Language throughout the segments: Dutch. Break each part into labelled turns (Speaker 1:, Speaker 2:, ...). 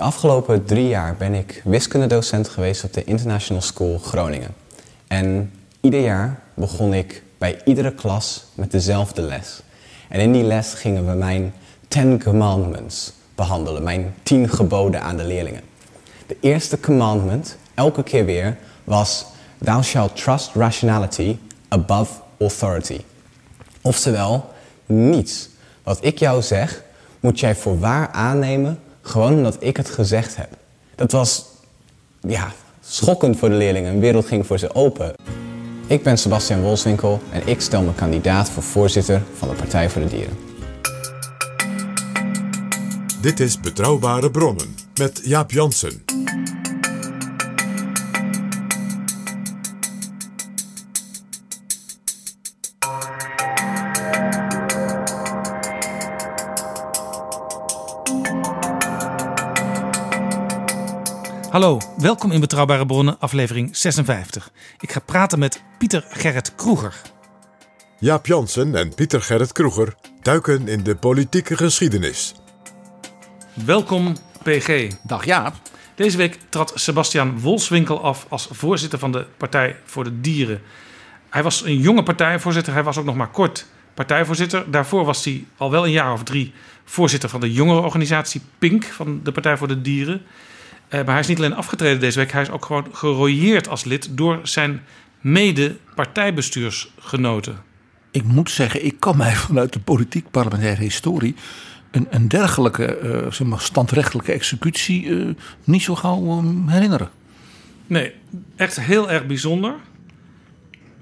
Speaker 1: De afgelopen drie jaar ben ik wiskundedocent geweest op de International School Groningen. En ieder jaar begon ik bij iedere klas met dezelfde les. En in die les gingen we mijn Ten Commandments behandelen, mijn tien geboden aan de leerlingen. De eerste commandment, elke keer weer, was Thou shalt trust rationality above authority. Oftewel, niets wat ik jou zeg, moet jij voor waar aannemen, gewoon omdat ik het gezegd heb. Dat was, ja, schokkend voor de leerlingen. Een wereld ging voor ze open. Ik ben Sebastian Wolswinkel en ik stel me kandidaat voor voorzitter van de Partij voor de Dieren.
Speaker 2: Dit is Betrouwbare Bronnen met Jaap Jansen.
Speaker 3: Hallo, welkom in Betrouwbare Bronnen, aflevering 56. Ik ga praten met Pieter Gerrit Kroeger.
Speaker 2: Jaap Jansen en Pieter Gerrit Kroeger duiken in de politieke geschiedenis.
Speaker 3: Welkom, PG.
Speaker 4: Dag Jaap.
Speaker 3: Deze week trad Sebastian Wolswinkel af als voorzitter van de Partij voor de Dieren. Hij was een jonge partijvoorzitter, hij was ook nog maar kort partijvoorzitter. Daarvoor was hij al wel een jaar of drie voorzitter van de jongerenorganisatie Pink van de Partij voor de Dieren. Eh, maar hij is niet alleen afgetreden deze week, hij is ook gewoon gerooieerd als lid door zijn mede-partijbestuursgenoten.
Speaker 4: Ik moet zeggen, ik kan mij vanuit de politiek parlementaire historie een, een dergelijke eh, zeg maar, standrechtelijke executie eh, niet zo gauw eh, herinneren.
Speaker 3: Nee, echt heel erg bijzonder.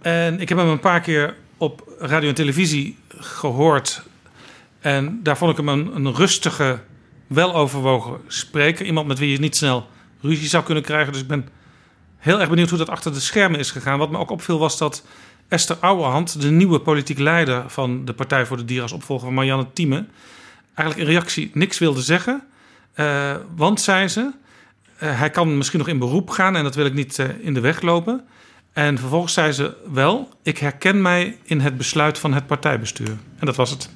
Speaker 3: En ik heb hem een paar keer op radio en televisie gehoord. En daar vond ik hem een, een rustige, weloverwogen spreker. Iemand met wie je niet snel ruzie zou kunnen krijgen. Dus ik ben heel erg benieuwd hoe dat achter de schermen is gegaan. Wat me ook opviel was dat Esther Ouwehand, de nieuwe politiek leider van de Partij voor de Dieren als opvolger van Marianne Thieme, eigenlijk in reactie niks wilde zeggen. Eh, want, zei ze, eh, hij kan misschien nog in beroep gaan en dat wil ik niet eh, in de weg lopen. En vervolgens zei ze wel, ik herken mij in het besluit van het partijbestuur. En dat was het.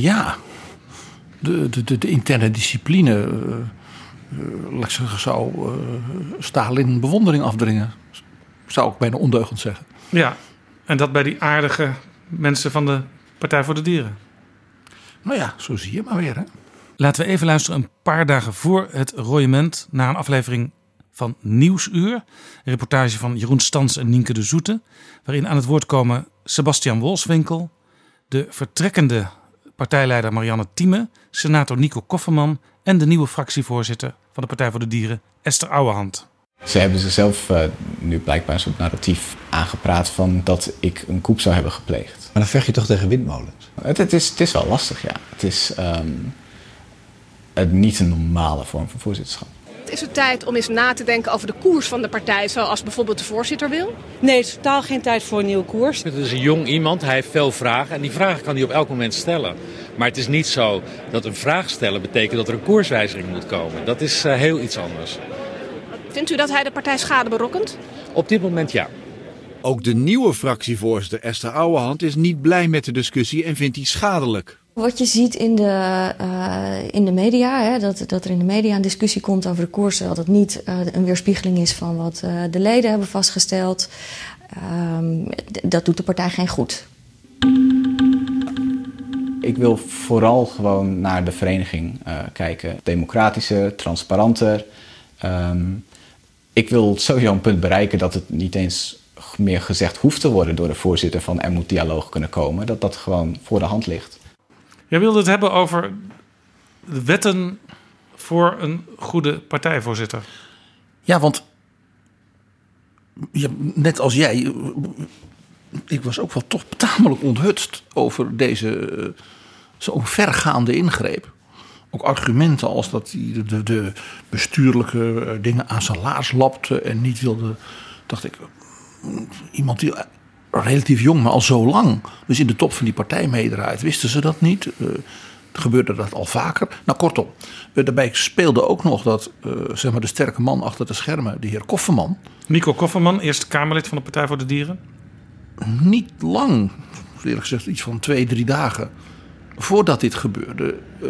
Speaker 4: Ja, de, de, de, interne discipline, laat ik zeggen, zou eh, Stalin bewondering afdringen. Zou ik bijna ondeugend zeggen.
Speaker 3: Ja, en dat bij die aardige mensen van de Partij voor de Dieren.
Speaker 4: Nou ja, zo zie je maar weer. Hè?
Speaker 3: Laten we even luisteren een paar dagen voor het royement naar een aflevering van Nieuwsuur. Een reportage van Jeroen Stans en Nienke de Zoete. Waarin aan het woord komen Sebastian Wolswinkel, de vertrekkende partijleider Marianne Thieme, senator Nico Kofferman en de nieuwe fractievoorzitter van de Partij voor de Dieren Esther Ouwehand.
Speaker 1: Ze hebben zichzelf eh, nu blijkbaar een soort narratief aangepraat van dat ik een koep zou hebben gepleegd.
Speaker 5: Maar dan vecht je toch tegen windmolens?
Speaker 1: Het, het, is, het is wel lastig, ja. Het is ehm, het niet een normale vorm van voorzitterschap.
Speaker 6: Is het tijd om eens na te denken over de koers van de partij, zoals bijvoorbeeld de voorzitter wil?
Speaker 7: Nee, het is totaal geen tijd voor een nieuwe koers.
Speaker 8: Het is een jong iemand, hij heeft veel vragen en die vragen kan hij op elk moment stellen. Maar het is niet zo dat een vraag stellen betekent dat er een koerswijziging moet komen. Dat is eh, heel iets anders.
Speaker 6: Vindt u dat hij de partij schade berokkent?
Speaker 8: Op dit moment ja.
Speaker 5: Ook de nieuwe fractievoorzitter Esther Ouwehand is niet blij met de discussie en vindt die schadelijk.
Speaker 9: Wat je ziet in de, uh, in de media, hè, dat, dat er in de media een discussie komt over de koersen, dat het niet uh, een weerspiegeling is van wat uh, de leden hebben vastgesteld. dat doet de partij geen goed.
Speaker 1: Ik wil vooral gewoon naar de vereniging kijken. Democratischer, transparanter. Um, ik wil sowieso een punt bereiken dat het niet eens meer gezegd hoeft te worden door de voorzitter van er moet dialoog kunnen komen. Dat dat gewoon voor de hand ligt.
Speaker 3: Jij wilde het hebben over wetten voor een goede partijvoorzitter.
Speaker 4: Ja, want ja, net als jij, ik was ook wel toch tamelijk onthutst over deze uh, zo'n vergaande ingreep. Ook argumenten als dat hij de, de, de bestuurlijke eh, dingen aan zijn laars lapte en niet wilde. Dacht ik, mm, iemand die relatief jong, maar al zo lang. Dus in de top van die partijmeerderheid wisten ze dat niet. Uh, gebeurde dat al vaker. Nou, kortom, daarbij speelde ook nog dat uh, zeg maar de sterke man achter de schermen, de heer Kofferman.
Speaker 3: Nico Kofferman, eerste Kamerlid van de Partij voor de Dieren.
Speaker 4: Niet lang, eerlijk gezegd iets van twee, drie dagen voordat dit gebeurde, uh,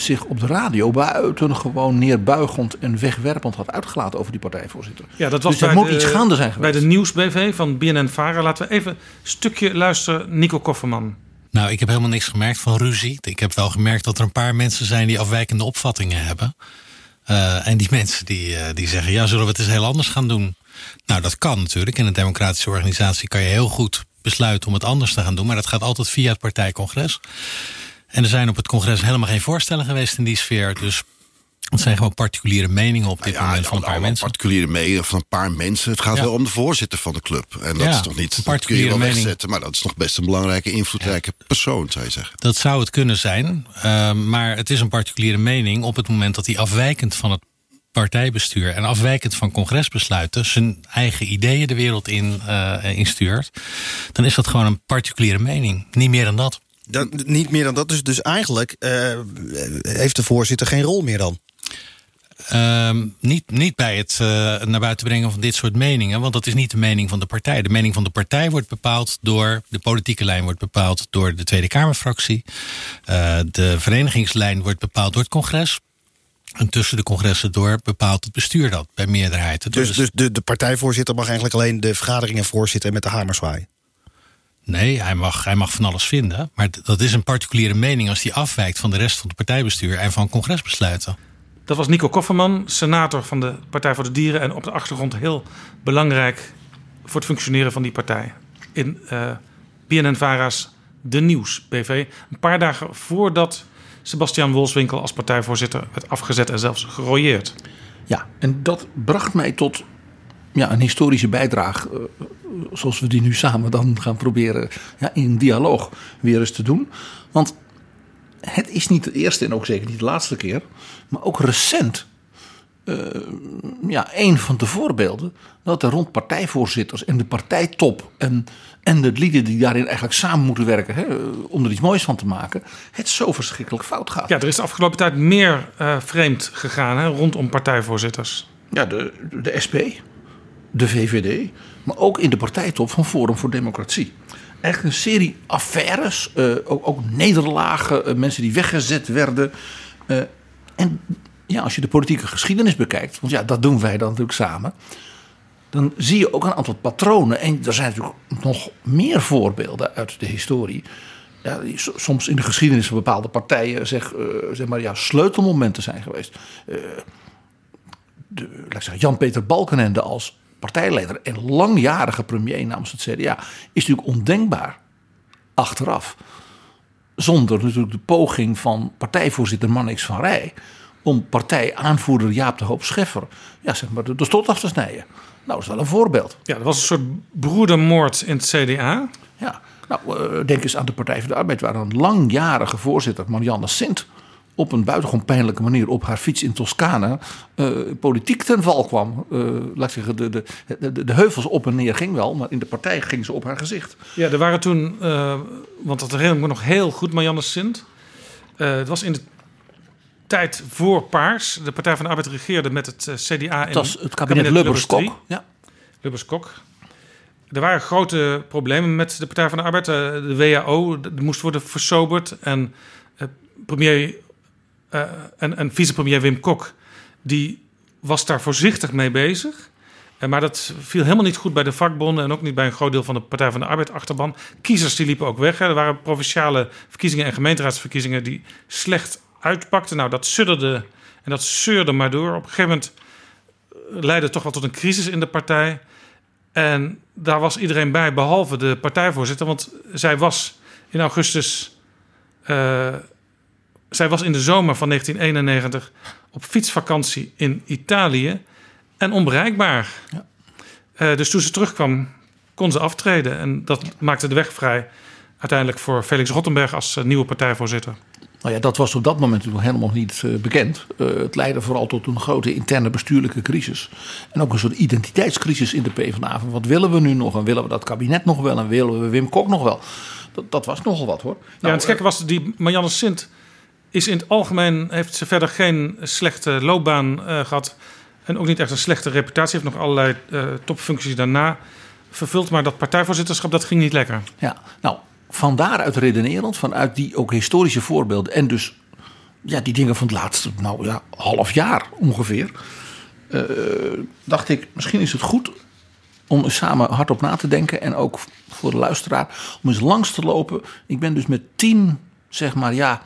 Speaker 4: zich op de radio buiten gewoon neerbuigend en wegwerpend had uitgelaten over die partijvoorzitter.
Speaker 3: Ja, dat was
Speaker 4: dus er moet
Speaker 3: de,
Speaker 4: iets gaande zijn geweest.
Speaker 3: Bij de nieuwsbv van BNN Vara. Laten we even een stukje luisteren, Nico Kofferman.
Speaker 10: Nou, ik heb helemaal niks gemerkt van ruzie. Ik heb wel gemerkt dat er een paar mensen zijn die afwijkende opvattingen hebben. Uh, en die mensen die, uh, die zeggen, ja, zullen we het eens heel anders gaan doen? Nou, dat kan natuurlijk. In een democratische organisatie kan je heel goed besluiten om het anders te gaan doen. Maar dat gaat altijd via het partijcongres. En er zijn op het congres helemaal geen voorstellen geweest in die sfeer. Dus het zijn gewoon particuliere meningen op dit
Speaker 11: Nou ja,
Speaker 10: moment van een paar mensen.
Speaker 11: Particuliere meningen van een paar mensen. Het gaat
Speaker 10: Ja.
Speaker 11: wel om de voorzitter van de club. En dat
Speaker 10: Ja,
Speaker 11: is toch niet.
Speaker 10: een
Speaker 11: Dat kun je
Speaker 10: particuliere
Speaker 11: wel
Speaker 10: mening.
Speaker 11: wegzetten, maar dat is nog best een belangrijke, invloedrijke persoon, zou je zeggen.
Speaker 10: Dat zou het kunnen zijn. eh, maar het is een particuliere mening op het moment dat hij afwijkend van het partijbestuur en afwijkend van congresbesluiten zijn eigen ideeën de wereld in eh, instuurt. Dan is dat gewoon een particuliere mening. Niet meer dan dat.
Speaker 12: Niet meer dan dat. Dus, dus eigenlijk eh, heeft de voorzitter geen rol meer dan.
Speaker 10: Ehm, niet, niet bij het eh, naar buiten brengen van dit soort meningen, want dat is niet de mening van de partij. De mening van de partij wordt bepaald door, de politieke lijn wordt bepaald door de Tweede Kamerfractie. Eh, de verenigingslijn wordt bepaald door het congres. En tussen de congressen door bepaalt het bestuur dat bij meerderheid.
Speaker 12: Dus, dus de, de partijvoorzitter mag eigenlijk alleen de vergaderingen voorzitten en met de hamer zwaaien.
Speaker 10: Nee, hij mag, hij mag van alles vinden. Maar dat is een particuliere mening als die afwijkt van de rest van het partijbestuur en van congresbesluiten.
Speaker 3: Dat was Nico Kofferman, senator van de Partij voor de Dieren. En op de achtergrond heel belangrijk voor het functioneren van die partij. In eh BNN-Vara's De Nieuws BV. Een paar dagen voordat Sebastian Wolfswinkel als partijvoorzitter werd afgezet en zelfs gerooieerd.
Speaker 4: Ja, en dat bracht mij tot ja, een historische bijdrage. eh, zoals we die nu samen dan gaan proberen ja, in dialoog weer eens te doen. Want het is niet de eerste en ook zeker niet de laatste keer. Maar ook recent. eh, ja, een van de voorbeelden dat er rond partijvoorzitters en de partijtop en, en de lieden die daarin eigenlijk samen moeten werken hè, om er iets moois van te maken, het zo verschrikkelijk fout gaat.
Speaker 3: Ja, er is de afgelopen tijd meer eh, vreemd gegaan hè, rondom partijvoorzitters.
Speaker 4: Ja, de, de SP, de VVD, maar ook in de partijtop van Forum voor Democratie. Echt een serie affaires, eh, ook, ook nederlagen, eh, mensen die weggezet werden. Eh, en ja, als je de politieke geschiedenis bekijkt, want ja, dat doen wij dan natuurlijk samen. Dan zie je ook een aantal patronen. En er zijn natuurlijk nog meer voorbeelden uit de historie. Ja, die so- soms in de geschiedenis van bepaalde partijen zeg, zeg maar, ja, sleutelmomenten zijn geweest. De, Jan-Peter Balkenende als partijleider en langjarige premier namens het CDA is natuurlijk ondenkbaar achteraf. Zonder natuurlijk de poging van partijvoorzitter Mannix van Rij om partijaanvoerder Jaap de Hoop Scheffer ja, zeg maar, de, de af te snijden. Nou, dat is wel een voorbeeld.
Speaker 3: Ja, er was een soort broedermoord in het CDA.
Speaker 4: Ja, nou, eh, denk eens aan de Partij voor de Arbeid, waar een langjarige voorzitter, Marianne Sint, op een buitengewoon pijnlijke manier op haar fiets in Toscane eh, politiek ten val kwam. Eh, laat ik zeggen, de, de, de, de heuvels op en neer ging wel, maar in de partij ging ze op haar gezicht.
Speaker 3: Ja, er waren toen, eh, want dat herinner ik me nog heel goed, Marianne Sint. Het was in de tijd voor Paars. De Partij van de Arbeid regeerde met het CDA.
Speaker 4: Het was het kabinet Lubbers-Kok,
Speaker 3: III.
Speaker 4: ja.
Speaker 3: Lubbers-Kok. Er waren grote problemen met de Partij van de Arbeid. De WHO moest worden versoberd. En premier eh, en, en vicepremier Wim Kok... die was daar voorzichtig mee bezig. En maar dat viel helemaal niet goed bij de vakbonden en ook niet bij een groot deel van de Partij van de Arbeid achterban. Kiezers die liepen ook weg. Er waren provinciale verkiezingen en gemeenteraadsverkiezingen die slecht uitpakten. Nou, dat sudderde en dat zeurde maar door. Op een gegeven moment leidde het toch wel tot een crisis in de partij. En daar was iedereen bij, behalve de partijvoorzitter. Want zij was in augustus. eh, zij was in de zomer van 1991 op fietsvakantie in Italië en onbereikbaar. Eh, dus toen ze terugkwam, kon ze aftreden. En dat maakte de weg vrij uiteindelijk voor Felix Rottenberg als eh, nieuwe partijvoorzitter.
Speaker 4: Nou ja, dat was op dat moment nog helemaal niet eh, bekend. Het leidde vooral tot een grote interne bestuurlijke crisis. En ook een soort identiteitscrisis in de PvdA. Van wat willen we nu nog? En willen we dat kabinet nog wel? En willen we Wim Kok nog wel? Dat, dat was nogal wat hoor.
Speaker 3: ja,
Speaker 4: Nou,
Speaker 3: en het gekke was, die Marianne Sint is in het algemeen... heeft ze verder geen slechte loopbaan eh, gehad... en ook niet echt een slechte reputatie. Heeft nog allerlei eh, topfuncties daarna vervuld. Maar dat partijvoorzitterschap, dat ging niet lekker.
Speaker 4: Ja, nou, van daaruit redenerend, vanuit die ook historische voorbeelden en dus ja, die dingen van het laatste, nou ja, half jaar ongeveer, eh, dacht ik, misschien is het goed om samen hardop na te denken en ook voor de luisteraar om eens langs te lopen. Ik ben dus met tien, zeg maar, ja,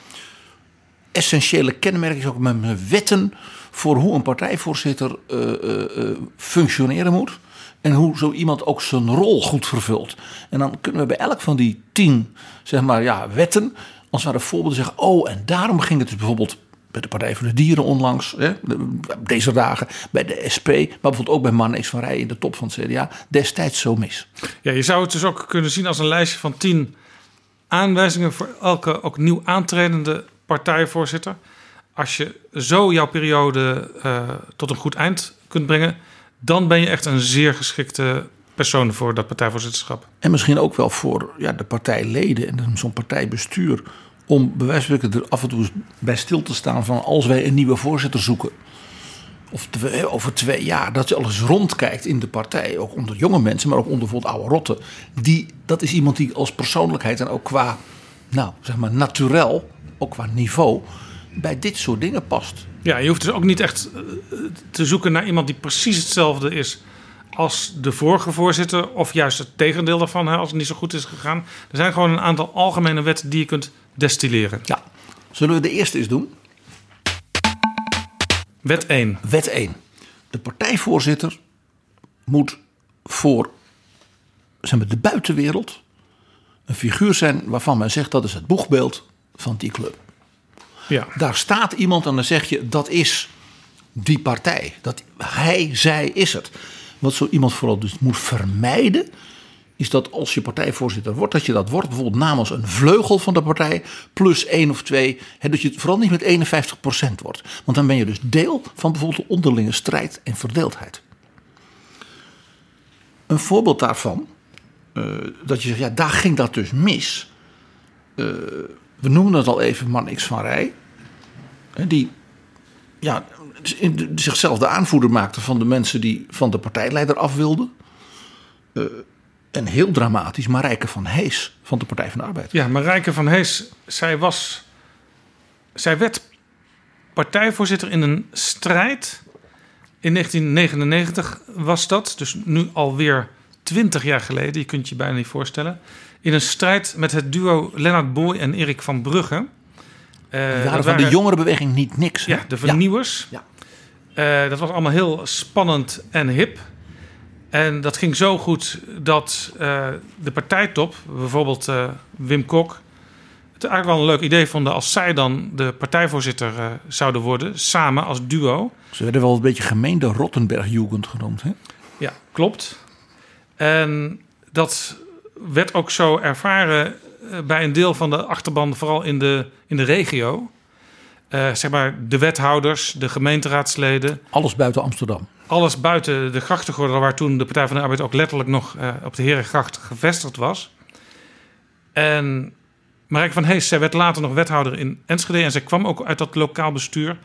Speaker 4: essentiële kenmerken, ook met wetten voor hoe een partijvoorzitter eh, eh, eh, functioneren moet. En hoe zo iemand ook zijn rol goed vervult. En dan kunnen we bij elk van die tien zeg maar, ja, wetten, als we de voorbeelden zeggen. Oh, en daarom ging het dus bijvoorbeeld bij de Partij voor de Dieren onlangs, hè, de- deze dagen, bij de SP, maar bijvoorbeeld ook bij X van Rij in de top van het CDA, destijds zo mis.
Speaker 3: Ja, je zou het dus ook kunnen zien als een lijstje van tien aanwijzingen voor elke ook nieuw aantredende partijvoorzitter. Als je zo jouw periode eh, tot een goed eind kunt brengen, dan ben je echt een zeer geschikte persoon voor dat partijvoorzitterschap.
Speaker 4: En misschien ook wel voor ja, de partijleden en zo'n partijbestuur. Om spreken er af en toe bij stil te staan van als wij een nieuwe voorzitter zoeken. Of twee- over twee jaar, dat je alles rondkijkt in de partij. Ook onder jonge mensen, maar ook onder bijvoorbeeld oude rotten. Die, dat is iemand die als persoonlijkheid en ook qua, nou zeg maar, naturel, ook qua niveau, bij dit soort dingen past.
Speaker 3: Ja, je hoeft dus ook niet echt eh, te zoeken naar iemand die precies hetzelfde is als de vorige voorzitter, of juist het tegendeel daarvan, hè, als het niet zo goed is gegaan. Er zijn gewoon een aantal algemene wetten die je kunt destilleren.
Speaker 4: Ja. Zullen we de eerste eens doen?
Speaker 3: Wet 1.
Speaker 4: Wet 1. De partijvoorzitter moet voor zeg maar, de buitenwereld een figuur zijn waarvan men zegt dat is het boegbeeld van die club.
Speaker 3: Ja.
Speaker 4: Daar staat iemand en dan zeg je dat is die partij. Dat hij, zij is het. Wat zo iemand vooral dus moet vermijden is dat als je partijvoorzitter wordt, dat je dat wordt bijvoorbeeld namens een vleugel van de partij plus één of twee, hè, dat je het vooral niet met 51% wordt. Want dan ben je dus deel van bijvoorbeeld de onderlinge strijd en verdeeldheid. Een voorbeeld daarvan, eh, dat je zegt, ja, daar ging dat dus mis. Eh, we noemen het al even man X van Rij, die ja, in- zichzelf de aanvoerder maakte van de mensen die van de partijleider af wilden. Eh, en heel dramatisch, Marijke van Hees van de Partij van de Arbeid.
Speaker 3: Ja, Marijke van Hees, zij was. Zij werd partijvoorzitter in een strijd. In 1999 was dat, dus nu alweer 20 jaar geleden, je kunt je bijna niet voorstellen. In een strijd met het duo Lennart Boy en Erik van Brugge. Eh,
Speaker 4: Die
Speaker 3: dat
Speaker 4: waren van de jongerenbeweging niet niks. hè?
Speaker 3: Ja, de vernieuwers.
Speaker 4: Ja.
Speaker 3: Eh, dat was allemaal heel spannend en hip. En dat ging zo goed dat eh, de partijtop, bijvoorbeeld eh, Wim Kok, het eigenlijk wel een leuk idee vonden als zij dan de partijvoorzitter eh, zouden worden, samen als duo.
Speaker 4: Ze werden wel een beetje gemeen de Rottenberg-jugend genoemd. Hè?
Speaker 3: Ja, klopt. En dat werd ook zo ervaren eh, bij een deel van de achterban, vooral in de, in de regio. Eh, zeg maar de wethouders, de gemeenteraadsleden.
Speaker 4: Alles buiten Amsterdam.
Speaker 3: Alles buiten de grachtengordel, waar toen de Partij van de Arbeid ook letterlijk nog eh, op de Herengracht gevestigd was. En Marijke van Hees, zij werd later nog wethouder in Enschede en zij kwam ook uit dat lokaal bestuur.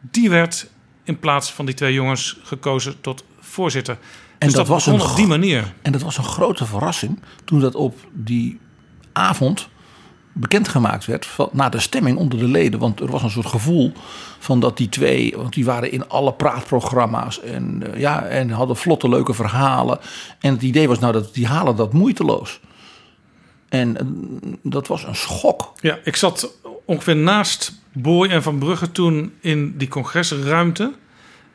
Speaker 3: Die werd in plaats van die twee jongens gekozen tot voorzitter.
Speaker 4: En
Speaker 3: dus dat, was
Speaker 4: een
Speaker 3: op die manier.
Speaker 4: En dat was een grote verrassing toen dat op die avond bekendgemaakt werd van, na de stemming onder de leden. Want er was een soort gevoel van dat die twee, want die waren in alle praatprogramma's en, eh, ja, en hadden vlotte leuke verhalen. En het idee was nou dat die halen dat moeiteloos. En eh, dat was een schok.
Speaker 3: Ja, ik zat ongeveer naast Boy en Van Brugge toen in die congresruimte.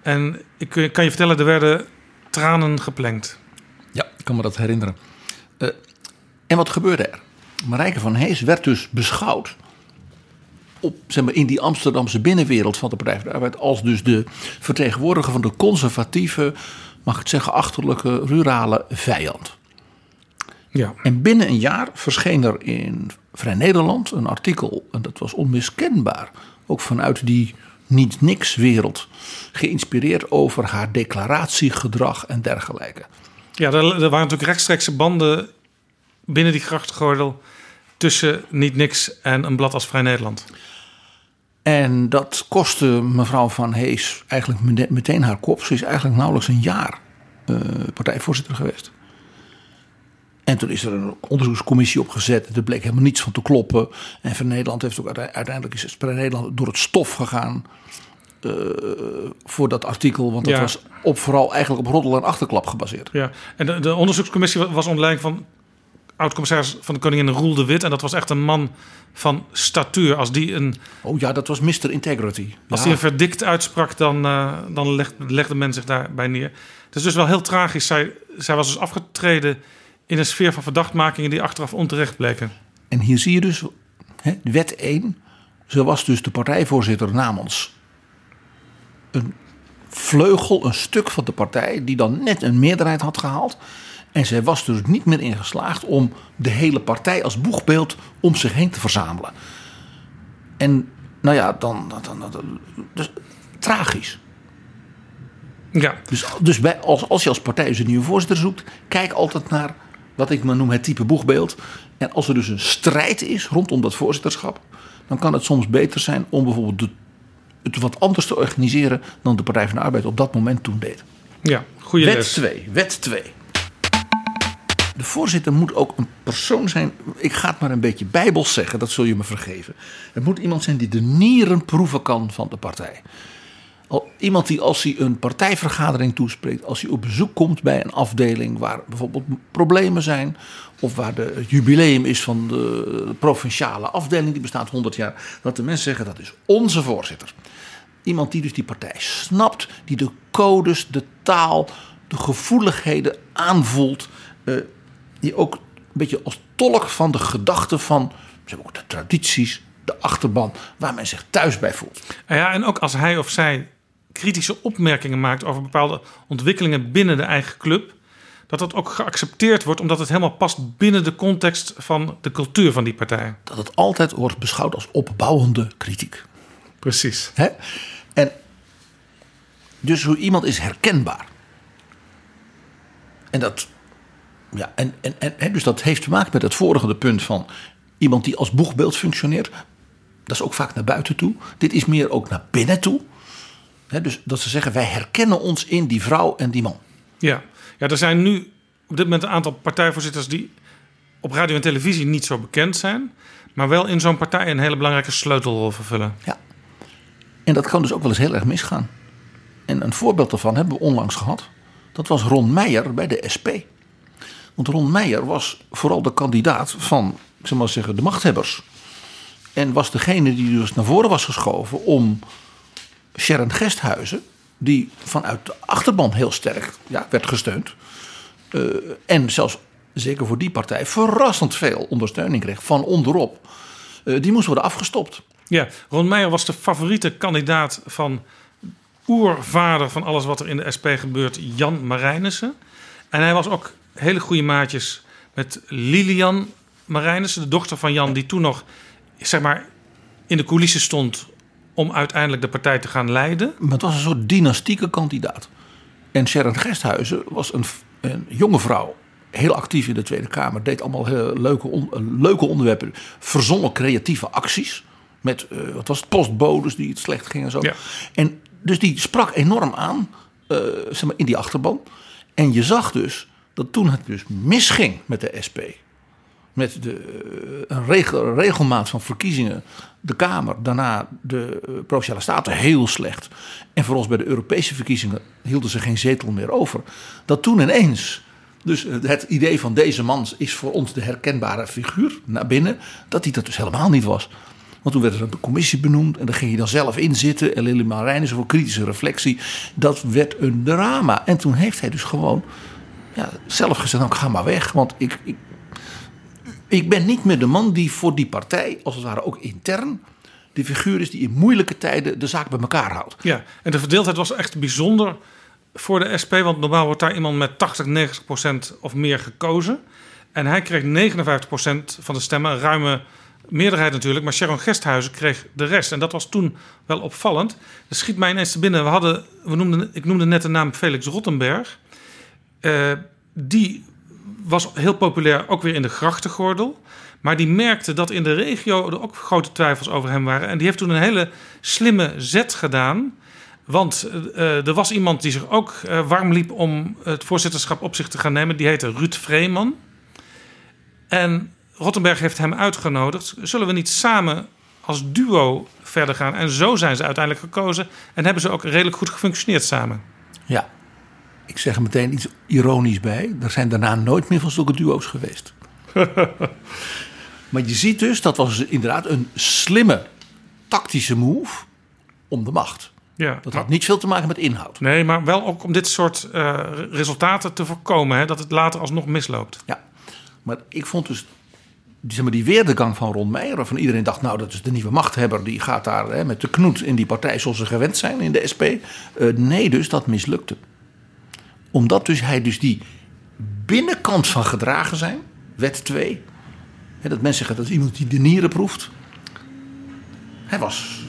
Speaker 3: En ik kan je vertellen, er werden tranen geplengd.
Speaker 4: Ja, ik kan me dat herinneren. Uh, en wat gebeurde er? Marijke van Hees werd dus beschouwd op, zeg maar, in die Amsterdamse binnenwereld van de Partij van de Arbeid als dus de vertegenwoordiger van de conservatieve, mag ik het zeggen, achterlijke rurale vijand.
Speaker 3: Ja.
Speaker 4: En binnen een jaar verscheen er in Vrij Nederland een artikel, en dat was onmiskenbaar, ook vanuit die niet-niks wereld, geïnspireerd over haar declaratiegedrag en dergelijke.
Speaker 3: Ja, er, er waren natuurlijk rechtstreekse banden binnen die grachtgordel tussen niet niks en een blad als Vrij Nederland.
Speaker 4: En dat kostte mevrouw Van Hees eigenlijk meteen haar kop. Ze is eigenlijk nauwelijks een jaar uh, partijvoorzitter geweest. En toen is er een onderzoekscommissie opgezet. Er bleek helemaal niets van te kloppen. En Vrij Nederland heeft ook uiteindelijk is Vrij Nederland door het stof gegaan. Uh, voor dat artikel. Want dat
Speaker 3: Ja.
Speaker 4: was op, vooral eigenlijk op roddel en achterklap gebaseerd.
Speaker 3: Ja, en de, de onderzoekscommissie was onder leiding van oud-commissaris van de Koningin Roel de Wit. En dat was echt een man van statuur. Als die een,
Speaker 4: Oh ja, dat was Mr. Integrity.
Speaker 3: als
Speaker 4: Ja.
Speaker 3: die een verdict uitsprak, dan, eh, dan leg- legde men zich daarbij neer. Het is dus wel heel tragisch. Zij, zij was dus afgetreden in een sfeer van verdachtmakingen die achteraf onterecht bleken.
Speaker 4: En hier zie je dus, hè, wet 1. Ze was dus de partijvoorzitter namens een vleugel, een stuk van de partij, die dan net een meerderheid had gehaald. En zij was dus niet meer in geslaagd om de hele partij als boegbeeld om zich heen te verzamelen. En nou ja, dan. dan, dan, dan- dus, tragisch.
Speaker 3: Ja.
Speaker 4: Dus, dus bij, als, als je als partij dus een nieuwe voorzitter zoekt, kijk altijd naar wat ik maar noem het type boegbeeld. En als er dus een strijd is rondom dat voorzitterschap, dan kan het soms beter zijn om bijvoorbeeld de, het wat anders te organiseren dan de Partij van de Arbeid op dat moment toen deed.
Speaker 3: Ja, goede
Speaker 4: wet
Speaker 3: les.
Speaker 4: 2, wet 2. De voorzitter moet ook een persoon zijn. Ik ga het maar een beetje bijbels zeggen, dat zul je me vergeven. Het moet iemand zijn die de nieren proeven kan van de partij. Iemand die als hij een partijvergadering toespreekt, als hij op bezoek komt bij een afdeling waar bijvoorbeeld problemen zijn, of waar de, het jubileum is van de provinciale afdeling, die bestaat 100 jaar, dat de mensen zeggen dat is onze voorzitter. Iemand die dus die partij snapt, die de codes, de taal, de gevoeligheden aanvoelt, eh, die ook een beetje als tolk van de gedachten van ze hebben ook de tradities, de achterban, waar men zich thuis bij voelt.
Speaker 3: Ja, en ook als hij of zij kritische opmerkingen maakt over bepaalde ontwikkelingen binnen de eigen club, dat dat ook geaccepteerd wordt, omdat het helemaal past binnen de context van de cultuur van die partij.
Speaker 4: Dat het altijd wordt beschouwd als opbouwende kritiek.
Speaker 3: Precies.
Speaker 4: Hè? En dus hoe iemand is herkenbaar. En dat, ja, en, en, en, dus dat heeft te maken met het vorige punt van iemand die als boegbeeld functioneert. Dat is ook vaak naar buiten toe. Dit is meer ook naar binnen toe. Dus dat ze zeggen, wij herkennen ons in die vrouw en die man.
Speaker 3: Ja. ja, er zijn nu op dit moment een aantal partijvoorzitters die op radio en televisie niet zo bekend zijn, maar wel in zo'n partij een hele belangrijke sleutelrol vervullen.
Speaker 4: En dat kan dus ook wel eens heel erg misgaan. En een voorbeeld daarvan hebben we onlangs gehad. Dat was Ron Meijer bij de SP. Want Ron Meijer was vooral de kandidaat van, ik zal maar zeggen, de machthebbers. En was degene die dus naar voren was geschoven om Sharon Gesthuizen, die vanuit de achterban heel sterk ja, werd gesteund. eh, en zelfs zeker voor die partij verrassend veel ondersteuning kreeg van onderop. eh, die moest worden afgestopt.
Speaker 3: Ja, Ron Meijer was de favoriete kandidaat van oervader van alles wat er in de SP gebeurt, Jan Marijnissen. En hij was ook hele goede maatjes met Lilian Marijnissen, de dochter van Jan, die toen nog zeg maar, in de coulissen stond om uiteindelijk de partij te gaan leiden.
Speaker 4: Maar het was een soort dynastieke kandidaat. En Sharon Gesthuizen was een, een jonge vrouw. Heel actief in de Tweede Kamer. Deed allemaal heel leuke, on- eh, leuke onderwerpen. Verzonnen creatieve acties. Met, eh, wat was het, postbodes die het slecht gingen en zo.
Speaker 3: Ja.
Speaker 4: En dus die sprak enorm aan. eh, zeg maar, in die achterban. En je zag dus dat toen het dus misging met de SP. Met de, eh, een regel, regelmaat van verkiezingen, de Kamer, daarna de uh, Provinciale Staten heel slecht. En voor ons bij de Europese verkiezingen hielden ze geen zetel meer over. Dat toen ineens, dus het idee van deze man is voor ons de herkenbare figuur naar binnen, dat hij dat dus helemaal niet was. Want toen werd er een commissie benoemd en daar ging je dan zelf in zitten. En Lili Marijn voor kritische reflectie. Dat werd een drama. En toen heeft hij dus gewoon ja, zelf gezegd, nou, ik ga maar weg. Want ik, ik ben niet meer de man die voor die partij, als het ware ook intern, de figuur is die in moeilijke tijden de zaak bij elkaar houdt.
Speaker 3: Ja, en de verdeeldheid was echt bijzonder voor de SP. Want normaal wordt daar iemand met 80, 90 procent of meer gekozen. En hij kreeg 59 procent van de stemmen, een ruime meerderheid natuurlijk. Maar Sharon Gesthuizen kreeg de rest. En dat was toen wel opvallend. Dat schiet mij ineens te binnen. We hadden, we noemden, ik noemde net de naam Felix Rottenberg. Uh, die was heel populair ook weer in de grachtengordel. Maar die merkte dat in de regio er ook grote twijfels over hem waren. En die heeft toen een hele slimme zet gedaan. Want uh, er was iemand die zich ook uh, warm liep om het voorzitterschap op zich te gaan nemen. Die heette Ruud Vreeman. En Rottenberg heeft hem uitgenodigd. Zullen we niet samen als duo verder gaan? En zo zijn ze uiteindelijk gekozen. En hebben ze ook redelijk goed gefunctioneerd samen.
Speaker 4: Ja, ik zeg er meteen iets ironisch bij. Er zijn daarna nooit meer van zulke duo's geweest. maar je ziet dus, dat was inderdaad een slimme tactische move om de macht.
Speaker 3: Ja,
Speaker 4: dat had niet veel te maken met inhoud.
Speaker 3: Nee, maar wel ook om dit soort uh, resultaten te voorkomen. Hè, dat het later alsnog misloopt.
Speaker 4: Ja, maar ik vond dus zeg maar, die weerdegang van Ron Meijer... waarvan iedereen dacht, nou, dat is de nieuwe machthebber... die gaat daar hè, met de knoet in die partij zoals ze gewend zijn in de SP. Uh, nee, dus dat mislukte omdat dus hij dus die binnenkant van gedragen zijn, wet 2. Hè, dat mensen zeggen dat iemand die de nieren proeft. Hij was,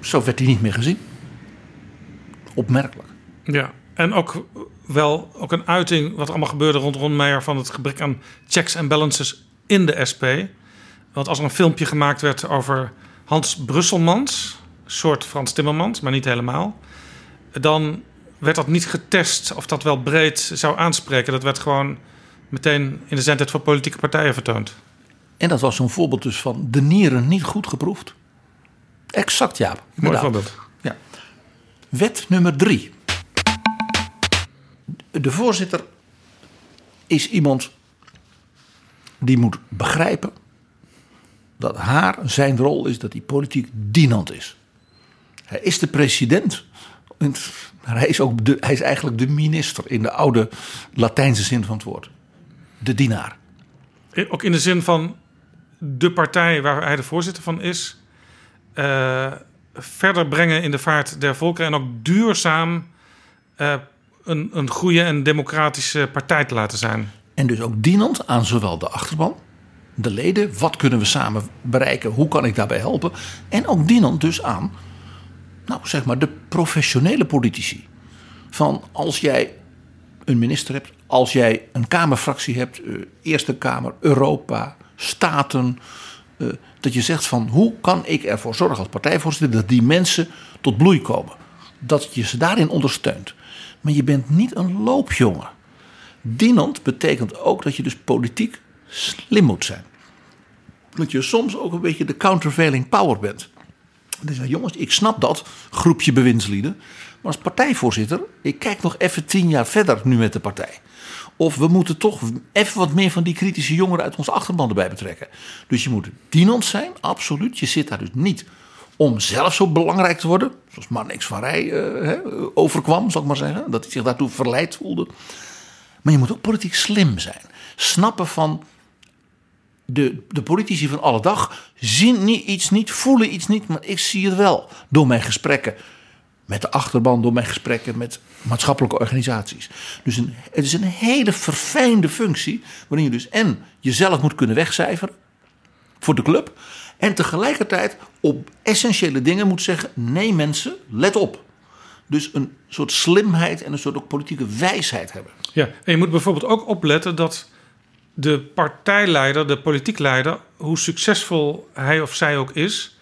Speaker 4: zo werd hij niet meer gezien. Opmerkelijk.
Speaker 3: Ja, en ook wel ook een uiting wat allemaal gebeurde rond Ron Meijer van het gebrek aan checks en balances in de SP. Want als er een filmpje gemaakt werd over Hans Brusselmans, soort Frans Timmermans, maar niet helemaal, dan werd dat niet getest of dat wel breed zou aanspreken. Dat werd gewoon meteen in de zendheid van politieke partijen vertoond.
Speaker 4: En dat was zo'n voorbeeld dus van de nieren niet goed geproefd. Exact, ja.
Speaker 3: Mooi voorbeeld.
Speaker 4: Ja. Wet nummer drie. De voorzitter is iemand die moet begrijpen dat haar, zijn rol is dat hij politiek dienend is. Hij is de president hij is, ook de, hij is eigenlijk de minister in de oude Latijnse zin van het woord. De dienaar.
Speaker 3: Ook in de zin van de partij waar hij de voorzitter van is. Uh, verder brengen in de vaart der volken. En ook duurzaam uh, een, een goede en democratische partij te laten zijn.
Speaker 4: En dus ook dienend aan zowel de achterban, de leden. Wat kunnen we samen bereiken? Hoe kan ik daarbij helpen? En ook dienend dus aan nou zeg maar de professionele politici. Van als jij een minister hebt, als jij een Kamerfractie hebt, uh, Eerste Kamer, Europa, Staten. Uh, dat je zegt van hoe kan ik ervoor zorgen als partijvoorzitter dat die mensen tot bloei komen. Dat je ze daarin ondersteunt. Maar je bent niet een loopjongen. Dienend betekent ook dat je dus politiek slim moet zijn. Dat je soms ook een beetje de countervailing power bent. Dus jongens, ik snap dat, groepje bewindslieden. Maar als partijvoorzitter, ik kijk nog even tien jaar verder nu met de partij. Of we moeten toch even wat meer van die kritische jongeren uit onze achterban erbij betrekken. Dus je moet dienend zijn, absoluut. Je zit daar dus niet om zelf zo belangrijk te worden. Zoals Marnix van Rij uh, overkwam, zal ik maar zeggen. Dat hij zich daartoe verleid voelde. Maar je moet ook politiek slim zijn. Snappen van de, de politici van alle dag zien niet, iets niet, voelen iets niet, maar ik zie het wel door mijn gesprekken met de achterban, door mijn gesprekken met maatschappelijke organisaties. Dus een, het is een hele verfijnde functie, waarin je dus en jezelf moet kunnen wegcijferen voor de club, en tegelijkertijd op essentiële dingen moet zeggen: nee mensen, let op. Dus een soort slimheid en een soort ook politieke wijsheid hebben.
Speaker 3: Ja, en je moet bijvoorbeeld ook opletten dat de partijleider, de politiek leider, hoe succesvol hij of zij ook is,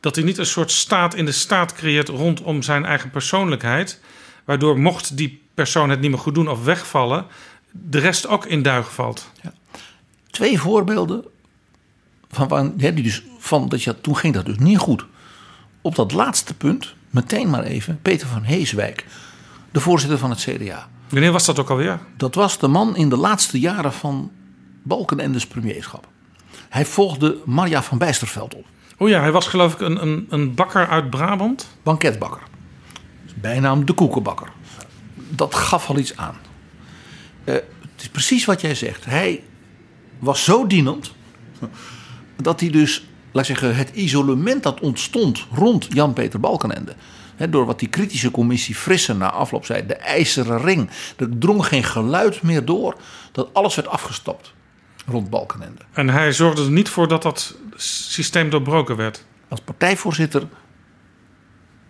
Speaker 3: dat hij niet een soort staat in de staat creëert rondom zijn eigen persoonlijkheid, waardoor mocht die persoon het niet meer goed doen of wegvallen, de rest ook in duigen valt. Ja.
Speaker 4: twee voorbeelden van, van, hè, die dus, van dat je, toen ging dat dus niet goed. Op dat laatste punt, meteen maar even, Peter van Heeswijk, de voorzitter van het CDA.
Speaker 3: Wanneer was dat ook alweer?
Speaker 4: Dat was de man in de laatste jaren van Balkenendes premierschap. Hij volgde Marja van Bijsterveld op.
Speaker 3: Oh ja, hij was geloof ik een, een, een bakker uit Brabant.
Speaker 4: Banketbakker. Bijnaam de koekenbakker. Dat gaf al iets aan. Eh, het is precies wat jij zegt. Hij was zo dienend dat hij dus, laat ik zeggen, het isolement dat ontstond rond Jan-Peter Balkenende. Door wat die kritische commissie Frissen na afloop zei, de ijzeren ring. Er drong geen geluid meer door, dat alles werd afgestapt rond Balkenende.
Speaker 3: En hij zorgde er niet voor dat dat systeem doorbroken werd.
Speaker 4: Als partijvoorzitter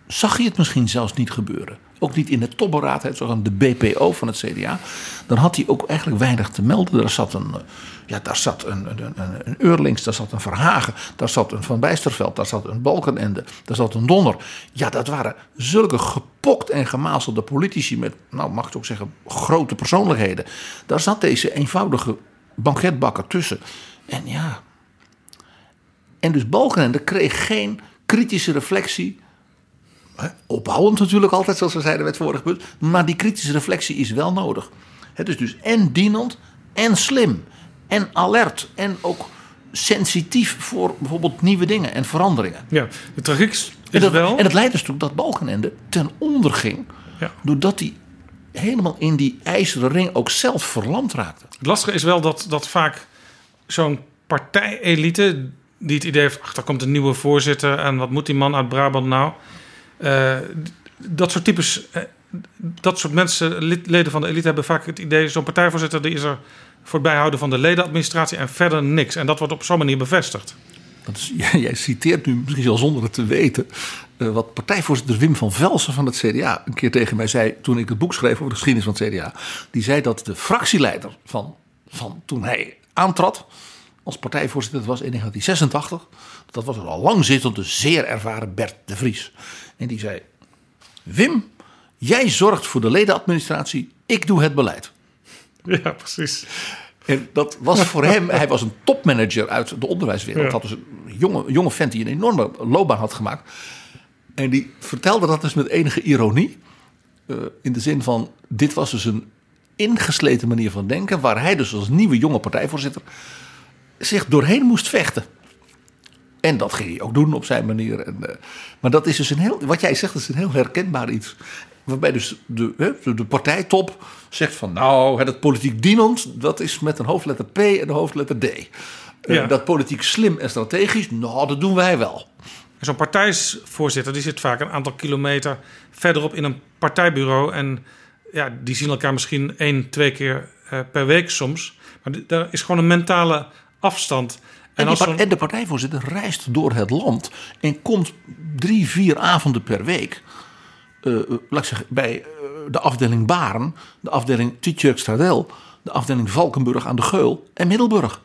Speaker 4: zag je het misschien zelfs niet gebeuren. Ook niet in de topberaad, het zogenaamde BPO van het CDA. Dan had hij ook eigenlijk weinig te melden. Daar zat een, eh, ja, daar zat een, een, een, een Eurlings, daar zat een Verhagen, daar zat een Van Bijsterveld, daar zat een Balkenende, daar zat een Donner. Ja, dat waren zulke gepokt en gemazelde politici met, nou mag ik ook zeggen, grote persoonlijkheden. Daar zat deze eenvoudige banketbakker tussen. En ja. En dus Balkenende kreeg geen kritische reflectie. Hè, Opbouwend natuurlijk altijd, zoals we zeiden bij het vorige punt. Maar die kritische reflectie is wel nodig. Het is dus en dienend en slim. En alert. En ook sensitief voor bijvoorbeeld nieuwe dingen en veranderingen.
Speaker 3: Ja, de tragiek is
Speaker 4: En dat,
Speaker 3: wel...
Speaker 4: en het leidt dus toe dat Balkenende ten onder ging.
Speaker 3: Ja.
Speaker 4: Doordat hij helemaal in die ijzeren ring ook zelf verlamd raakte.
Speaker 3: Het lastige is wel dat, dat vaak zo'n partijelite... die het idee heeft, ach, daar komt een nieuwe voorzitter... en wat moet die man uit Brabant nou? Eh, dat soort types... eh, dat soort mensen, leden van de elite, hebben vaak het idee... zo'n partijvoorzitter die is er voor het bijhouden van de ledenadministratie... en verder niks. En dat wordt op zo'n manier bevestigd.
Speaker 4: Dat is, jij citeert nu misschien wel zonder het te weten. eh, wat partijvoorzitter Wim van Velsen van het CDA een keer tegen mij zei. toen ik het boek schreef over de geschiedenis van het CDA. Die zei dat de fractieleider van, van toen hij aantrad. als partijvoorzitter, dat was in 1986. dat was een al lang zittende, zeer ervaren Bert de Vries. En die zei: Wim, jij zorgt voor de ledenadministratie, ik doe het beleid.
Speaker 3: Ja, precies.
Speaker 4: En dat was voor hem, hij was een topmanager uit de onderwijswereld.
Speaker 3: Ja.
Speaker 4: Dat was een jonge, jonge vent die een enorme loopbaan had gemaakt. En die vertelde dat dus met enige ironie. Eh, in de zin van, dit was dus een ingesleten manier van denken. Waar hij dus als nieuwe jonge partijvoorzitter zich doorheen moest vechten. En dat ging hij ook doen op zijn manier. En, eh, maar dat is dus een heel, wat jij zegt, is een heel herkenbaar iets. Waarbij dus de, de, de partijtop zegt van nou, dat politiek dienend, dat is met een hoofdletter P en een hoofdletter D. Eh,
Speaker 3: Ja.
Speaker 4: Dat politiek slim en strategisch, nou, dat doen wij wel.
Speaker 3: Zo'n partijvoorzitter die zit vaak een aantal kilometer verderop in een partijbureau. En ja, die zien elkaar misschien één, twee keer eh, per week soms. Maar daar is gewoon een mentale afstand.
Speaker 4: En,
Speaker 3: en
Speaker 4: de partijvoorzitter reist door het land en komt drie, vier avonden per week. Eh, eh, laat ik zeggen, bij eh, de afdeling Baren, de afdeling Tietjerk-Stradel, de afdeling Valkenburg aan de Geul en Middelburg.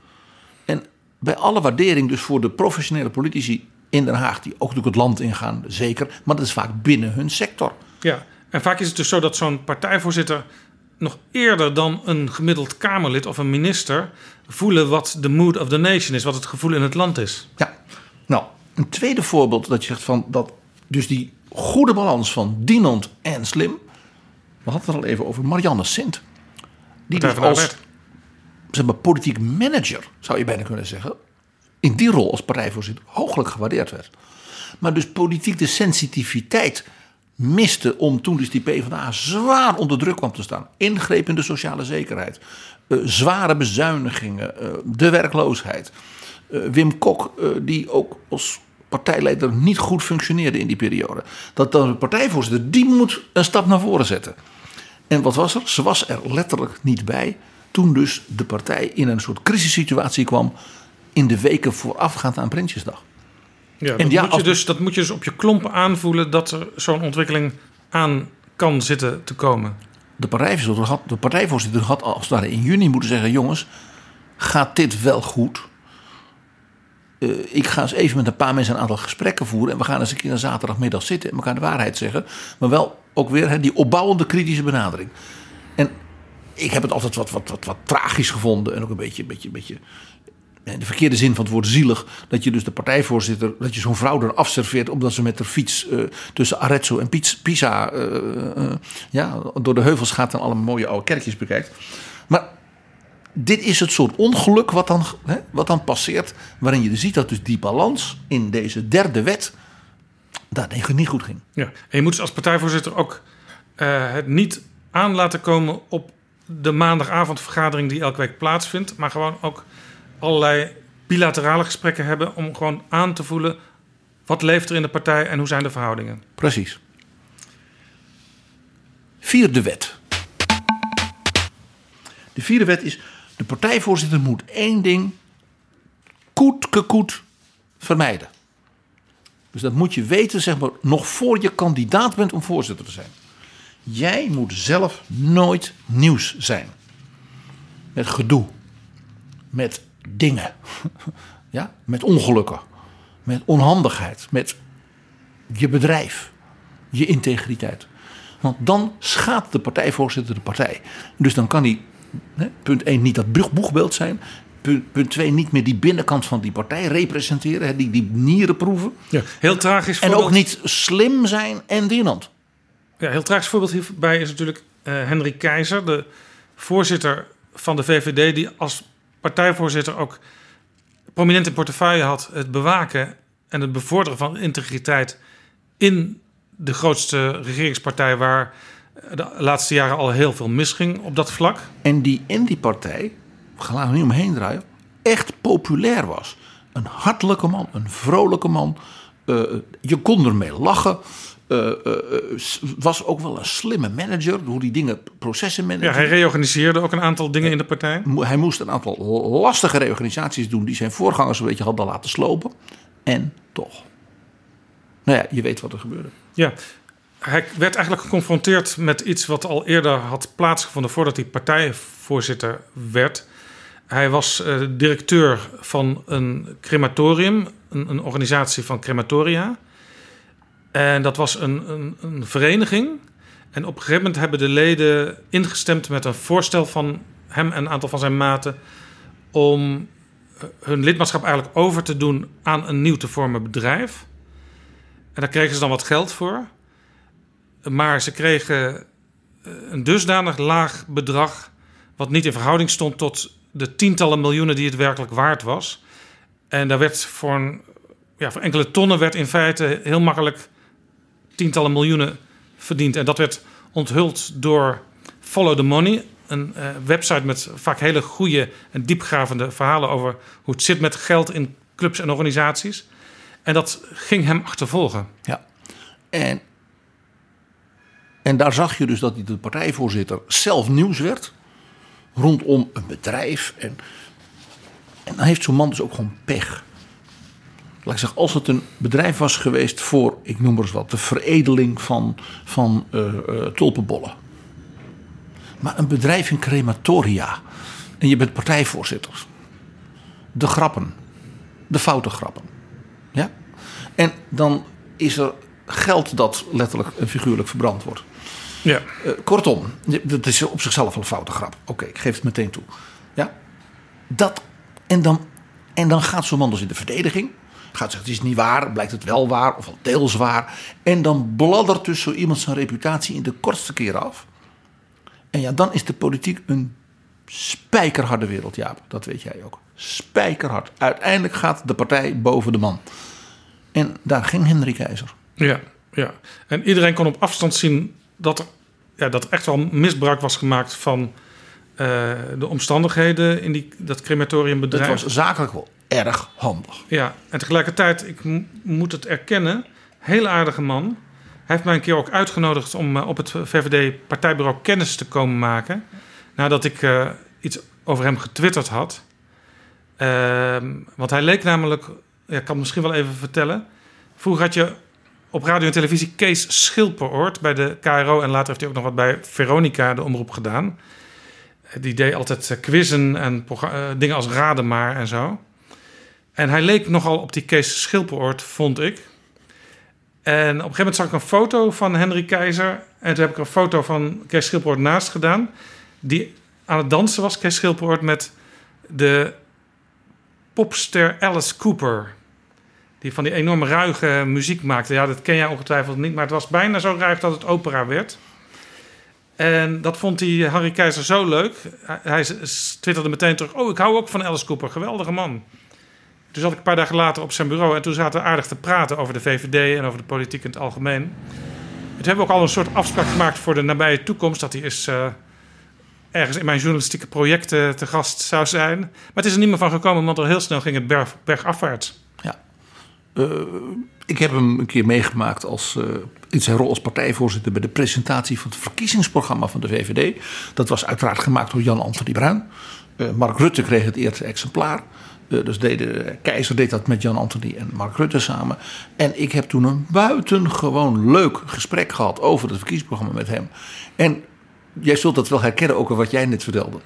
Speaker 4: En bij alle waardering dus voor de professionele politici in Den Haag, die ook natuurlijk het land ingaan, zeker, maar dat is vaak binnen hun sector.
Speaker 3: ja. En vaak is het dus zo dat zo'n partijvoorzitter nog eerder dan een gemiddeld Kamerlid of een minister voelen wat de mood of the nation is, wat het gevoel in het land is.
Speaker 4: Ja, nou, een tweede voorbeeld dat je zegt van dat dus die goede balans van dienend en slim. We hadden het al even over Marianne Sint. Die dus als zeg maar, politiek manager, zou je bijna kunnen zeggen, in die rol als partijvoorzitter hooglijk gewaardeerd werd. Maar dus politiek de sensitiviteit miste om toen dus die PvdA zwaar onder druk kwam te staan. Ingreep in de sociale zekerheid, eh, zware bezuinigingen, eh, de werkloosheid. Eh, Wim Kok, die ook als partijleider niet goed functioneerde in die periode. Dat dan de partijvoorzitter, die moet een stap naar voren zetten. En wat was er? Ze was er letterlijk niet bij. Toen dus de partij in een soort crisissituatie kwam. in de weken voorafgaand aan Prinsjesdag.
Speaker 3: Ja,
Speaker 4: En
Speaker 3: dat,
Speaker 4: ja,
Speaker 3: moet je
Speaker 4: als-
Speaker 3: dus, dat moet je dus op je klompen aanvoelen dat er zo'n ontwikkeling aan kan zitten te komen.
Speaker 4: De partijvoorzitter, had, de partijvoorzitter had als het ware in juni moeten zeggen: jongens, gaat dit wel goed? Eh, ik ga eens even met een paar mensen een aantal gesprekken voeren. En we gaan eens een keer een zaterdagmiddag zitten en elkaar de waarheid zeggen. Maar wel ook weer die opbouwende kritische benadering. En ik heb het altijd wat, wat, wat, wat tragisch gevonden. En ook een beetje, beetje, beetje in de verkeerde zin van het woord zielig, dat je dus de partijvoorzitter, dat je zo'n vrouw er afserveert omdat ze met de fiets uh, tussen Arezzo en Pisa ja, door de heuvels gaat en allemaal mooie oude kerkjes bekijkt. Dit is het soort ongeluk wat dan, hè, wat dan passeert, waarin je ziet dat dus die balans in deze derde wet dat niet goed ging.
Speaker 3: Ja, en je moet dus als partijvoorzitter ook het niet aan laten komen op de maandagavondvergadering die elke week plaatsvindt, maar gewoon ook allerlei bilaterale gesprekken hebben om gewoon aan te voelen wat leeft er in de partij en hoe zijn de verhoudingen.
Speaker 4: Precies. Vierde wet. De vierde wet is: de partijvoorzitter moet één ding koet koet vermijden. Dus dat moet je weten, zeg maar, nog voor je kandidaat bent om voorzitter te zijn. Jij moet zelf nooit nieuws zijn. Met gedoe. Met dingen. Ja? Met ongelukken. Met onhandigheid. Met je bedrijf. Je integriteit. Want dan schaadt de partijvoorzitter de partij. Dus dan kan hij, hè, punt 1, niet dat boegbeeld zijn. Punt 2, niet meer die binnenkant van die partij representeren. Hè, die, die nieren proeven.
Speaker 3: Ja, heel tragisch
Speaker 4: En ook niet slim zijn en dienend.
Speaker 3: Ja, heel tragisch voorbeeld hierbij is natuurlijk uh, Henry Keizer, de voorzitter van de VVD, die als partijvoorzitter ook prominent in portefeuille had het bewaken en het bevorderen van integriteit in de grootste regeringspartij waar de laatste jaren al heel veel misging op dat vlak.
Speaker 4: En die in die partij, we gaan er niet omheen draaien, echt populair was. Een hartelijke man, een vrolijke man. Uh, je kon ermee lachen. Uh, uh, was ook wel een slimme manager, hoe die dingen, processen managen.
Speaker 3: Ja, hij reorganiseerde ook een aantal dingen in de partij.
Speaker 4: Hij moest een aantal lastige reorganisaties doen die zijn voorgangers een beetje hadden laten slopen. En toch. Nou ja, je weet wat er gebeurde.
Speaker 3: Ja, hij werd eigenlijk geconfronteerd met iets wat al eerder had plaatsgevonden voordat hij partijvoorzitter werd. Hij was uh, directeur van een crematorium, een, een organisatie van crematoria. En dat was een, een, een, vereniging. En op een gegeven moment hebben de leden ingestemd met een voorstel van hem en een aantal van zijn maten. om eh, hun lidmaatschap eigenlijk over te doen aan een nieuw te vormen bedrijf. En daar kregen ze dan wat geld voor. Maar ze kregen eh, een dusdanig laag bedrag. wat niet in verhouding stond tot de tientallen miljoenen die het werkelijk waard was. En daar werd voor, een, ja, voor enkele tonnen werd in feite heel makkelijk tientallen miljoenen verdiend. En dat werd onthuld door Follow the Money, een uh, website met vaak hele goede en diepgravende verhalen over hoe het zit met geld in clubs en organisaties. En dat ging hem achtervolgen.
Speaker 4: Ja, en, en daar zag je dus dat de partijvoorzitter zelf nieuws werd rondom een bedrijf. En, en dan heeft zo'n man dus ook gewoon pech laat ik zeggen, als het een bedrijf was geweest voor, ik noem maar eens wat, de veredeling van, van uh, uh, tulpenbollen. Maar een bedrijf in crematoria. En je bent partijvoorzitter. De grappen. De foute grappen. Ja? En dan is er geld dat letterlijk en figuurlijk verbrand wordt.
Speaker 3: Ja.
Speaker 4: Uh, kortom, dat is op zichzelf een foute grap. Oké, ik geef het meteen toe. Ja? Dat, en, dan, en dan gaat zo'n man dus in de verdediging gaat zeggen het is niet waar, blijkt het wel waar of al deels waar. En dan bladdert dus zo iemand zijn reputatie in de kortste keer af. En ja, dan is de politiek een spijkerharde wereld, Jaap. Dat weet jij ook. Spijkerhard. Uiteindelijk gaat de partij boven de man. En daar ging Henry Keizer.
Speaker 3: Ja, ja. En iedereen kon op afstand zien dat er, ja, dat echt wel misbruik was gemaakt van uh, de omstandigheden in die, dat crematoriumbedrijf.
Speaker 4: Het was zakelijk wel erg handig.
Speaker 3: Ja, en tegelijkertijd, ik moet het erkennen, hele aardige man. Hij heeft mij een keer ook uitgenodigd om uh, op het VVD-partijbureau kennis te komen maken. Nadat ik uh, iets over hem getwitterd had. Uh, want hij leek namelijk, ja, ik kan het misschien wel even vertellen. Vroeger had je op radio en televisie Kees Schilperoort bij de KRO. En later heeft hij ook nog wat bij Veronica, de omroep, gedaan. Die deed altijd quizzen en dingen als raden maar en zo. En hij leek nogal op die Kees Schilperoort, vond ik. En op een gegeven moment zag ik een foto van Henry Keizer. En toen heb ik een foto van Kees Schilperoort naast gedaan. Die aan het dansen was, Kees Schilperoort, met de popster Alice Cooper. Die van die enorme ruige muziek maakte. Ja, dat ken jij ongetwijfeld niet, maar het was bijna zo ruig dat het opera werd. En dat vond die Harry Keizer zo leuk. Hij, twitterde meteen terug: Oh, ik hou ook van Alice Cooper, geweldige man. Toen zat ik een paar dagen later op zijn bureau en toen zaten we aardig te praten over de VVD en over de politiek in het algemeen. En toen hebben we ook al een soort afspraak gemaakt voor de nabije toekomst. Dat hij eens eh, ergens in mijn journalistieke projecten te gast zou zijn. Maar het is er niet meer van gekomen, want al heel snel ging het berg, bergafwaarts.
Speaker 4: Eh, ik heb hem een keer meegemaakt als, in zijn rol als partijvoorzitter bij de presentatie van het verkiezingsprogramma van de VVD. Dat was uiteraard gemaakt door Jan-Anthony Bruin. Eh, Mark Rutte kreeg het eerste exemplaar. Eh, dus deden, Keizer deed dat met Jan-Anthony en Mark Rutte samen. En ik heb toen een buitengewoon leuk gesprek gehad over het verkiezingsprogramma met hem. En jij zult dat wel herkennen, ook al wat jij net vertelde.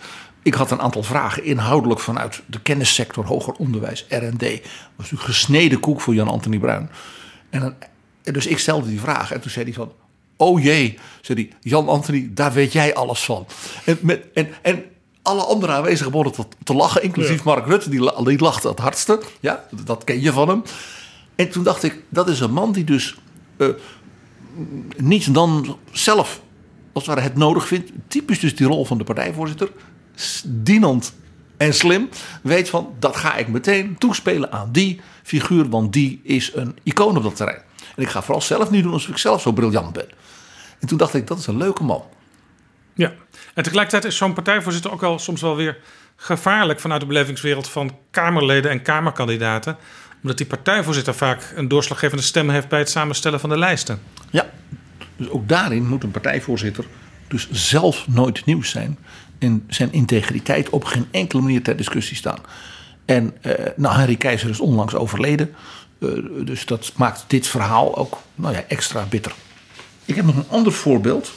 Speaker 4: Ik had een aantal vragen inhoudelijk vanuit de kennissector, hoger onderwijs, R&D. Dat was natuurlijk gesneden koek voor Jan-Anthony Bruin. En, dus ik stelde die vraag en toen zei hij van... Oh jee, zei hij, Jan-Anthony, daar weet jij alles van. En, met, en, en alle andere aanwezigen begonnen te, te lachen, inclusief Mark Rutte, die, die lachte het hardste. Ja, dat ken je van hem. En toen dacht ik, dat is een man die dus eh, niet dan zelf als het ware het nodig vindt. Typisch dus die rol van de partijvoorzitter. Dienend en slim. Weet van, dat ga ik meteen toespelen aan die figuur. Want die is een icoon op dat terrein. En ik ga vooral zelf niet doen alsof ik zelf zo briljant ben. En toen dacht ik, dat is een leuke man.
Speaker 3: Ja, en tegelijkertijd is zo'n partijvoorzitter ook wel soms wel weer gevaarlijk vanuit de belevingswereld van Kamerleden en Kamerkandidaten. Omdat die partijvoorzitter vaak een doorslaggevende stem heeft bij het samenstellen van de lijsten.
Speaker 4: Ja, dus ook daarin moet een partijvoorzitter dus zelf nooit nieuws zijn. En zijn integriteit op geen enkele manier ter discussie staan. En eh, nou, Henry Keizer is onlangs overleden. Eh, dus dat maakt dit verhaal ook nou ja, extra bitter. Ik heb nog een ander voorbeeld.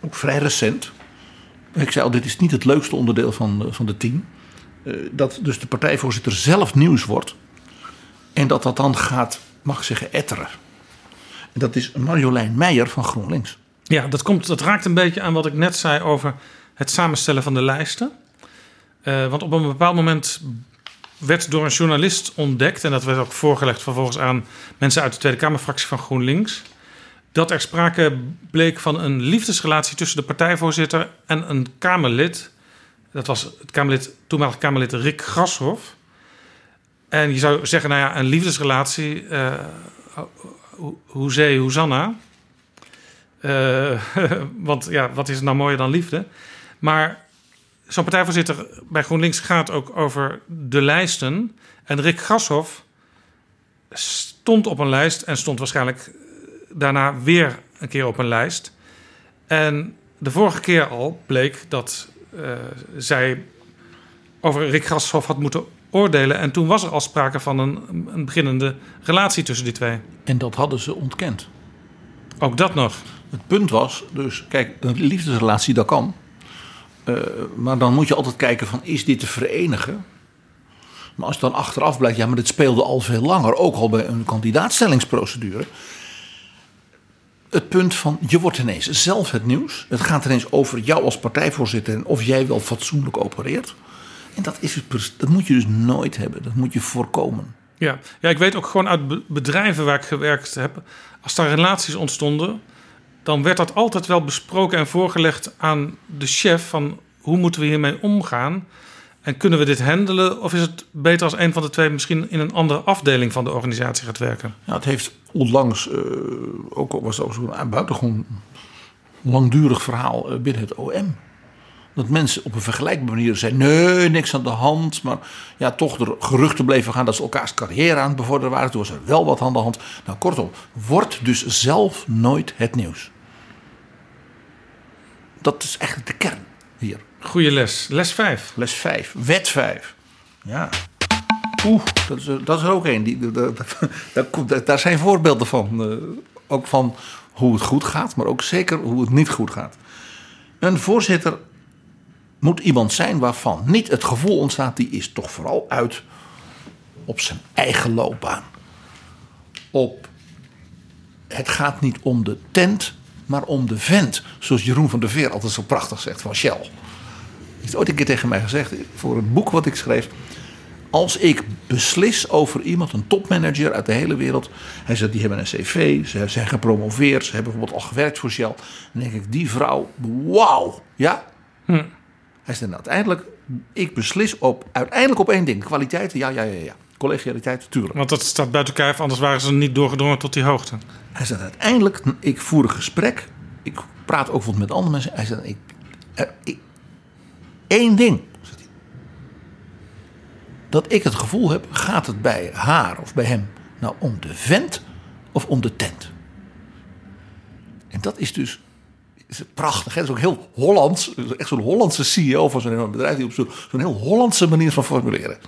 Speaker 4: Ook vrij recent. Ik zei al, dit is niet het leukste onderdeel van, de- van de. Eh, dat dus de partijvoorzitter zelf nieuws wordt. En dat dat dan gaat, mag ik zeggen, etteren. En dat is Marjolein Meijer van GroenLinks.
Speaker 3: Ja, dat, komt, dat raakt een beetje aan wat ik net zei over het samenstellen van de lijsten. Eh, want op een bepaald moment werd door een journalist ontdekt, en dat werd ook voorgelegd vervolgens aan mensen uit de Tweede Kamerfractie van GroenLinks, dat er sprake bleek van een liefdesrelatie tussen de partijvoorzitter en een Kamerlid. Dat was het Kamerlid, toenmalig Kamerlid Rick Grashoff. En je zou zeggen, nou ja, een liefdesrelatie, ho- hoezee, hoezanna. Eh, want ja, wat is nou mooier dan liefde? Maar zo'n partijvoorzitter bij GroenLinks gaat ook over de lijsten. En Rick Grashoff stond op een lijst en stond waarschijnlijk daarna weer een keer op een lijst. En de vorige keer al bleek dat eh, zij over Rick Grashoff had moeten oordelen. En toen was er al sprake van een, een beginnende relatie tussen die twee.
Speaker 4: En dat hadden ze ontkend.
Speaker 3: Ook dat nog.
Speaker 4: Het punt was, dus kijk, een liefdesrelatie dat kan. Eh, maar dan moet je altijd kijken van, is dit te verenigen? Maar als dan achteraf blijkt, ja, maar dit speelde al veel langer. Ook al bij een kandidaatstellingsprocedure. Het punt van, je wordt ineens zelf het nieuws. Het gaat ineens over jou als partijvoorzitter en of jij wel fatsoenlijk opereert. En dat, is het, dat moet je dus nooit hebben. Dat moet je voorkomen.
Speaker 3: Ja. ja, ik weet ook gewoon uit be- bedrijven waar ik gewerkt heb. Als daar relaties ontstonden, dan werd dat altijd wel besproken en voorgelegd aan de chef van hoe moeten we hiermee omgaan. En kunnen we dit handelen? Of is het beter als een van de twee misschien in een andere afdeling van de organisatie gaat werken?
Speaker 4: Ja, het heeft onlangs, eh, ook al was het zo'n buitengewoon langdurig verhaal eh, binnen het OM. Dat mensen op een vergelijkbare manier zeiden: nee, niks aan de hand. Maar ja, toch er geruchten bleven gaan dat ze elkaars carrière aan het bevorderen waren. Toen was er wel wat aan de hand. Nou, kortom, wordt dus zelf nooit het nieuws. Dat is eigenlijk de kern hier.
Speaker 3: Goeie les. Les 5.
Speaker 4: Les 5. Wet 5. Ja. Oeh, dat is, dat is er ook een. Die, daar, daar zijn voorbeelden van. eh, ook van hoe het goed gaat, maar ook zeker hoe het niet goed gaat. Een voorzitter moet iemand zijn waarvan niet het gevoel ontstaat... die is toch vooral uit op zijn eigen loopbaan. Op het gaat niet om de tent, maar om de vent. Zoals Jeroen van der Veer altijd zo prachtig zegt van Shell. Hij heeft ooit een keer tegen mij gezegd voor een boek wat ik schreef. Als ik beslis over iemand, een topmanager uit de hele wereld. Hij zegt, die hebben een cv, ze zijn gepromoveerd, ze hebben bijvoorbeeld al gewerkt voor Shell. Dan denk ik, die vrouw, wauw, ja.
Speaker 3: Hm.
Speaker 4: Hij zegt, uiteindelijk, ik beslis op, uiteindelijk op één ding. Kwaliteit, ja, ja, ja, ja. Collegialiteit, tuurlijk.
Speaker 3: Want dat staat buiten kijf, anders waren ze niet doorgedrongen tot die hoogte.
Speaker 4: Hij zegt uiteindelijk, ik voer een gesprek. Ik praat ook met andere mensen. Hij zegt, ik, ik, één ding. zegt hij. Dat ik het gevoel heb, gaat het bij haar of bij hem nou om de vent of om de tent? En dat is dus is prachtig. Hè? Dat is ook heel Hollands. Echt zo'n Hollandse CEO van zo'n enorm bedrijf... die op zo'n heel Hollandse manier van formuleren.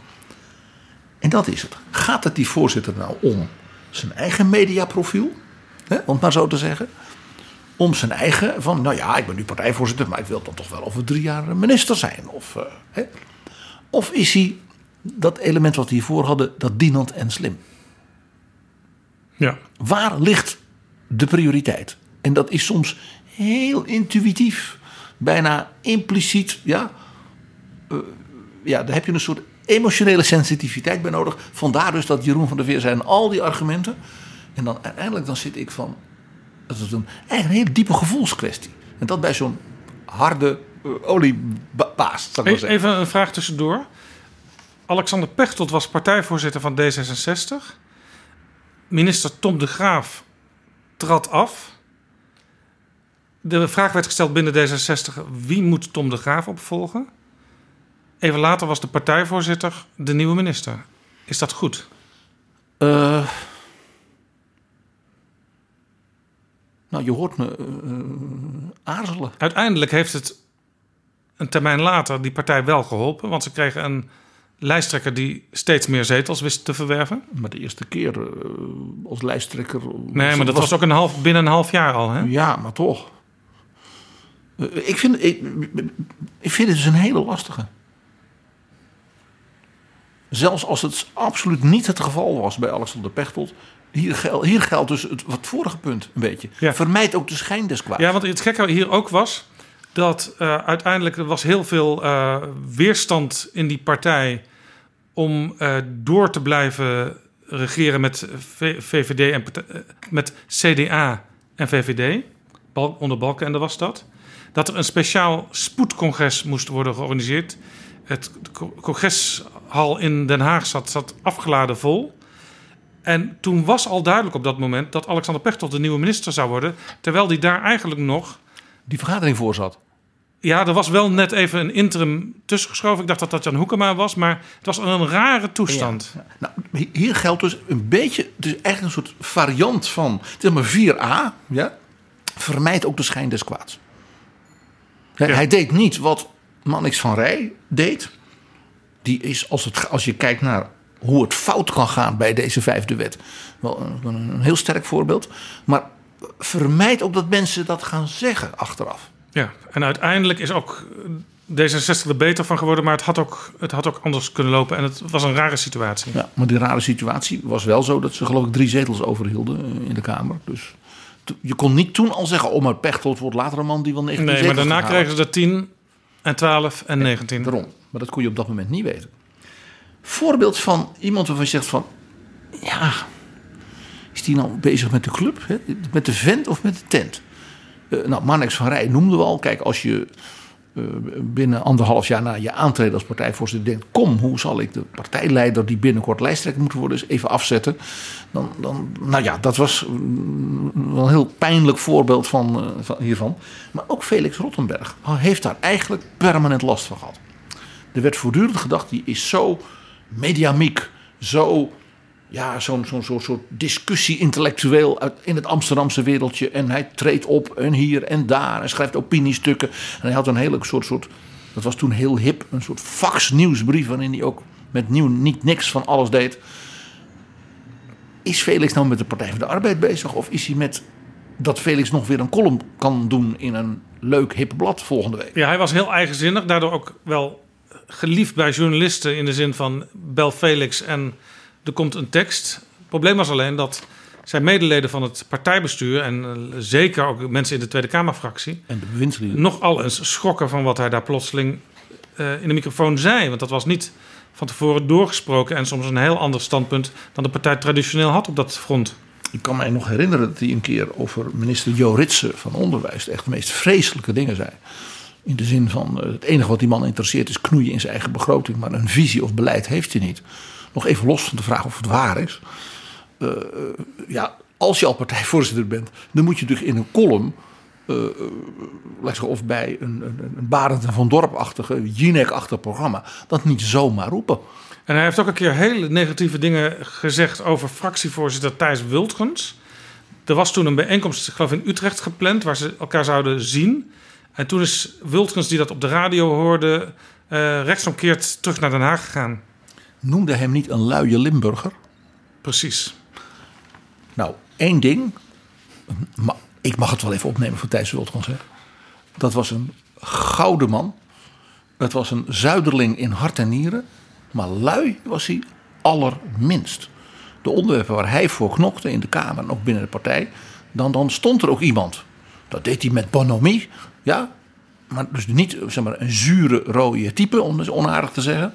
Speaker 4: En dat is het. Gaat het die voorzitter nou om zijn eigen mediaprofiel? Hè, om het maar zo te zeggen. Om zijn eigen, van nou ja, ik ben nu partijvoorzitter, maar ik wil dan toch wel over drie jaar minister zijn. Of, eh, hè. of is hij dat element wat we hiervoor hadden, dat dienend en slim?
Speaker 3: Ja.
Speaker 4: Waar ligt de prioriteit? En dat is soms heel intuïtief, bijna impliciet. Ja, Eh, ja daar heb je een soort emotionele sensitiviteit bij nodig. Vandaar dus dat Jeroen van der Veer zijn al die argumenten. En dan uiteindelijk dan zit ik van. Dat is een, eigenlijk een hele diepe gevoelskwestie. En dat bij zo'n harde uh, oliebaas.
Speaker 3: E-
Speaker 4: zeggen.
Speaker 3: Even een vraag tussendoor. Alexander Pechtold was partijvoorzitter van D66. Minister Tom de Graaf trad af. De vraag werd gesteld binnen D66: wie moet Tom de Graaf opvolgen? Even later was de partijvoorzitter de nieuwe minister. Is dat goed?
Speaker 4: Eh, nou, je hoort me eh, eh, aarzelen.
Speaker 3: Uiteindelijk heeft het een termijn later die partij wel geholpen, want ze kregen een lijsttrekker die steeds meer zetels wist te verwerven.
Speaker 4: Maar de eerste keer als lijsttrekker.
Speaker 3: Nee, maar dat was ook een half, binnen een half jaar al. Hè?
Speaker 4: Ja, maar toch. Ik, vind, ik, ik vind het dus een hele lastige. Zelfs als het absoluut niet het geval was bij Alexander Pechtold. Hier, gel- hier geldt dus het, wat vorige punt een beetje. Vermijd ook de schijn des.
Speaker 3: Ja, want het gekke hier ook was dat eh, uiteindelijk er was heel veel eh, weerstand in die partij om eh, door te blijven regeren met V- VVD en met CDA en VVD. Bal, onder Balkenende was dat. Dat er een speciaal spoedcongres moest worden georganiseerd. Het co- congreshal in Den Haag zat, zat afgeladen vol. En toen was al duidelijk op dat moment dat Alexander Pechtold de nieuwe minister zou worden. Terwijl die daar eigenlijk nog.
Speaker 4: Die vergadering voor zat.
Speaker 3: Ja, er was wel net even een interim tussengeschoven. Ik dacht dat dat Jan Hoekema was, maar het was een rare toestand.
Speaker 4: Nou, hi- hier geldt dus een beetje, dus eigenlijk een soort variant van, het is maar 4a, ja, vermijd ook de schijn des kwaads. Hij deed niet wat Mannix van Rij deed. Die is, als, het, als je kijkt naar hoe het fout kan gaan bij deze vijfde wet, wel een, een heel sterk voorbeeld. Maar vermijd ook dat mensen dat gaan zeggen achteraf.
Speaker 3: Ja, en uiteindelijk is ook D66 er beter van geworden, maar het had ook, het had ook anders kunnen lopen. En het was een rare situatie.
Speaker 4: Ja, maar die rare situatie was wel zo dat ze geloof ik drie zetels overhielden eh, in de Kamer. Dus je kon niet toen al zeggen, oh maar Pechtold wordt later een man die wel 19
Speaker 3: Nee, maar daarna kregen ze er 10 en 12 en 19.
Speaker 4: Daarom. Maar dat kon je op dat moment niet weten. Voorbeeld van iemand waarvan je zegt van... Ja, is die nou bezig met de club? Hè? Met de vent of met de tent? Eh, nou, Marnix van Rij noemden we al. Kijk, als je binnen anderhalf jaar na je aantreden als partijvoorzitter denkt... kom, hoe zal ik de partijleider die binnenkort lijsttrekker moet worden... eens even afzetten. Dan, dan, nou ja, dat was mm, een heel pijnlijk voorbeeld van, eh, van hiervan. Maar ook Felix Rottenberg heeft daar eigenlijk permanent last van gehad. Er werd voortdurend gedacht, die is zo mediamiek, zo, ja, zo'n zo'n soort discussie-intellectueel uit- in het Amsterdamse wereldje. En hij treedt op en hier en daar en schrijft opiniestukken. En hij had een hele soort, soort dat was toen heel hip, een soort fax-nieuwsbrief waarin hij ook met nieuw niet niks van alles deed. Is Felix nou met de Partij van de Arbeid bezig? Of is hij met dat Felix nog weer een column kan doen in een leuk hip blad volgende week?
Speaker 3: Ja, hij was heel eigenzinnig, daardoor ook wel geliefd bij journalisten in de zin van bel Felix en er komt een tekst. Het probleem was alleen dat zijn medeleden van het partijbestuur en eh, zeker ook mensen in de Tweede Kamerfractie
Speaker 4: En de bewindslieden.
Speaker 3: nogal eens schrokken van wat hij daar plotseling eh, in de microfoon zei. Want dat was niet van tevoren doorgesproken en soms een heel ander standpunt dan de partij traditioneel had op dat front.
Speaker 4: Ik kan mij nog herinneren dat hij een keer over minister Jo Ritsen van Onderwijs echt de meest vreselijke dingen zei. In de zin van eh, het enige wat die man interesseert is knoeien in zijn eigen begroting, maar een visie of beleid heeft hij niet. Nog even los van de vraag of het waar is. Uh, ja, als je al partijvoorzitter bent, dan moet je natuurlijk in een column. Uh, of bij een, een, een Barend en van Dorp-achtige, Jinek-achtig programma, dat niet zomaar roepen.
Speaker 3: En hij heeft ook een keer hele negatieve dingen gezegd over fractievoorzitter Thijs Wultgens. Er was toen een bijeenkomst, ik geloof in Utrecht, gepland waar ze elkaar zouden zien. En toen is Wultgens, die dat op de radio hoorde, uh, rechtsomkeerd terug naar Den Haag gegaan.
Speaker 4: Noemde hem niet een luie Limburger?
Speaker 3: Precies.
Speaker 4: Nou, één ding. Maar ik mag het wel even opnemen voor Thijs. Hè. Dat was een gouden man. Het was een zuiderling in hart en nieren. Maar lui was hij allerminst. De onderwerpen waar hij voor knokte in de Kamer en ook binnen de partij. Dan, dan stond er ook iemand. Dat deed hij met bonhomie. Ja, maar dus niet zeg maar, een zure rode type, om het onaardig te zeggen.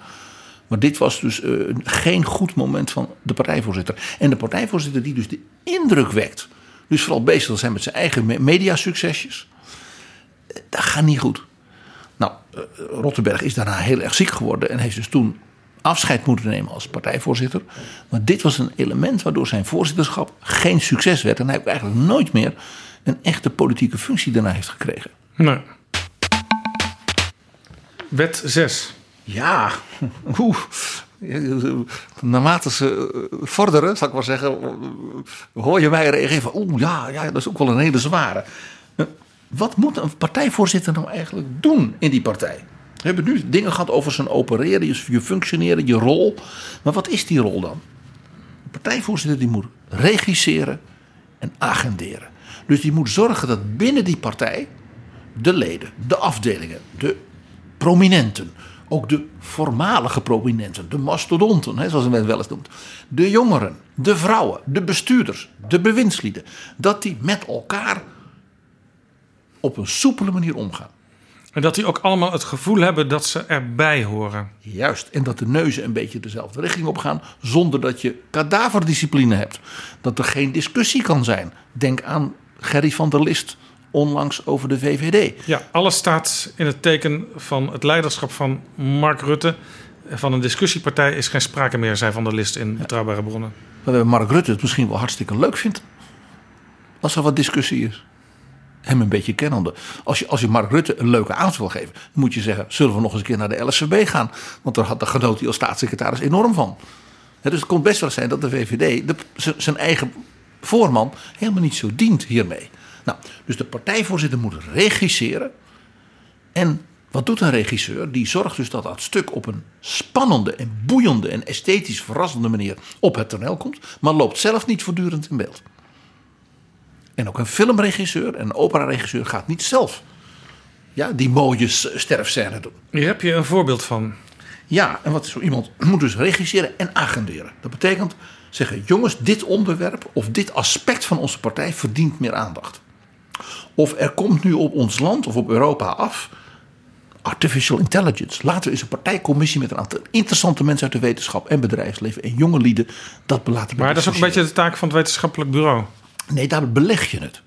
Speaker 4: Maar dit was dus uh, geen goed moment van de partijvoorzitter. En de partijvoorzitter die dus de indruk wekt. Dus vooral bezig te zijn met zijn eigen mediasuccesjes. Dat gaat niet goed. Nou, uh, Rottenberg is daarna heel erg ziek geworden. En heeft dus toen afscheid moeten nemen als partijvoorzitter. Maar dit was een element waardoor zijn voorzitterschap geen succes werd. En hij ook eigenlijk nooit meer een echte politieke functie daarna heeft gekregen.
Speaker 3: Nee. Wet 6.
Speaker 4: Ja, oeh. Naarmate ze eh, vorderen, zal ik maar zeggen, hoor je mij reageren van, oeh ja, ja, dat is ook wel een hele zware. Eh, wat moet een partijvoorzitter nou eigenlijk doen in die partij? We hebben nu dingen gehad over zijn opereren, je functioneren, je rol. Maar wat is die rol dan? Een partijvoorzitter die moet regisseren en agenderen. Dus die moet zorgen dat binnen die partij de leden, de afdelingen, de prominenten, ook de voormalige prominenten, de mastodonten, hè, zoals men wel eens noemt, de jongeren, de vrouwen, de bestuurders, de bewindslieden, dat die met elkaar op een soepele manier omgaan.
Speaker 3: En dat die ook allemaal het gevoel hebben dat ze erbij horen.
Speaker 4: Juist, en dat de neuzen een beetje dezelfde richting op gaan, zonder dat je kadaverdiscipline hebt. Dat er geen discussie kan zijn. Denk aan Gerry van der List onlangs over de VVD.
Speaker 3: Ja, alles staat in het teken van het leiderschap van Mark Rutte. Van een discussiepartij is geen sprake meer, zei Van der List in Betrouwbare Bronnen.
Speaker 4: Waarbij Mark Rutte het misschien wel hartstikke leuk vindt. Als er wat discussie is. Hem een beetje kennende. Als je, als je Mark Rutte een leuke avond wil geven, moet je zeggen: zullen we nog eens een keer naar de LSVB gaan? Want daar had de genoot hij als staatssecretaris enorm van. dus het kon best wel zijn dat de VVD de, zijn eigen voorman helemaal niet zo dient hiermee. Nou, dus de partijvoorzitter moet regisseren. En wat doet een regisseur? Die zorgt dus dat dat stuk op een spannende en boeiende en esthetisch verrassende manier op het toneel komt, maar loopt zelf niet voortdurend in beeld. En ook een filmregisseur en een operaregisseur gaat niet zelf ja, die mooie sterfscène doen.
Speaker 3: Hier heb je een voorbeeld van.
Speaker 4: Ja, en wat is zo iemand moet dus regisseren en agenderen. Dat betekent zeggen: jongens, dit onderwerp of dit aspect van onze partij verdient meer aandacht. Of er komt nu op ons land of op Europa af artificial intelligence. Laten we eens een partijcommissie met een aantal interessante mensen uit de wetenschap en bedrijfsleven en jonge lieden dat laten
Speaker 3: Maar dat is ook een beetje de taak van het wetenschappelijk bureau.
Speaker 4: Nee, daar beleg je het.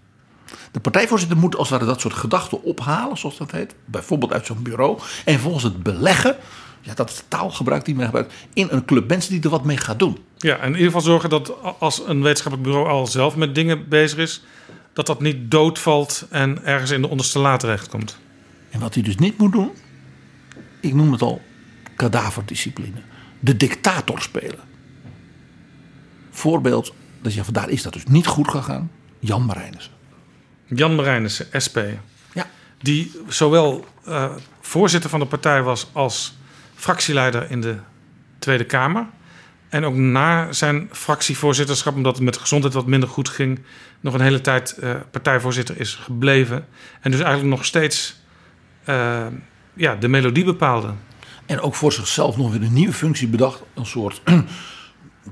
Speaker 4: De partijvoorzitter moet als het ware dat soort gedachten ophalen, zoals dat heet. Bijvoorbeeld uit zo'n bureau. En volgens het beleggen, ja, dat is taalgebruik die men gebruikt, in een club mensen die er wat mee gaat doen.
Speaker 3: Ja, en in ieder geval zorgen dat als een wetenschappelijk bureau al zelf met dingen bezig is, dat dat niet doodvalt en ergens in de onderste la terechtkomt.
Speaker 4: En wat hij dus niet moet doen, ik noem het al kadaverdiscipline. De dictator spelen. Voorbeeld, dat je, daar is dat dus niet goed gegaan. Jan Marijnissen.
Speaker 3: Jan Marijnissen, SP.
Speaker 4: Ja.
Speaker 3: Die zowel uh, voorzitter van de partij was als fractieleider in de Tweede Kamer. En ook na zijn fractievoorzitterschap, omdat het met de gezondheid wat minder goed ging, nog een hele tijd uh, partijvoorzitter is gebleven. En dus eigenlijk nog steeds uh, ja, de melodie bepaalde.
Speaker 4: En ook voor zichzelf nog weer een nieuwe functie bedacht. Een soort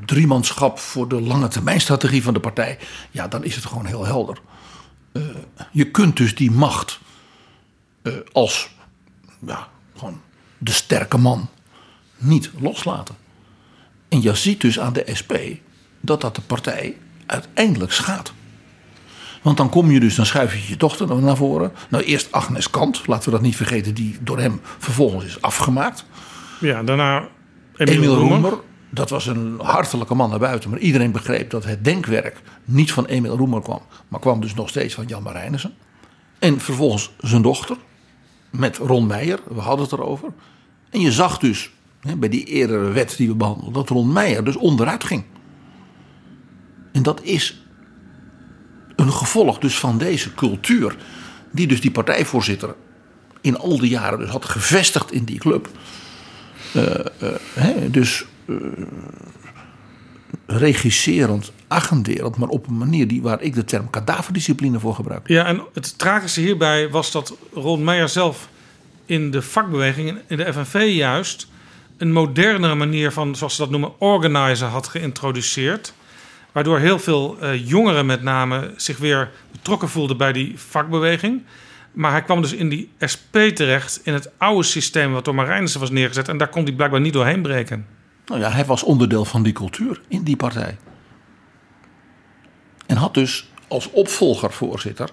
Speaker 4: driemanschap voor de lange termijn strategie van de partij. Ja, dan is het gewoon heel helder. Uh, je kunt dus die macht als ja, gewoon de sterke man niet loslaten. En je ziet dus aan de SP dat dat de partij uiteindelijk schaadt. Want dan kom je dus, dan schuif je je dochter naar voren. Nou, eerst Agnes Kant, laten we dat niet vergeten, die door hem vervolgens is afgemaakt.
Speaker 3: Ja, daarna
Speaker 4: Emiel,
Speaker 3: Emiel
Speaker 4: Roemer.
Speaker 3: Roemer.
Speaker 4: Dat was een hartelijke man naar buiten. Maar iedereen begreep dat het denkwerk niet van Emiel Roemer kwam. Maar kwam dus nog steeds van Jan Marijnissen. En vervolgens zijn dochter. Met Ron Meijer. We hadden het erover. En je zag dus bij die eerdere wet die we behandelden. Dat Ron Meijer dus onderuit ging. En dat is een gevolg dus van deze cultuur. Die dus die partijvoorzitter in al die jaren dus had gevestigd in die club. Eh, eh, hè, dus eh, regisserend, agenderend, maar op een manier die, waar ik de term kadaverdiscipline voor gebruik.
Speaker 3: Ja, en het tragische hierbij was dat Ron Meijer zelf in de vakbeweging, in de FNV juist, een modernere manier van, zoals ze dat noemen, organizen had geïntroduceerd. Waardoor heel veel eh, jongeren met name zich weer betrokken voelden bij die vakbeweging. Maar hij kwam dus in die SP terecht, in het oude systeem wat door Marijnissen was neergezet. En daar kon hij blijkbaar niet doorheen breken.
Speaker 4: Nou ja, hij was onderdeel van die cultuur in die partij. En had dus als opvolger, voorzitter,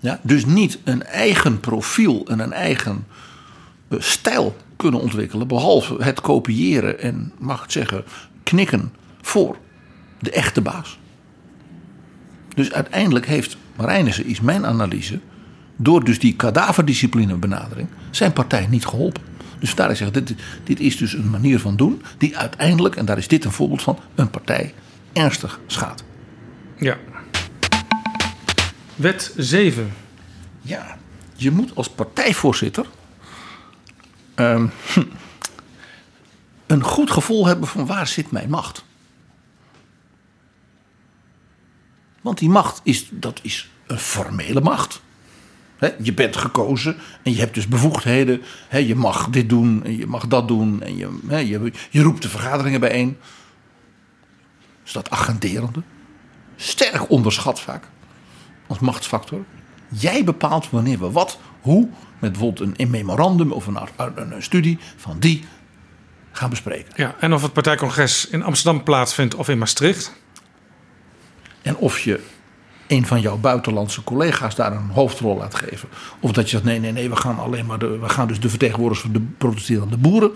Speaker 4: ja, dus niet een eigen profiel en een eigen eh, stijl kunnen ontwikkelen. Behalve het kopiëren en, mag ik zeggen, knikken voor de echte baas. Dus uiteindelijk heeft Marijnissen, is mijn analyse, door dus die kadaverdiscipline benadering, zijn partij niet geholpen. Dus daar is zeg, dit, dit is dus een manier van doen die uiteindelijk, en daar is dit een voorbeeld van, een partij ernstig schaadt.
Speaker 3: Ja. Wet 7.
Speaker 4: Ja, je moet als partijvoorzitter ehm, hm, een goed gevoel hebben van waar zit mijn macht. Want die macht is, dat is een formele macht. Je bent gekozen en je hebt dus bevoegdheden. Je mag dit doen en je mag dat doen. En je, hè, je, je roept de vergaderingen bijeen. Dus dat agenderende. Sterk onderschat vaak. Als machtsfactor. Jij bepaalt wanneer we wat, hoe. Met bijvoorbeeld een, memorandum of een, een, een studie van die gaan bespreken.
Speaker 3: Ja, en of het partijcongres in Amsterdam plaatsvindt of in Maastricht.
Speaker 4: En of je een van jouw buitenlandse collega's daar een hoofdrol laat geven. Of dat je zegt, nee, nee, nee, we gaan alleen maar de, we gaan dus de vertegenwoordigers van de protesterende boeren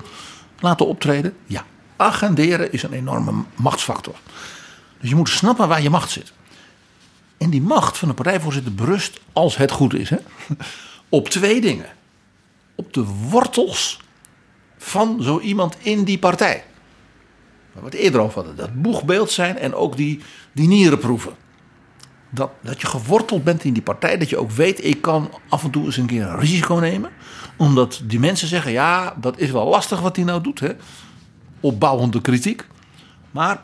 Speaker 4: laten optreden. Ja, agenderen is een enorme machtsfactor. Dus je moet snappen waar je macht zit. En die macht van de partijvoorzitter berust, als het goed is, hè, op twee dingen. Op de wortels van zo iemand in die partij. Waar we het eerder over hadden. Dat boegbeeld zijn en ook die, die nierenproeven. Dat, dat je geworteld bent in die partij. Dat je ook weet, ik kan af en toe eens een keer een risico nemen. Omdat die mensen zeggen, ja, dat is wel lastig wat hij nou doet. Hè? Opbouwende kritiek. Maar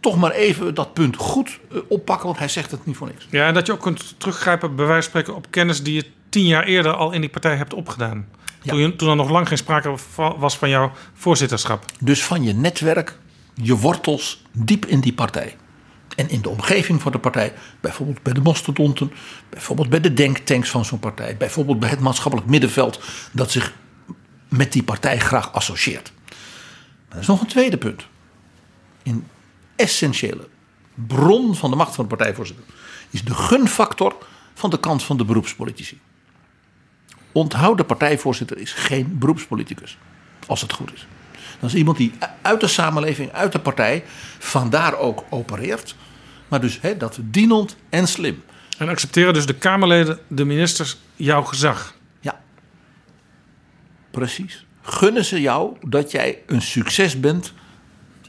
Speaker 4: toch maar even dat punt goed eh, oppakken, want hij zegt het niet voor niks.
Speaker 3: Ja, en dat je ook kunt teruggrijpen, bij wijze van spreken, op kennis die je tien jaar eerder al in die partij hebt opgedaan. Toen, je, toen er nog lang geen sprake was van jouw voorzitterschap.
Speaker 4: Dus van je netwerk, je wortels diep in die partij. En in de omgeving van de partij, bijvoorbeeld bij de mastodonten, bijvoorbeeld bij de denktanks van zo'n partij, bijvoorbeeld bij het maatschappelijk middenveld dat zich met die partij graag associeert. Maar er is nog een tweede punt. Een essentiële bron van de macht van de partijvoorzitter is de gunfactor van de kant van de beroepspolitici. Onthoud, de partijvoorzitter is geen beroepspoliticus, als het goed is. Dat is iemand die uit de samenleving, uit de partij, vandaar ook opereert. Maar dus hè, dat dienend en slim.
Speaker 3: En accepteren dus de Kamerleden, de ministers, jouw gezag.
Speaker 4: Ja, precies. Gunnen ze jou dat jij een succes bent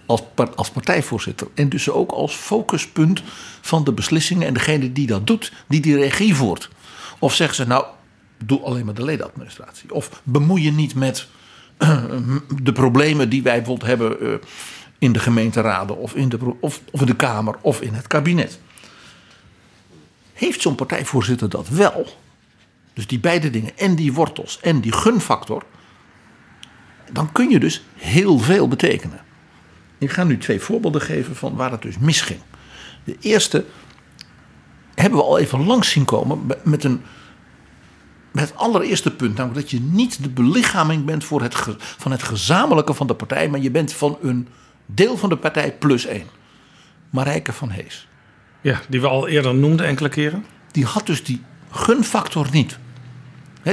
Speaker 4: als, als partijvoorzitter. En dus ook als focuspunt van de beslissingen. En degene die dat doet, die die regie voert. Of zeggen ze nou, doe alleen maar de ledenadministratie. Of bemoei je niet met de problemen die wij bijvoorbeeld hebben eh, in de gemeenteraden. Of in de, of, of in de Kamer of in het kabinet. Heeft zo'n partijvoorzitter dat wel? Dus die beide dingen, en die wortels en die gunfactor. Dan kun je dus heel veel betekenen. Ik ga nu twee voorbeelden geven van waar het dus misging. De eerste hebben we al even langs zien komen met een met het allereerste punt, namelijk dat je niet de belichaming bent voor het van het gezamenlijke van de partij, maar je bent van een deel van de partij plus één. Marijke van Hees.
Speaker 3: Ja, die we al eerder noemden enkele keren.
Speaker 4: Die had dus die gunfactor niet.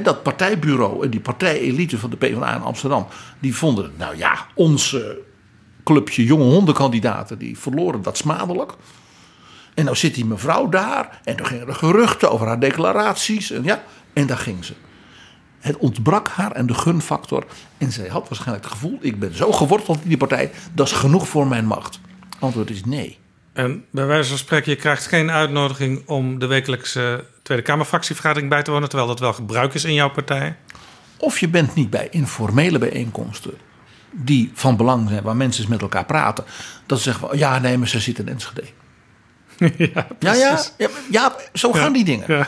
Speaker 4: Dat partijbureau en die partijelite van de PvdA in Amsterdam, die vonden, nou ja, onze clubje jonge hondenkandidaten, die verloren dat smadelijk. En nou zit die mevrouw daar en er gingen er geruchten over haar declaraties. En, ja, en daar ging ze. Het ontbrak haar en de gunfactor. En zij had waarschijnlijk het gevoel, ik ben zo geworteld in die partij, dat is genoeg voor mijn macht. Antwoord is nee.
Speaker 3: En bij wijze van spreken, je krijgt geen uitnodiging om de wekelijkse Tweede Kamerfractievergadering bij te wonen, terwijl dat wel gebruik is in jouw partij.
Speaker 4: Of je bent niet bij informele bijeenkomsten die van belang zijn, waar mensen eens met elkaar praten. Dat ze zeggen, van, ja nee, maar ze zit in Enschede.
Speaker 3: ja,
Speaker 4: Ja, ja, ja, ja, zo gaan
Speaker 3: Ja,
Speaker 4: die dingen.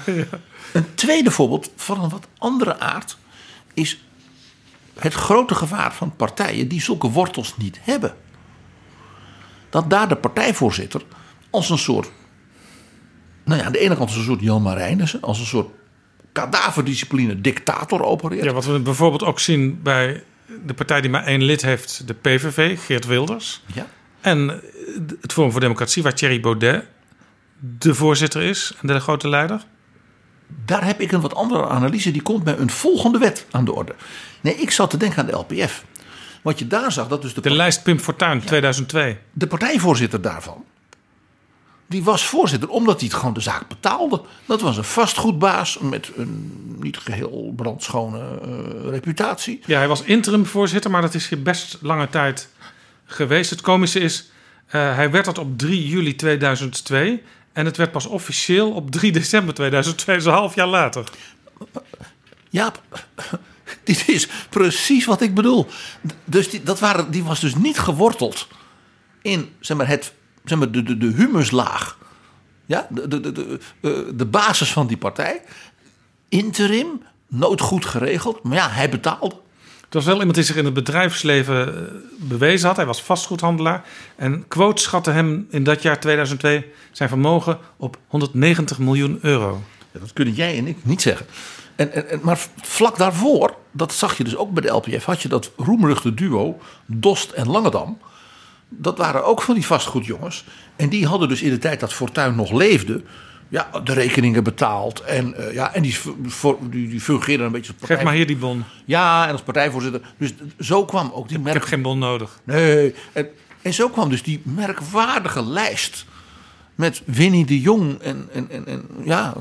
Speaker 4: Een tweede voorbeeld van een wat andere aard is het grote gevaar van partijen die zulke wortels niet hebben. Dat daar de partijvoorzitter als een soort, nou ja, aan de ene kant als een soort Jan Marijnissen, als een soort kadaverdiscipline dictator opereert.
Speaker 3: Ja, wat we bijvoorbeeld ook zien bij de partij die maar één lid heeft, de PVV, Geert Wilders.
Speaker 4: Ja.
Speaker 3: En het Forum voor Democratie, waar Thierry Baudet de voorzitter is en de grote leider.
Speaker 4: Daar heb ik een wat andere analyse. Die komt bij een volgende wet aan de orde. Nee, ik zat te denken aan de LPF. Wat je daar zag, dat dus de,
Speaker 3: De lijst Pim Fortuyn 2002.
Speaker 4: de partijvoorzitter daarvan. Die was voorzitter omdat hij het gewoon de zaak betaalde. Dat was een vastgoedbaas met een niet geheel brandschone eh, reputatie.
Speaker 3: Ja, hij was interim voorzitter, maar dat is hier best lange tijd geweest. Het komische is, eh, hij werd dat op 3 juli 2002 en het werd pas officieel op 3 december 2002, dus een half jaar later.
Speaker 4: Ja, dit is precies wat ik bedoel. Dus die, dat waren, die was dus niet geworteld in zeg maar, het, zeg maar, de, de, de humuslaag. Ja, de, de, de, de, eh, de basis van die partij. Interim, noodgoed geregeld. Maar ja, hij betaalde.
Speaker 3: Was wel iemand die zich in het bedrijfsleven eh, bewezen had. Hij was vastgoedhandelaar. En Quote schatte hem in dat jaar 2002 zijn vermogen op 190 miljoen euro.
Speaker 4: Dat kunnen jij en ik niet zeggen. En, en, en- maar vlak daarvoor, dat zag je dus ook bij de LPF, had je dat roemruchte duo Dost en Langedam. Dat waren ook van die vastgoedjongens. En die hadden dus in de tijd dat Fortuin nog leefde, ja, de rekeningen betaald. En, eh, ja, en die, voor, die, die een beetje als partij...
Speaker 3: Geef maar hier die bon.
Speaker 4: Ja, en als partijvoorzitter. Dus zo kwam ook die merk...
Speaker 3: Ik heb geen bon nodig.
Speaker 4: Nee. En, en zo kwam dus die merkwaardige lijst met Winnie de Jong en, en, en, en ja,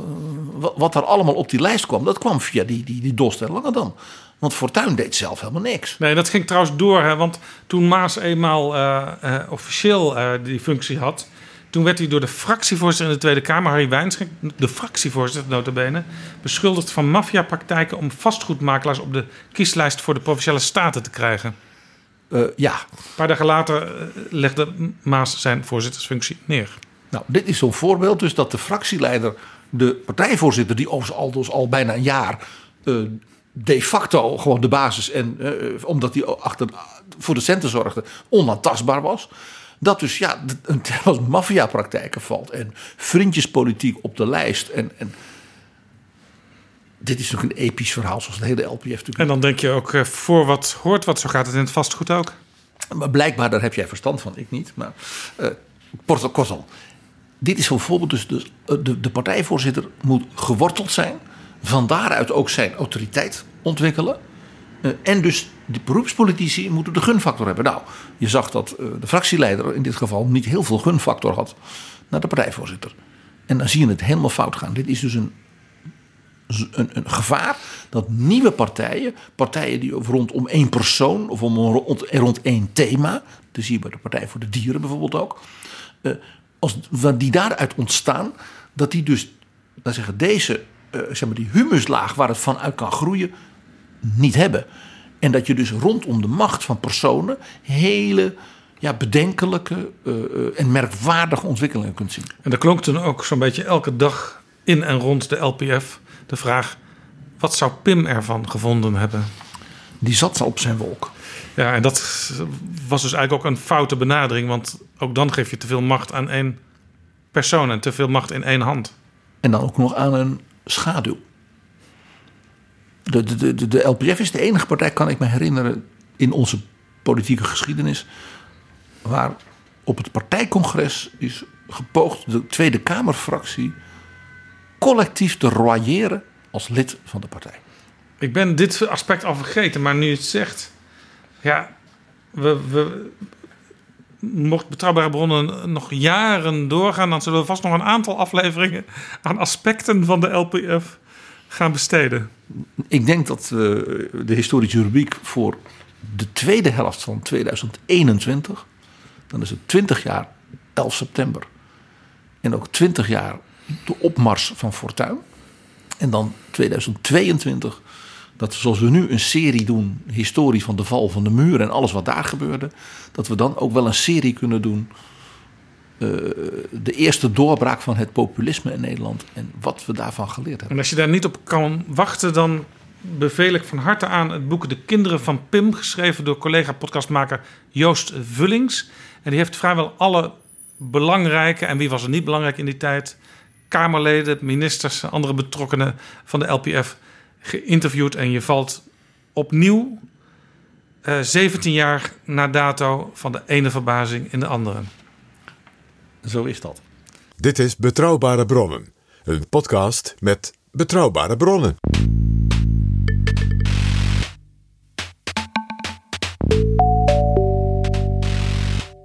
Speaker 4: wat, er allemaal op die lijst kwam, dat kwam via die, die, die Dost en Langedam. Want Fortuyn deed zelf helemaal niks.
Speaker 3: Nee, dat ging trouwens door. Hè, want toen Maas eenmaal eh, eh, officieel die functie had... toen werd hij door de fractievoorzitter in de Tweede Kamer... Harry Wijnschenk, de fractievoorzitter notabene... beschuldigd van maffiapraktijken... om vastgoedmakelaars op de kieslijst voor de Provinciale Staten te krijgen.
Speaker 4: Eh, ja.
Speaker 3: Een paar dagen later eh, legde Maas zijn voorzittersfunctie neer.
Speaker 4: Nou, dit is zo'n voorbeeld dus dat de fractieleider, de partijvoorzitter, die overigens al, dus al bijna een jaar eh, de facto gewoon de basis en omdat hij achter, voor de centen zorgde, onaantastbaar was. Dat dus ja, als maffiapraktijken valt en vriendjespolitiek op de lijst. En, en dit is natuurlijk een episch verhaal, zoals de hele LPF natuurlijk.
Speaker 3: En dan denk je ook, eh, voor wat hoort wat, zo gaat het in het vastgoed ook.
Speaker 4: Maar blijkbaar, daar heb jij verstand van, ik niet. Maar eh kort- kortom, dit is zo'n voorbeeld. Dus de, de, de partijvoorzitter moet geworteld zijn. Van daaruit ook zijn autoriteit ontwikkelen. Eh, en dus de beroepspolitici moeten de gunfactor hebben. Nou, je zag dat eh, de fractieleider in dit geval niet heel veel gunfactor had naar de partijvoorzitter. En dan zie je het helemaal fout gaan. Dit is dus een, een, een gevaar dat nieuwe partijen, partijen die rondom één persoon of om rond, rond één thema, dat zie je bij de Partij voor de Dieren bijvoorbeeld ook, eh, als, die daaruit ontstaan, dat die dus, laten zeggen, deze, zeg maar die humuslaag waar het van uit kan groeien, niet hebben. En dat je dus rondom de macht van personen hele ja, bedenkelijke eh, eh, en merkwaardige ontwikkelingen kunt zien.
Speaker 3: En er klonk toen ook zo'n beetje elke dag in en rond de LPF de vraag: wat zou Pim ervan gevonden hebben?
Speaker 4: Die zat op zijn wolk.
Speaker 3: Ja, en dat was dus eigenlijk ook een foute benadering, want ook dan geef je te veel macht aan één persoon en te veel macht in één hand.
Speaker 4: En dan ook nog aan een schaduw. De, de, de, de LPF is de enige partij, kan ik me herinneren, in onze politieke geschiedenis. waar op het partijcongres is gepoogd de Tweede Kamerfractie collectief te royeren als lid van de partij.
Speaker 3: Ik ben dit aspect al vergeten, maar nu je het zegt. Ja, we, we, mocht betrouwbare bronnen nog jaren doorgaan, dan zullen we vast nog een aantal afleveringen aan aspecten van de LPF gaan besteden.
Speaker 4: Ik denk dat we de historische rubriek voor de tweede helft van 2021, dan is het 20 jaar 11 september en ook 20 jaar de opmars van Fortuin. En dan 2022, dat we zoals we nu een serie doen, historie van de val van de muur en alles wat daar gebeurde, dat we dan ook wel een serie kunnen doen. Eh, de eerste doorbraak van het populisme in Nederland en wat we daarvan geleerd hebben.
Speaker 3: En als je daar niet op kan wachten, dan beveel ik van harte aan het boek De Kinderen van Pim, geschreven door collega-podcastmaker Joost Vullings. En die heeft vrijwel alle belangrijke, en wie was er niet belangrijk in die tijd, Kamerleden, ministers, andere betrokkenen van de LPF geïnterviewd. En je valt opnieuw, eh 17 jaar na dato, van de ene verbazing in de andere.
Speaker 4: Zo is dat.
Speaker 2: Dit is Betrouwbare Bronnen, een podcast met betrouwbare bronnen.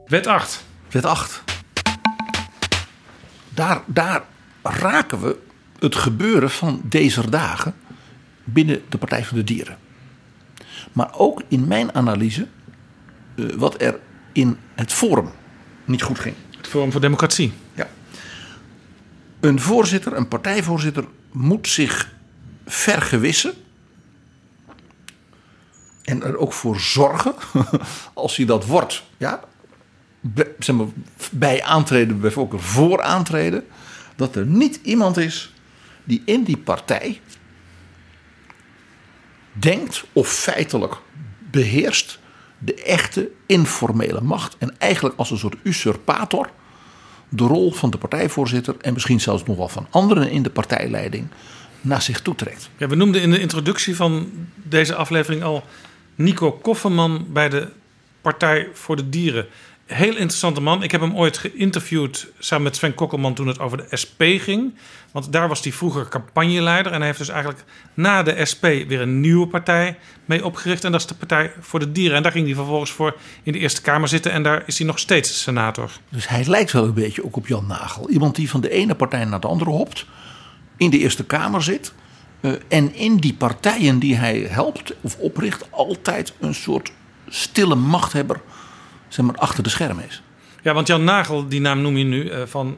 Speaker 3: Wet 8.
Speaker 4: Wet 8. Daar, daar raken we het gebeuren van deze dagen binnen de Partij van de Dieren. Maar ook in mijn analyse eh, wat er in het Forum niet goed ging.
Speaker 3: Forum voor Democratie.
Speaker 4: Ja. Een voorzitter, een partijvoorzitter, moet zich vergewissen. En er ook voor zorgen, als hij dat wordt, ja, zeg maar, bij aantreden, bijvoorbeeld voor aantreden, dat er niet iemand is die in die partij denkt of feitelijk beheerst de echte informele macht. En eigenlijk als een soort usurpator de rol van de partijvoorzitter en misschien zelfs nog wel van anderen in de partijleiding naar zich toetrekt.
Speaker 3: Ja, we noemden in de introductie van deze aflevering al Nico Kofferman bij de Partij voor de Dieren. Heel interessante man. Ik heb hem ooit geïnterviewd samen met Sven Kokkelman toen het over de SP ging. Want daar was hij vroeger campagneleider. En hij heeft dus eigenlijk na de SP weer een nieuwe partij mee opgericht. En dat is de Partij voor de Dieren. En daar ging hij vervolgens voor in de Eerste Kamer zitten. En daar is hij nog steeds senator.
Speaker 4: Dus hij lijkt wel een beetje ook op Jan Nagel. Iemand die van de ene partij naar de andere hopt, in de Eerste Kamer zit. eh, en in die partijen die hij helpt of opricht, altijd een soort stille machthebber zeg maar, achter de schermen is.
Speaker 3: Ja, want Jan Nagel, die naam noem je nu, eh, van,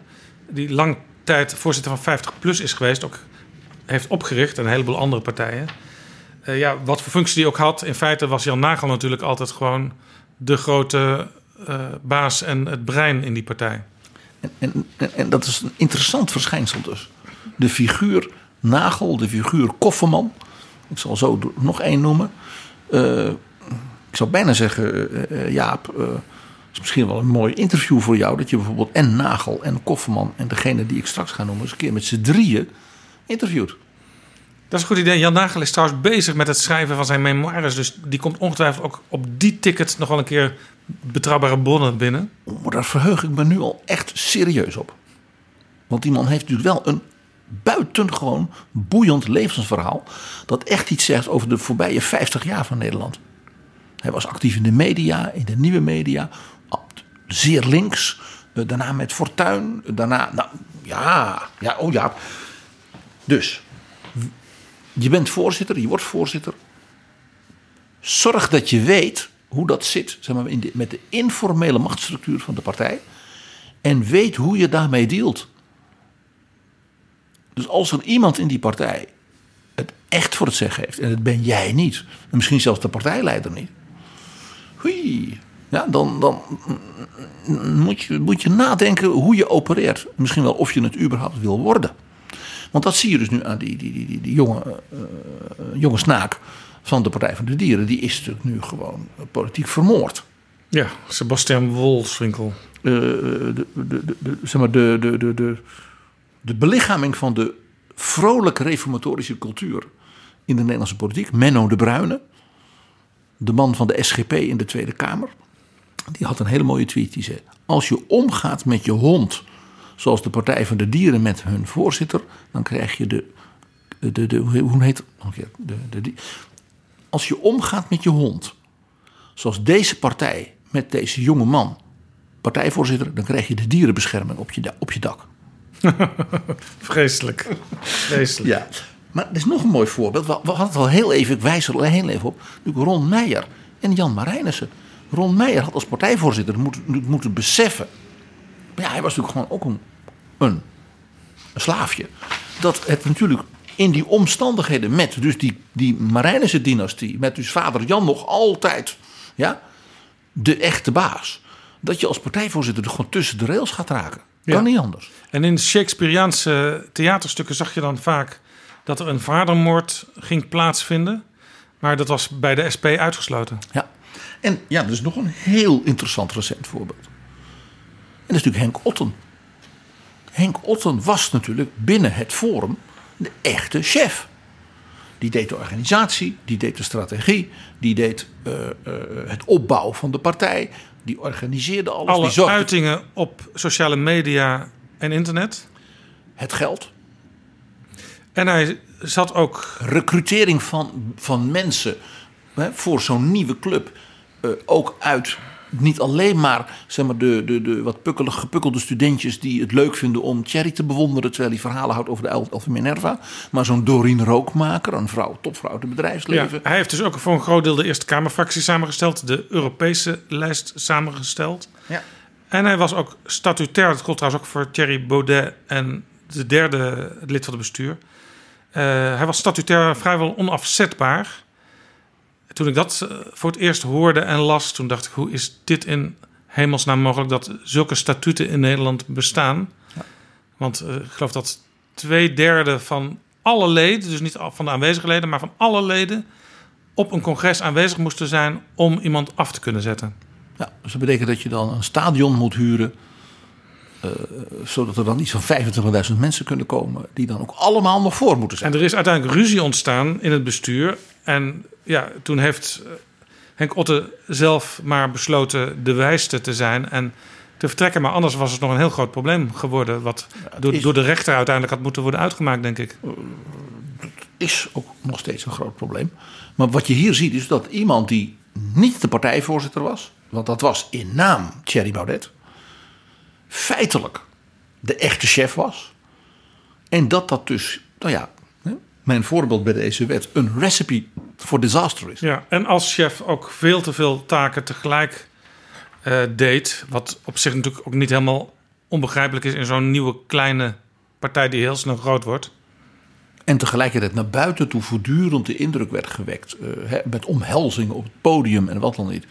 Speaker 3: die lang tijd voorzitter van 50PLUS is geweest. Ook heeft opgericht en een heleboel andere partijen. Eh, ja, wat voor functie die ook had. In feite was Jan Nagel natuurlijk altijd gewoon de grote eh, baas en het brein in die partij.
Speaker 4: En, en, en, dat is een interessant verschijnsel dus. De figuur Nagel, de figuur Kofferman. Ik zal zo nog één noemen. Zou bijna zeggen, eh, eh, Jaap, het is misschien wel een mooi interview voor jou. Dat je bijvoorbeeld en Nagel en Kofferman en degene die ik straks ga noemen... eens een keer met z'n drieën interviewt.
Speaker 3: Dat is een goed idee. Jan Nagel is trouwens bezig met het schrijven van zijn memoires. Dus die komt ongetwijfeld ook op die ticket nog wel een keer betrouwbare bronnen binnen.
Speaker 4: Oh, maar daar verheug ik me nu al echt serieus op. Want die man heeft natuurlijk wel een buitengewoon boeiend levensverhaal. Dat echt iets zegt over de voorbije 50 jaar van Nederland. Hij was actief in de media, in de nieuwe media. Zeer links. eh, Daarna met Fortuin. Daarna, nou ja, ja, oh ja. Dus, je bent voorzitter, je wordt voorzitter. Zorg dat je weet hoe dat zit zeg maar, in met de informele machtsstructuur van de partij. En weet hoe je daarmee dealt. Dus als er iemand in die partij het echt voor het zeggen heeft, en dat ben jij niet, en misschien zelfs de partijleider niet, hui, ja, dan, dan moet, je, moet je nadenken hoe je opereert. Misschien wel of je het überhaupt wil worden. Want dat zie je dus nu aan die, die, die, die, die jonge, uh, jonge snaak van de Partij van de Dieren. Die is natuurlijk nu gewoon politiek vermoord.
Speaker 3: Ja, Sebastian Wolfswinkel.
Speaker 4: Uh, de, de, de, de, zeg maar de, de, de, de, de belichaming van de vrolijke reformatorische cultuur in de Nederlandse politiek, Menno de Bruyne, de man van de SGP in de Tweede Kamer. Die had een hele mooie tweet. Die zei: Als je omgaat met je hond, zoals de Partij van de Dieren met hun voorzitter, dan krijg je de. de, de, hoe heet het? De, de, de, als je omgaat met je hond, zoals deze partij met deze jonge man, partijvoorzitter, dan krijg je de dierenbescherming op je, op je dak.
Speaker 3: Vreselijk. Vreselijk.
Speaker 4: Ja. Maar er is nog een mooi voorbeeld. We, we hadden het al heel even, ik wijs er heel even op. Ron Meijer en Jan Marijnissen. Ron Meijer had als partijvoorzitter moeten, moeten beseffen. Maar ja, hij was natuurlijk gewoon ook een, een, een slaafje. Dat het natuurlijk in die omstandigheden met dus die, die Marijnissen dynastie. Met dus vader Jan nog altijd ja, de echte baas. Dat je als partijvoorzitter er gewoon tussen de rails gaat raken. Kan niet anders.
Speaker 3: En in Shakespeareaanse theaterstukken zag je dan vaak dat er een vadermoord ging plaatsvinden. Maar dat was bij de SP uitgesloten.
Speaker 4: Ja, en ja, dat is nog een heel interessant recent voorbeeld. En dat is natuurlijk Henk Otten. Henk Otten was natuurlijk binnen het Forum de echte chef. Die deed de organisatie, die deed de strategie, die deed uh, uh, het opbouwen van de partij, die organiseerde alles.
Speaker 3: Alle
Speaker 4: die
Speaker 3: uitingen op sociale media en internet.
Speaker 4: Het geld.
Speaker 3: En hij zat ook.
Speaker 4: Recrutering van, van mensen hè, voor zo'n nieuwe club. Uh, ook uit niet alleen maar, zeg maar de, de, de wat pukkelig, gepukkelde studentjes die het leuk vinden om Thierry te bewonderen terwijl hij verhalen houdt over de Elfie Minerva. Maar zo'n Doreen Rookmaker, een vrouw, topvrouw uit het bedrijfsleven.
Speaker 3: Ja, hij heeft dus ook voor een groot deel de Eerste Kamerfractie samengesteld, de Europese lijst samengesteld.
Speaker 4: Ja.
Speaker 3: En hij was ook statutair, dat gold trouwens ook voor Thierry Baudet en de derde lid van het bestuur. Uh, hij was statutair vrijwel onafzetbaar toen ik dat eh, voor het eerst hoorde en las, toen dacht ik: hoe is dit in hemelsnaam mogelijk dat zulke statuten in Nederland bestaan? Ja. Want uh, ik geloof dat twee derde van alle leden, dus niet van de aanwezige leden, maar van alle leden, op een congres aanwezig moesten zijn om iemand af te kunnen zetten.
Speaker 4: Ja, dus dat betekent dat je dan een stadion moet huren. Uh, zodat er dan iets van 25.000 mensen kunnen komen. die dan ook allemaal nog voor moeten zijn.
Speaker 3: En er is uiteindelijk ruzie ontstaan in het bestuur. En ja, toen heeft eh, Henk Otte zelf maar besloten de wijste te zijn en te vertrekken. Maar anders was het nog een heel groot probleem geworden. Wat door, door de rechter uiteindelijk had moeten worden uitgemaakt, denk ik.
Speaker 4: Dat is ook nog steeds een groot probleem. Maar wat je hier ziet is dat iemand die niet de partijvoorzitter was. Want dat was in naam Thierry Baudet. Feitelijk de echte chef was. En dat dat dus, nou ja, mijn voorbeeld bij deze wet een recipe voor disaster is.
Speaker 3: Ja, en als chef ook veel te veel taken tegelijk uh, deed. Wat op zich natuurlijk ook niet helemaal onbegrijpelijk is in zo'n nieuwe kleine partij die heel snel groot wordt.
Speaker 4: En tegelijkertijd naar buiten toe voortdurend de indruk werd gewekt. Uh, met omhelzingen op het podium en wat dan niet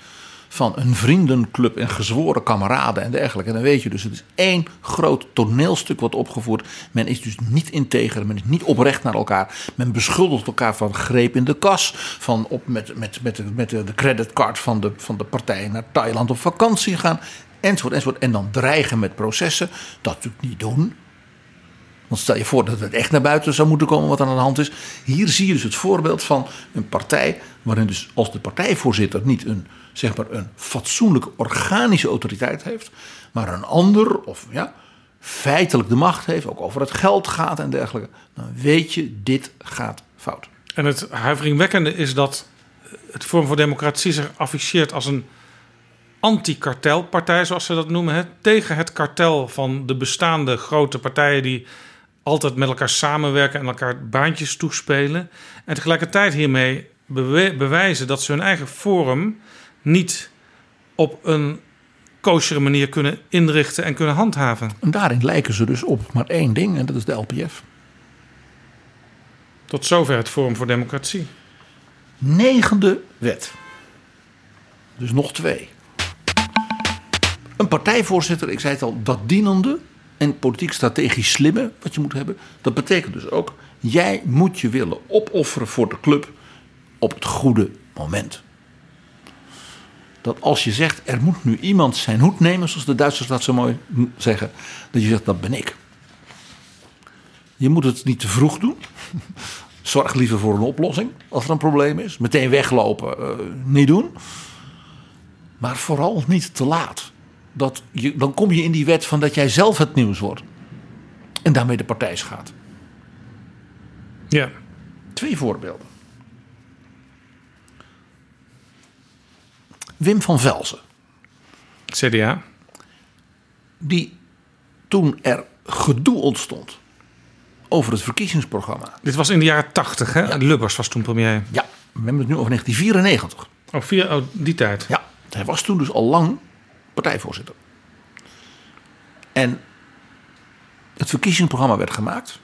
Speaker 4: van een vriendenclub en gezworen kameraden en dergelijke. En dan weet je dus, het is één groot toneelstuk wat opgevoerd. Men is dus niet integer, men is niet oprecht naar elkaar. Men beschuldigt elkaar van greep in de kas, van op met, met, met, met de creditcard van de, van de partij naar Thailand op vakantie gaan, enzovoort, enzovoort. En dan dreigen met processen, dat natuurlijk niet doen. Want stel je voor dat het echt naar buiten zou moeten komen wat aan de hand is. Hier zie je dus het voorbeeld van een partij waarin dus als de partijvoorzitter niet een zeg maar een fatsoenlijke organische autoriteit heeft, maar een ander of ja, feitelijk de macht heeft, ook over het geld gaat en dergelijke, dan weet je, dit gaat fout.
Speaker 3: En het huiveringwekkende is dat het Forum voor Democratie zich afficheert als een anti-kartelpartij, zoals ze dat noemen, hè, tegen het kartel van de bestaande grote partijen die altijd met elkaar samenwerken en elkaar baantjes toespelen. En tegelijkertijd hiermee bewijzen dat ze hun eigen forum niet op een koosjere manier kunnen inrichten en kunnen handhaven.
Speaker 4: En daarin lijken ze dus op maar één ding en dat is de LPF.
Speaker 3: Tot zover het Forum voor Democratie.
Speaker 4: Negende wet. Dus nog twee. Een partijvoorzitter, ik zei het al, dat dienende en politiek strategisch slimme wat je moet hebben. Dat betekent dus ook, jij moet je willen opofferen voor de club op het goede moment dat als je zegt er moet nu iemand zijn hoed nemen, zoals de Duitsers dat zo mooi zeggen, dat je zegt dat ben ik. Je moet het niet te vroeg doen. Zorg liever voor een oplossing als er een probleem is. Meteen weglopen, eh, niet doen. Maar vooral niet te laat. Dat je, dan kom je in die wet van dat jij zelf het nieuws wordt. En daarmee de partij schaadt.
Speaker 3: Ja.
Speaker 4: Twee voorbeelden. Wim van Velzen.
Speaker 3: CDA.
Speaker 4: Die toen er gedoe ontstond over het verkiezingsprogramma.
Speaker 3: Dit was in de jaren 80, hè? Lubbers was toen premier.
Speaker 4: Ja, we hebben het nu over 1994.
Speaker 3: Oh, vier, oh die tijd.
Speaker 4: Ja, hij was toen dus al lang partijvoorzitter. En het verkiezingsprogramma werd gemaakt.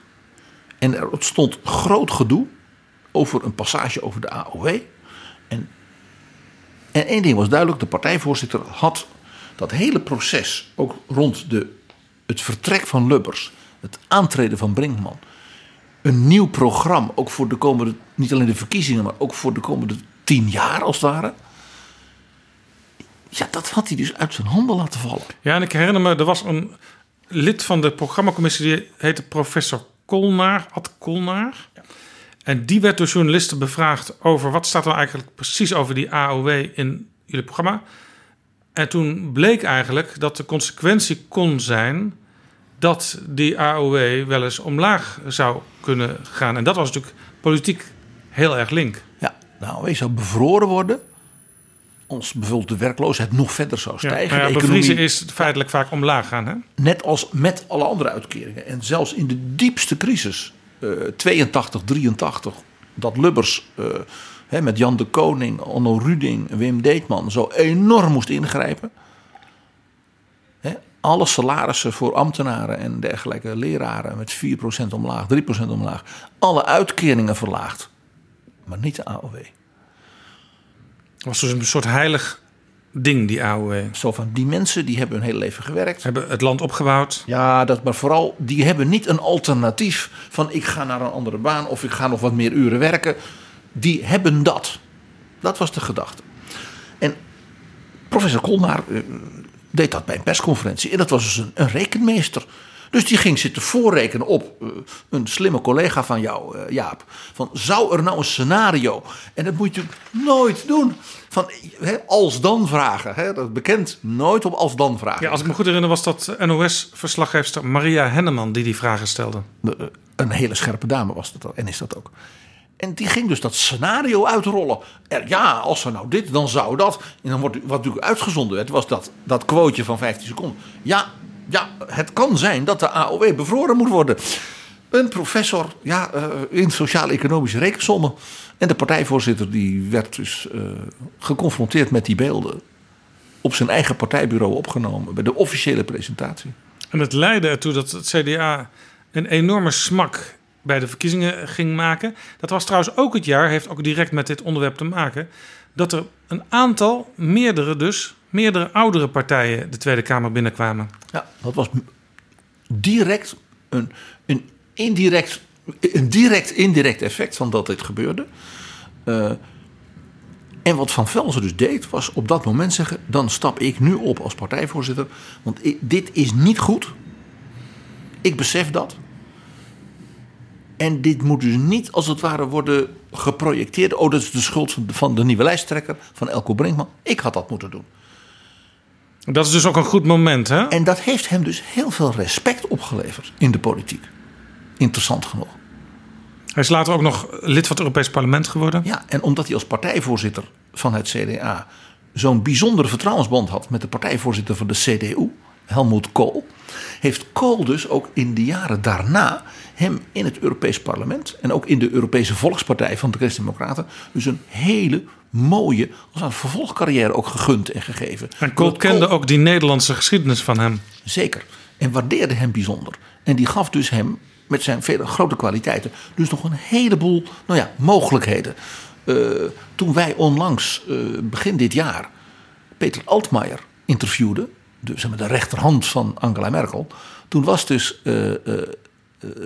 Speaker 4: En er ontstond groot gedoe over een passage over de AOW. En, en één ding was duidelijk: de partijvoorzitter had dat hele proces, ook rond de, het vertrek van Lubbers, het aantreden van Brinkman, een nieuw programma, ook voor de komende, niet alleen de verkiezingen, maar ook voor de komende tien jaar als het ware. Ja, dat had hij dus uit zijn handen laten vallen.
Speaker 3: Ja, en ik herinner me, er was een lid van de programmacommissie, die heette professor Kolnaar, Ad Kolnaar. En die werd door journalisten bevraagd over wat staat er nou eigenlijk precies over die AOW in jullie programma. En toen bleek eigenlijk dat de consequentie kon zijn dat die AOW wel eens omlaag zou kunnen gaan. En dat was natuurlijk politiek heel erg link.
Speaker 4: Ja, de AOW zou bevroren worden als bijvoorbeeld de werkloosheid nog verder zou stijgen.
Speaker 3: Ja, maar ja,
Speaker 4: de
Speaker 3: bevriezen is feitelijk vaak omlaag gaan. Hè?
Speaker 4: Net als met alle andere uitkeringen. En zelfs in de diepste crisis, 82, 83, dat Lubbers eh, hè, met Jan de Koning, Onno Ruding, Wim Deetman zo enorm moest ingrijpen. Hè, alle salarissen voor ambtenaren en dergelijke leraren met 4% omlaag, 3% omlaag. Alle uitkeringen verlaagd. Maar niet de AOW.
Speaker 3: was dus een soort heilig ding, die AOW.
Speaker 4: Zo van, die mensen die hebben hun hele leven gewerkt.
Speaker 3: Hebben het land opgebouwd.
Speaker 4: Ja, dat, maar vooral, die hebben niet een alternatief van ik ga naar een andere baan of ik ga nog wat meer uren werken. Die hebben dat. Dat was de gedachte. En professor Kolnaar eh, deed dat bij een persconferentie. En dat was dus een, een rekenmeester. Dus die ging zitten voorrekenen op eh, een slimme collega van jou, eh, Jaap. Van zou er nou een scenario, en dat moet je natuurlijk nooit doen, van als dan vragen. Dat bekend, nooit op als dan vragen.
Speaker 3: Ja, als ik me goed herinner was dat NOS-verslaggeefster Maria Henneman die die vragen stelde.
Speaker 4: De- Een hele scherpe dame was dat en is dat ook. En die ging dus dat scenario uitrollen. Er, ja, als er nou dit, dan zou dat. En dan wordt wat natuurlijk uitgezonden werd, was dat, dat quoteje van 15 seconden. Ja, ja, het kan zijn dat de AOW bevroren moet worden. Een professor ja, eh, in sociaal-economische rekensommen. En de partijvoorzitter die werd dus eh, geconfronteerd met die beelden. Op zijn eigen partijbureau opgenomen bij de officiële presentatie.
Speaker 3: En het leidde ertoe dat het CDA een enorme smak bij de verkiezingen ging maken. Dat was trouwens ook het jaar, heeft ook direct met dit onderwerp te maken, dat er een aantal, meerdere dus, meerdere oudere partijen de Tweede Kamer binnenkwamen.
Speaker 4: Ja, dat was direct een, een indirect, een direct indirect effect van dat dit gebeurde. Eh, en wat Van Velzen dus deed, was op dat moment zeggen: dan stap ik nu op als partijvoorzitter, want dit is niet goed. Ik besef dat. En dit moet dus niet als het ware worden geprojecteerd. Oh, dat is de schuld van de, van de nieuwe lijsttrekker, van Elko Brinkman. Ik had dat moeten doen.
Speaker 3: Dat is dus ook een goed moment, hè?
Speaker 4: En dat heeft hem dus heel veel respect opgeleverd in de politiek. Interessant genoeg.
Speaker 3: Hij is later ook nog lid van het Europees Parlement geworden.
Speaker 4: Ja, en omdat hij als partijvoorzitter van het CDA zo'n bijzondere vertrouwensband had met de partijvoorzitter van de CDU, Helmoet Kool, heeft Kool dus ook in de jaren daarna hem in het Europees Parlement en ook in de Europese Volkspartij van de Christen-Democraten dus een hele mooie als een vervolgcarrière ook gegund en gegeven.
Speaker 3: En Kool kende ook die Nederlandse geschiedenis van hem.
Speaker 4: Zeker. En waardeerde hem bijzonder. En die gaf dus hem met zijn vele grote kwaliteiten dus nog een heleboel nou ja, mogelijkheden. Eh, toen wij onlangs, eh, begin dit jaar, Peter Altmaier interviewden, dus zeg maar de rechterhand van Angela Merkel, toen was dus eh,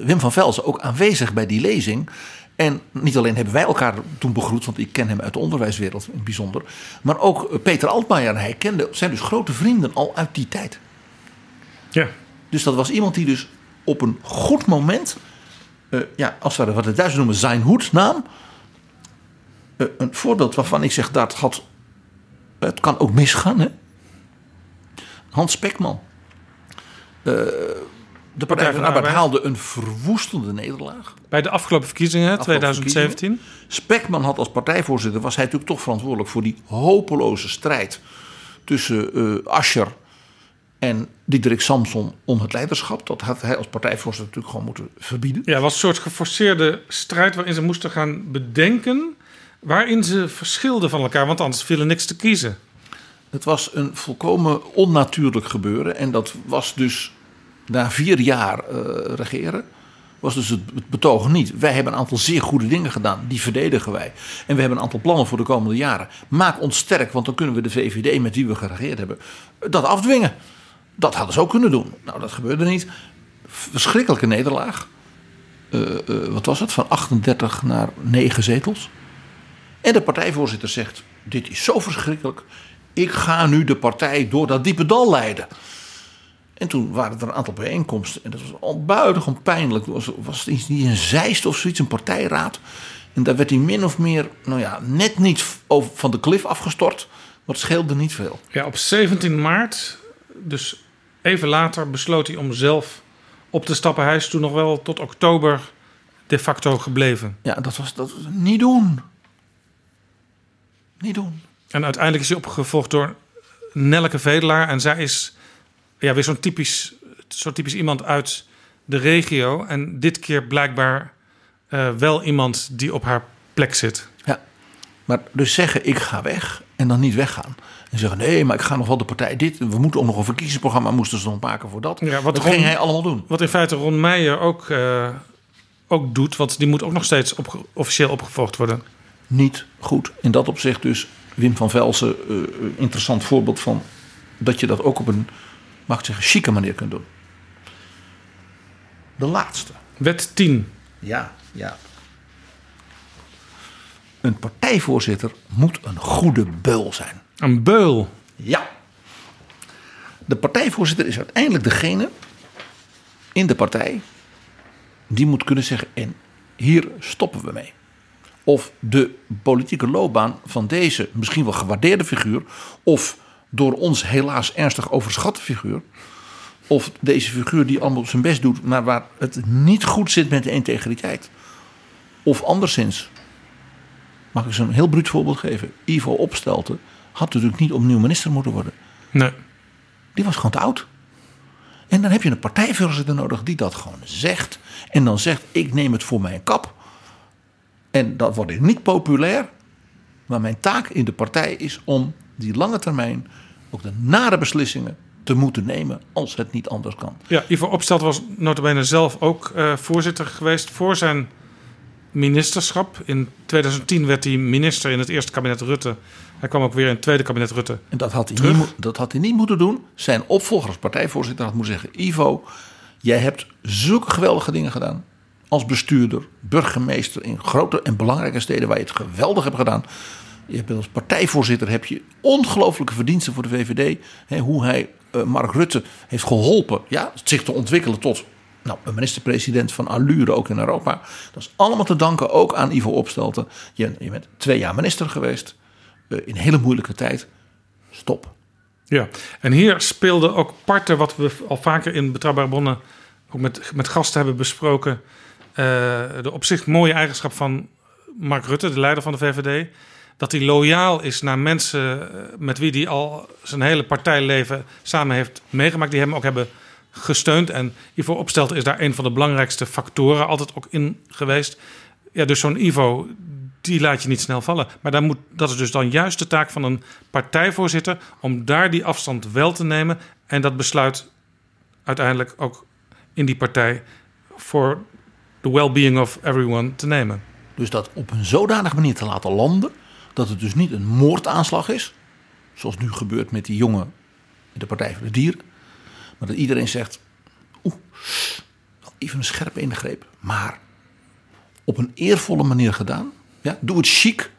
Speaker 4: Wim van Velzen ook aanwezig bij die lezing. En niet alleen hebben wij elkaar toen begroet, want ik ken hem uit de onderwijswereld in het bijzonder. Maar ook eh, Peter Altmaier en hij kenden, zijn dus grote vrienden al uit die tijd.
Speaker 3: Ja.
Speaker 4: Dus dat was iemand die dus op een goed moment eh, ja, als we wat de Duitsers noemen zijn hoednaam. Uh, een voorbeeld waarvan ik zeg dat had, het kan ook misgaan. Hè? Hans Spekman. Uh, de Partij van de Arbeid haalde een verwoestende nederlaag.
Speaker 3: Bij de afgelopen verkiezingen, afgelopen 2017. Verkiezingen.
Speaker 4: Spekman had als partijvoorzitter, was hij natuurlijk toch verantwoordelijk voor die hopeloze strijd tussen uh, Ascher en Diederik Samson om het leiderschap. Dat had hij als partijvoorzitter natuurlijk gewoon moeten verbieden.
Speaker 3: Ja, het was een soort geforceerde strijd waarin ze moesten gaan bedenken waarin ze verschilden van elkaar, want anders viel er niks te kiezen.
Speaker 4: Het was een volkomen onnatuurlijk gebeuren en dat was dus na vier jaar uh, regeren was dus het betogen niet. Wij hebben een aantal zeer goede dingen gedaan. Die verdedigen wij. En we hebben een aantal plannen voor de komende jaren. Maak ons sterk, want dan kunnen we de VVD met wie we geregeerd hebben... dat afdwingen. Dat hadden ze ook kunnen doen. Nou, dat gebeurde niet. Verschrikkelijke nederlaag. Uh, wat was het? Van 38 naar 9 zetels. En de partijvoorzitter zegt: Dit is zo verschrikkelijk. Ik ga nu de partij door dat diepe dal leiden. En toen waren er een aantal bijeenkomsten. En dat was al buitengewoon pijnlijk. Was, was het iets, niet een zijst of zoiets, een partijraad. En daar werd hij min of meer, nou ja, net niet over, van de klif afgestort. Maar het scheelde niet veel.
Speaker 3: Ja, op 17 maart, dus even later, besloot hij om zelf op te stappen. Hij is toen nog wel tot oktober de facto gebleven.
Speaker 4: Ja, dat was, dat was niet doen. Niet doen.
Speaker 3: En uiteindelijk is hij opgevolgd door Nelke Vedelaar. En zij is ja, weer zo'n typisch, zo typisch iemand uit de regio. En dit keer blijkbaar uh, wel iemand die op haar plek zit.
Speaker 4: Ja, maar dus zeggen ik ga weg en dan niet weggaan. En zeggen nee, maar ik ga nog wel de partij dit. We moeten ook nog een verkiezingsprogramma moesten ze nog maken voor dat. Ja, wat dat Ron, ging hij allemaal doen.
Speaker 3: Wat in feite Ron Meijer ook, uh, ook doet. Want die moet ook nog steeds op, officieel opgevolgd worden.
Speaker 4: Niet goed. In dat opzicht dus Wim van Velsen, uh, interessant voorbeeld van dat je dat ook op een mag ik zeggen, chique manier kunt doen. De laatste.
Speaker 3: Wet 10.
Speaker 4: Ja, ja. Een partijvoorzitter moet een goede beul zijn.
Speaker 3: Een beul?
Speaker 4: Ja. De partijvoorzitter is uiteindelijk degene in de partij die moet kunnen zeggen: en hier stoppen we mee. Of de politieke loopbaan van deze misschien wel gewaardeerde figuur, of door ons helaas ernstig overschatte figuur. Of deze figuur die allemaal zijn best doet, maar waar het niet goed zit met de integriteit. Of anderszins, mag ik eens een heel bruut voorbeeld geven. Ivo Opstelten had natuurlijk niet opnieuw minister moeten worden.
Speaker 3: Nee.
Speaker 4: Die was gewoon te oud. En dan heb je een partijvoorzitter nodig die dat gewoon zegt. En dan zegt: Ik neem het voor mijn kap. En dat wordt niet populair. Maar mijn taak in de partij is om die lange termijn ook de nare beslissingen te moeten nemen als het niet anders kan.
Speaker 3: Ja, Ivo Opstelt was notabene zelf ook uh, voorzitter geweest voor zijn ministerschap. In 2010 werd hij minister in het eerste kabinet Rutte. Hij kwam ook weer in het tweede kabinet Rutte.
Speaker 4: En dat had hij, niet, dat had hij niet moeten doen. Zijn opvolger als partijvoorzitter had moeten zeggen: Ivo, jij hebt zulke geweldige dingen gedaan. Als bestuurder, burgemeester in grote en belangrijke steden waar je het geweldig hebt gedaan. Je hebt als partijvoorzitter heb je ongelooflijke verdiensten voor de VVD. Hè, hoe hij uh, Mark Rutte heeft geholpen ja, zich te ontwikkelen tot nou, een minister-president van allure ook in Europa. Dat is allemaal te danken ook aan Ivo Opstelten. Je, je bent twee jaar minister geweest uh, in hele moeilijke tijd. Stop.
Speaker 3: Ja, en hier speelde ook parten wat we al vaker in Betrouwbare Bronnen ook met, met gasten hebben besproken. Uh, de op zich mooie eigenschap van Mark Rutte, de leider van de VVD dat hij loyaal is naar mensen eh, met wie hij al zijn hele partijleven samen heeft meegemaakt, die hem ook hebben gesteund. En Ivo Opstelten is daar een van de belangrijkste factoren altijd ook in geweest. Ja, dus zo'n Ivo, die laat je niet snel vallen. Maar dan moet, dat is dus dan juist de taak van een partijvoorzitter om daar die afstand wel te nemen en dat besluit uiteindelijk ook in die partij voor the well-being of everyone te nemen.
Speaker 4: Dus dat op een zodanige manier te laten landen dat het dus niet een moordaanslag is. Zoals nu gebeurt met die jongen in de Partij voor de Dieren. Maar dat iedereen zegt, oeh, even een scherpe ingreep. Maar op een eervolle manier gedaan. Ja, doe het chic.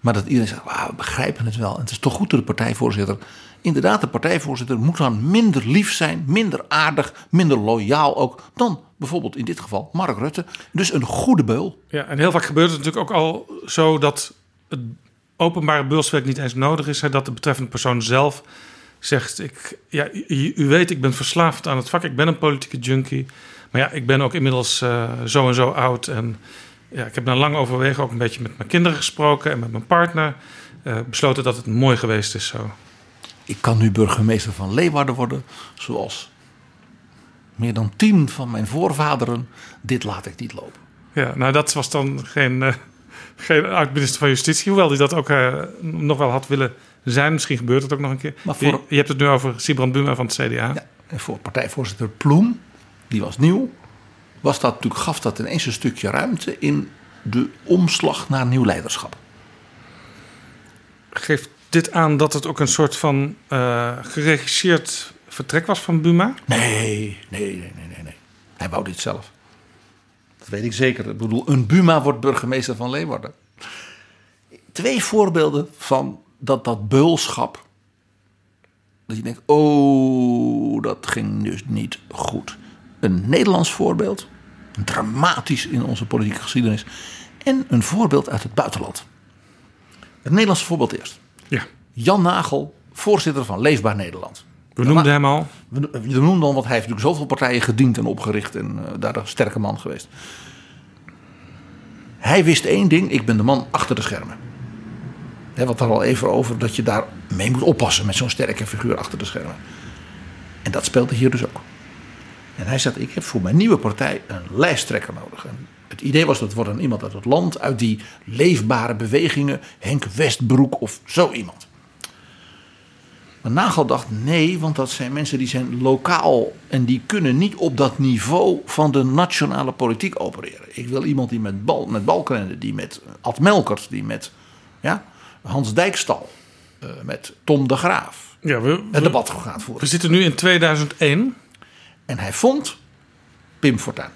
Speaker 4: Maar dat iedereen zegt, wauw, we begrijpen het wel. En het is toch goed dat de partijvoorzitter... Inderdaad, de partijvoorzitter moet dan minder lief zijn, minder aardig, minder loyaal ook dan bijvoorbeeld in dit geval Mark Rutte. Dus een goede beul.
Speaker 3: Ja, en heel vaak gebeurt het natuurlijk ook al zo dat openbare beulswerk niet eens nodig is. Hè, dat de betreffende persoon zelf zegt: ik, ja, u, u weet, ik ben verslaafd aan het vak, ik ben een politieke junkie. Maar ja, ik ben ook inmiddels eh, zo en zo oud. En ja, ik heb na lang overwegen ook een beetje met mijn kinderen gesproken en met mijn partner. eh, besloten dat het mooi geweest is zo.
Speaker 4: Ik kan nu burgemeester van Leeuwarden worden, zoals meer dan tien van mijn voorvaderen. Dit laat ik niet lopen.
Speaker 3: Ja, nou dat was dan geen, eh, geen oud-minister van Justitie. Hoewel die dat ook eh, nog wel had willen zijn. Misschien gebeurt het ook nog een keer.
Speaker 4: Maar voor-
Speaker 3: je, je hebt het nu over Sibrand Buma van het CDA.
Speaker 4: En voor partijvoorzitter Ploem, die was nieuw, was dat natuurlijk, gaf dat ineens een stukje ruimte in de omslag naar nieuw leiderschap.
Speaker 3: Geeft dit aan dat het ook een soort van eh, geregisseerd vertrek was van Buma?
Speaker 4: Nee, nee, nee, nee, nee, nee. Hij wou dit zelf. Dat weet ik zeker. Ik bedoel, een Buma wordt burgemeester van Leeuwarden. Twee voorbeelden van dat, dat beulschap. Dat je denkt, oh, dat ging dus niet goed. Een Nederlands voorbeeld. Dramatisch in onze politieke geschiedenis. En een voorbeeld uit het buitenland. Het Nederlandse voorbeeld eerst.
Speaker 3: Ja.
Speaker 4: Jan Nagel, voorzitter van Leefbaar Nederland.
Speaker 3: We noemden hem al.
Speaker 4: We, we noemden hem, want hij heeft natuurlijk zoveel partijen gediend en opgericht en eh, daar een sterke man geweest. Hij wist één ding, ik ben de man achter de schermen. He, wat er al even over dat je daar mee moet oppassen met zo'n sterke figuur achter de schermen. En dat speelde hier dus ook. En hij zegt, ik heb voor mijn nieuwe partij een lijsttrekker nodig. En het idee was, dat wordt dan iemand uit het land, uit die leefbare bewegingen, Henk Westbroek of zo iemand. Maar Nagel dacht nee, want dat zijn mensen die zijn lokaal en die kunnen niet op dat niveau van de nationale politiek opereren. Ik wil iemand die met, bal, met Balkenende, die met Ad Melkert, die met ja, Hans Dijkstal, eh, met Tom de Graaf
Speaker 3: Ja, we,
Speaker 4: het debat gaat voeren.
Speaker 3: we zitten nu in 2001.
Speaker 4: En hij vond Pim Fortuyn.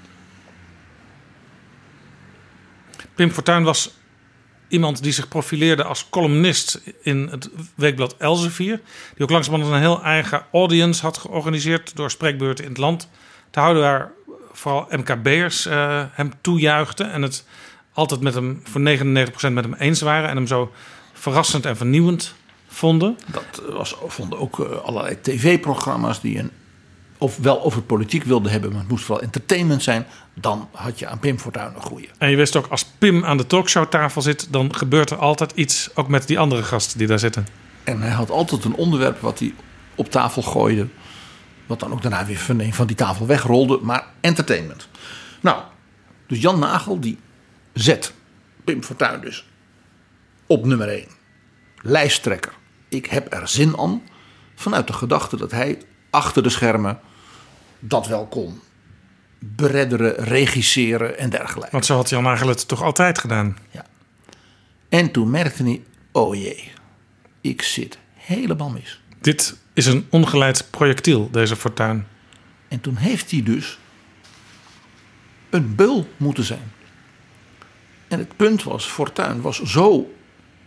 Speaker 3: Pim Fortuyn was iemand die zich profileerde als columnist in het weekblad Elsevier. Die ook langzamerhand een heel eigen audience had georganiseerd door spreekbeurten in het land te houden. Waar vooral MKB'ers eh, hem toejuichten en het altijd met hem voor 99% met hem eens waren. En hem zo verrassend en vernieuwend vonden.
Speaker 4: Dat was, vonden ook eh, allerlei tv-programma's die een, of wel over politiek wilden hebben, maar het moest vooral entertainment zijn. Dan had je aan Pim Fortuyn een goeie.
Speaker 3: En je wist ook, als Pim aan de talkshowtafel zit, dan gebeurt er altijd iets, ook met die andere gasten die daar zitten.
Speaker 4: En hij had altijd een onderwerp wat hij op tafel gooide. Wat dan ook daarna weer van, van die tafel wegrolde. Maar entertainment. Nou, dus Jan Nagel die zet Pim Fortuyn dus op nummer 1. Lijsttrekker. Ik heb er zin aan. Vanuit de gedachte dat hij achter de schermen dat wel kon. Beredderen, regisseren en dergelijke.
Speaker 3: Want zo had Jan Nagel het toch altijd gedaan.
Speaker 4: En toen merkte hij, oh jee, ik zit helemaal mis.
Speaker 3: Dit is een ongeleid projectiel, deze Fortuyn.
Speaker 4: En toen heeft hij dus een beul moeten zijn. En het punt was, Fortuyn was zo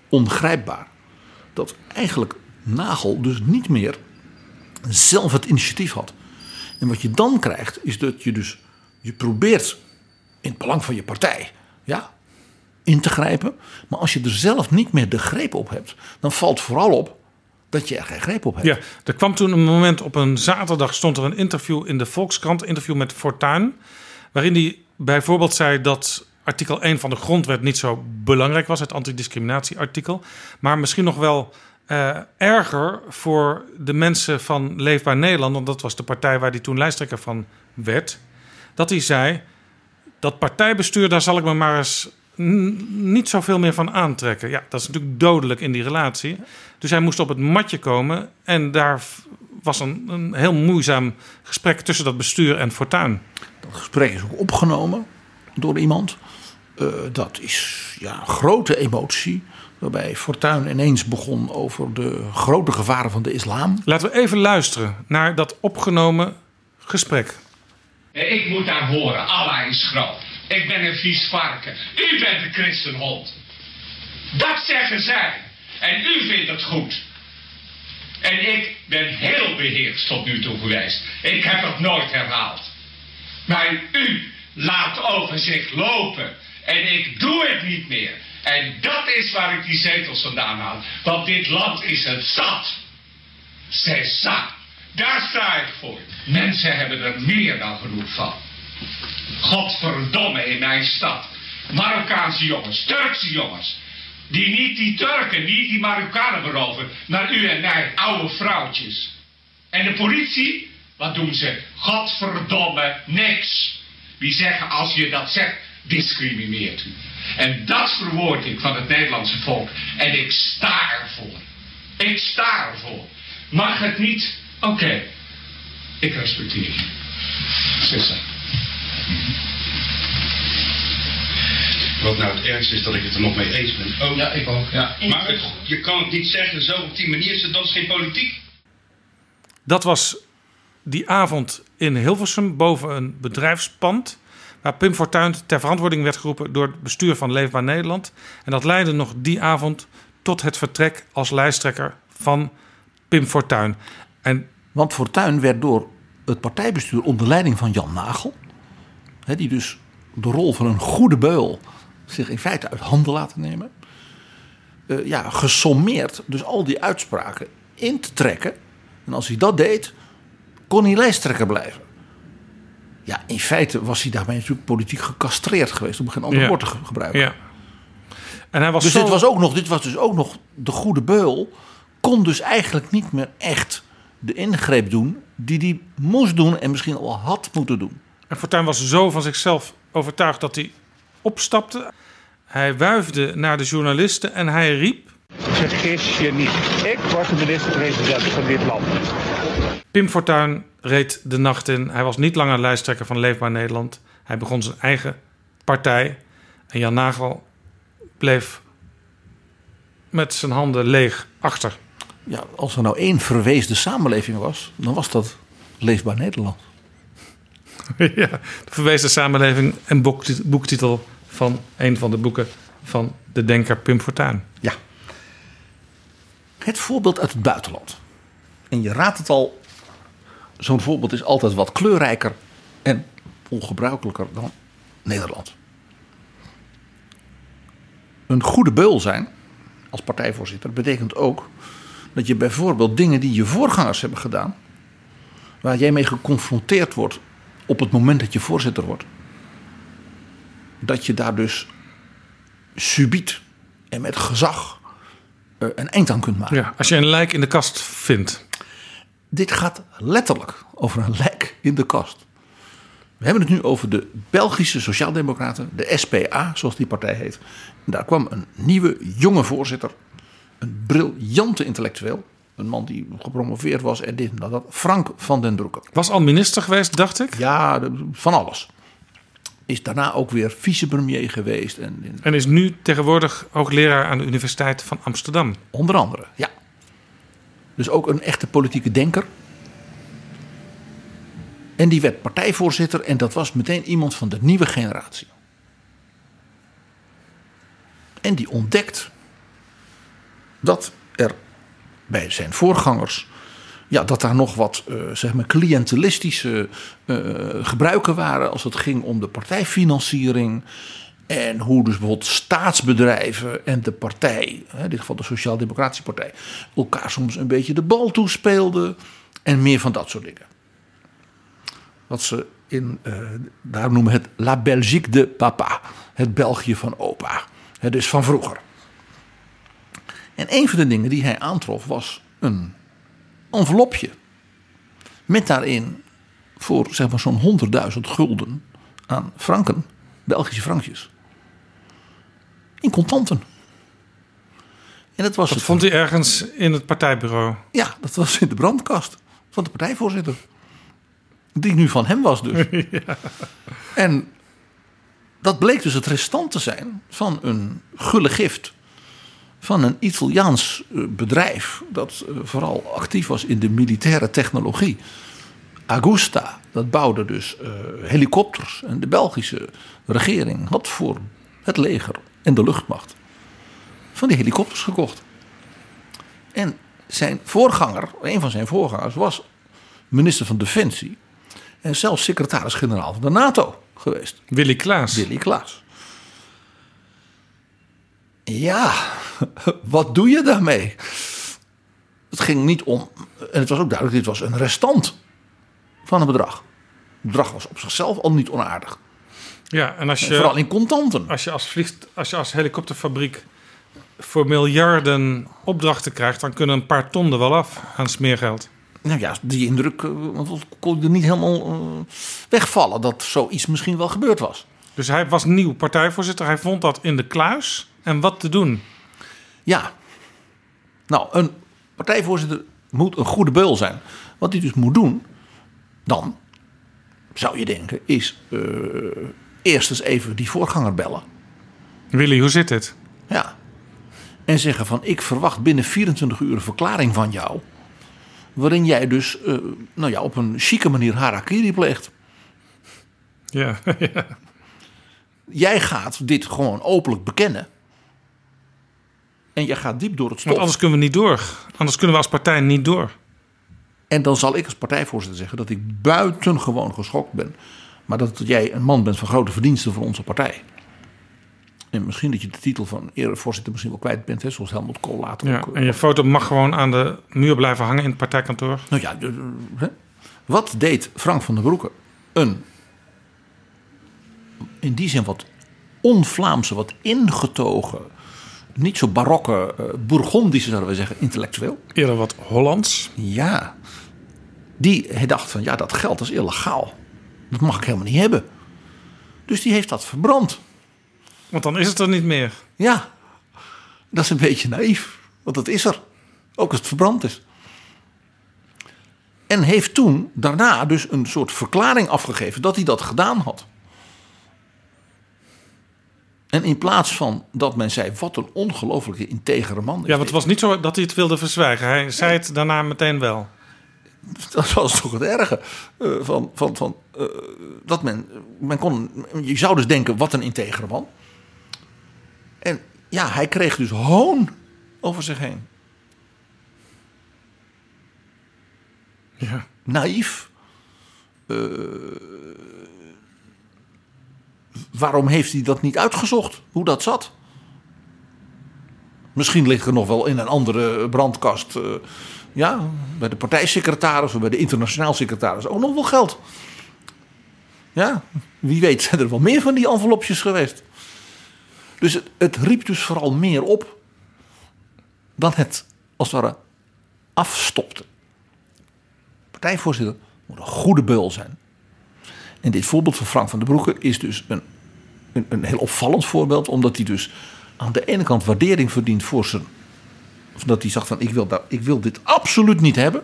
Speaker 4: ongrijpbaar... dat eigenlijk Nagel dus niet meer zelf het initiatief had. En wat je dan krijgt, is dat je dus... je probeert in het belang van je partij... ja, in te grijpen. Maar als je er zelf niet meer de greep op hebt... dan valt vooral op dat je er geen greep op hebt.
Speaker 3: Ja, er kwam toen een moment op een zaterdag stond er een interview in de Volkskrant, interview met Fortuyn, waarin hij bijvoorbeeld zei dat artikel 1 van de grondwet niet zo belangrijk was, het antidiscriminatieartikel, maar misschien nog wel eh, erger voor de mensen van Leefbaar Nederland, want dat was de partij waar hij toen lijsttrekker van werd, dat hij zei dat partijbestuur, daar zal ik me maar eens niet zoveel meer van aantrekken. Ja, dat is natuurlijk dodelijk in die relatie. Dus hij moest op het matje komen. En daar was een, een heel moeizaam gesprek tussen dat bestuur en Fortuyn.
Speaker 4: Dat gesprek is ook opgenomen door iemand. Eh, dat is ja, grote emotie. Waarbij Fortuyn ineens begon over de grote gevaren van de islam.
Speaker 3: Laten we even luisteren naar dat opgenomen gesprek.
Speaker 13: Ik moet daar horen, Allah is groot. Ik ben een vies varken. U bent een christenhond. Dat zeggen zij. En u vindt het goed. En ik ben heel beheerst tot nu toe geweest. Ik heb het nooit herhaald. Maar u laat over zich lopen. En ik doe het niet meer. En dat is waar ik die zetels vandaan haal. Want dit land is het zat. C'est ça. Daar sta ik voor. Mensen hebben er meer dan genoeg van. Godverdomme in mijn stad. Marokkaanse jongens, Turkse jongens. Die niet die Turken, niet die Marokkanen beroven, maar u en mij, oude vrouwtjes. En de politie, wat doen ze? Godverdomme niks. Wie zeggen als je dat zegt, discrimineert u. En dat verwoord ik van het Nederlandse volk. En ik sta ervoor. Ik sta ervoor. Mag het niet? Oké. Ik respecteer je. Sissa.
Speaker 14: Wat nou het ergste is dat ik het er nog mee eens ben. Oh, ja, ik ook. Ja. Maar het, je kan het niet zeggen zo op die manier, dat is geen politiek.
Speaker 3: Dat was die avond in Hilversum boven een bedrijfspand. Waar Pim Fortuyn ter verantwoording werd geroepen door het bestuur van Leefbaar Nederland. En dat leidde nog die avond tot het vertrek als lijsttrekker van Pim Fortuyn. En
Speaker 4: Want Fortuyn werd door het partijbestuur onder leiding van Jan Nagel, hè, die dus de rol van een goede beul zich in feite uit handen laten nemen, eh, ja, gesommeerd dus al die uitspraken in te trekken. En als hij dat deed, kon hij lijsttrekker blijven. Ja, in feite was hij daarmee natuurlijk politiek gecastreerd geweest, om geen ander
Speaker 3: Ja.
Speaker 4: woord te ge- gebruiken.
Speaker 3: Ja. En hij was
Speaker 4: dus
Speaker 3: zo-
Speaker 4: dit was ook nog, dit was dus ook nog de goede beul, kon dus eigenlijk niet meer echt de ingreep doen die hij moest doen en misschien al had moeten doen.
Speaker 3: En Fortuyn was zo van zichzelf overtuigd dat hij opstapte. Hij wuifde naar de journalisten en hij riep...
Speaker 15: Vergis je niet. Ik was de minister-president van dit land.
Speaker 3: Pim Fortuyn reed de nacht in. Hij was niet langer lijsttrekker van Leefbaar Nederland. Hij begon zijn eigen partij. En Jan Nagel bleef met zijn handen leeg achter.
Speaker 4: Ja, als er nou één verweesde samenleving was, dan was dat Leefbaar Nederland.
Speaker 3: ja, de verwezen samenleving en boekti- boektitel van een van de boeken van de denker Pim Fortuyn.
Speaker 4: Ja. Het voorbeeld uit het buitenland. En je raadt het al, zo'n voorbeeld is altijd wat kleurrijker en ongebruikelijker dan Nederland. Een goede beul zijn als partijvoorzitter betekent ook dat je bijvoorbeeld dingen die je voorgangers hebben gedaan, waar jij mee geconfronteerd wordt op het moment dat je voorzitter wordt, dat je daar dus subiet en met gezag eh, een eind aan kunt maken.
Speaker 3: Ja, als je een lijk in de kast vindt.
Speaker 4: Dit gaat letterlijk over een lijk in de kast. We hebben het nu over de Belgische Sociaaldemocraten, de SPA, zoals die partij heet. En daar kwam een nieuwe, jonge voorzitter. Een briljante intellectueel. Een man die gepromoveerd was en dit en dat. Frank van den Broeke.
Speaker 3: Was al minister geweest, dacht ik?
Speaker 4: Ja, van alles. Is daarna ook weer vicepremier geweest. En, en
Speaker 3: is nu tegenwoordig hoogleraar aan de Universiteit van Amsterdam.
Speaker 4: Onder andere, ja. Dus ook een echte politieke denker. En die werd partijvoorzitter en dat was meteen iemand van de nieuwe generatie. En die ontdekt dat er bij zijn voorgangers, ja, dat daar nog wat eh, zeg maar cliëntelistische eh, gebruiken waren als het ging om de partijfinanciering. En hoe dus bijvoorbeeld staatsbedrijven en de partij, in dit geval de Sociaal-Democratische Partij, elkaar soms een beetje de bal toespeelden. En meer van dat soort dingen. Wat ze in, eh, daar noemen het La Belgique de Papa. Het België van opa. Het is van vroeger. En een van de dingen die hij aantrof was een envelopje. Met daarin voor zeg maar zo'n 100.000 gulden aan franken, Belgische frankjes. In contanten. En dat was
Speaker 3: Dat
Speaker 4: het
Speaker 3: vond hij ergens in het partijbureau.
Speaker 4: ja, dat was in de brandkast van de partijvoorzitter. Die nu van hem was dus. En dat bleek dus het restant te zijn van een gulle gift van een Italiaans eh, bedrijf dat eh, vooral actief was in de militaire technologie. Agusta, dat bouwde dus eh, helikopters. En de Belgische regering had voor het leger en de luchtmacht van die helikopters gekocht. En zijn voorganger, een van zijn voorgangers, was minister van Defensie. En zelfs secretaris-generaal van de NATO geweest.
Speaker 3: Willy Klaas.
Speaker 4: Willy Klaas. Ja, wat doe je daarmee? Het ging niet om, en het was ook duidelijk, dit was een restant van een bedrag. Het bedrag was op zichzelf al niet onaardig.
Speaker 3: Ja, en als je,
Speaker 4: Vooral in contanten.
Speaker 3: Als je als, vliegt, als je als helikopterfabriek voor miljarden opdrachten krijgt, dan kunnen een paar ton er wel af aan smeergeld.
Speaker 4: Nou ja, die indruk eh, kon er niet helemaal eh, wegvallen dat zoiets misschien wel gebeurd was.
Speaker 3: Dus hij was nieuw partijvoorzitter. Hij vond dat in de kluis. En wat te doen?
Speaker 4: Ja. Nou, een partijvoorzitter moet een goede beul zijn. Wat hij dus moet doen, dan zou je denken, is eh, eerst eens even die voorganger bellen.
Speaker 3: Willy, hoe zit het?
Speaker 4: Ja. En zeggen van, ik verwacht binnen 24 uur een verklaring van jou. Waarin jij dus eh, nou ja, op een chique manier harakiri pleegt.
Speaker 3: Ja, ja.
Speaker 4: Jij gaat dit gewoon openlijk bekennen. En jij gaat diep door het stof.
Speaker 3: Want anders kunnen we niet door. Anders kunnen we als partij niet door.
Speaker 4: En dan zal ik als partijvoorzitter zeggen dat ik buitengewoon geschokt ben. Maar dat jij een man bent van grote verdiensten voor onze partij. En misschien dat je de titel van erevoorzitter misschien wel kwijt bent, hè, zoals Helmut Kool later
Speaker 3: Ja,
Speaker 4: ook.
Speaker 3: en je foto mag gewoon aan de muur blijven hangen in het partijkantoor.
Speaker 4: Nou ja, hè? wat deed Frank van der Broeke? Een, in die zin wat on-Vlaamse, wat ingetogen, niet zo barokke, eh Bourgondische zouden we zeggen, intellectueel.
Speaker 3: Eerder wat Hollands.
Speaker 4: Ja. Die hij dacht van, ja, dat geld is illegaal. Dat mag ik helemaal niet hebben. Dus die heeft dat verbrand.
Speaker 3: Want dan is het er niet meer.
Speaker 4: Ja, dat is een beetje naïef. Want dat is er. Ook als het verbrand is. En heeft toen daarna dus een soort verklaring afgegeven dat hij dat gedaan had. En in plaats van dat men zei, wat een ongelooflijke integere man. is
Speaker 3: Ja, want het was niet zo dat hij het wilde verzwijgen. Hij zei het daarna meteen wel.
Speaker 4: Dat was toch het erge. eh, van, van, van, eh, dat men, men kon, je zou dus denken, wat een integere man. En ja, hij kreeg dus hoon over zich heen.
Speaker 3: Ja.
Speaker 4: Naïef. Eh, waarom heeft hij dat niet uitgezocht? Hoe dat zat? Misschien ligt er nog wel in een andere brandkast. eh, ja, bij de partijsecretaris of bij de internationaal secretaris ook nog wel geld. Ja, wie weet zijn er wel meer van die envelopjes geweest. Dus het, het riep dus vooral meer op dan het als het ware afstopte. Partijvoorzitter moet een goede beul zijn. En dit voorbeeld van Frank van den Broeke is dus een, een, een heel opvallend voorbeeld, omdat hij dus aan de ene kant waardering verdient voor zijn. Of dat hij zegt van ik wil, ik wil dit absoluut niet hebben.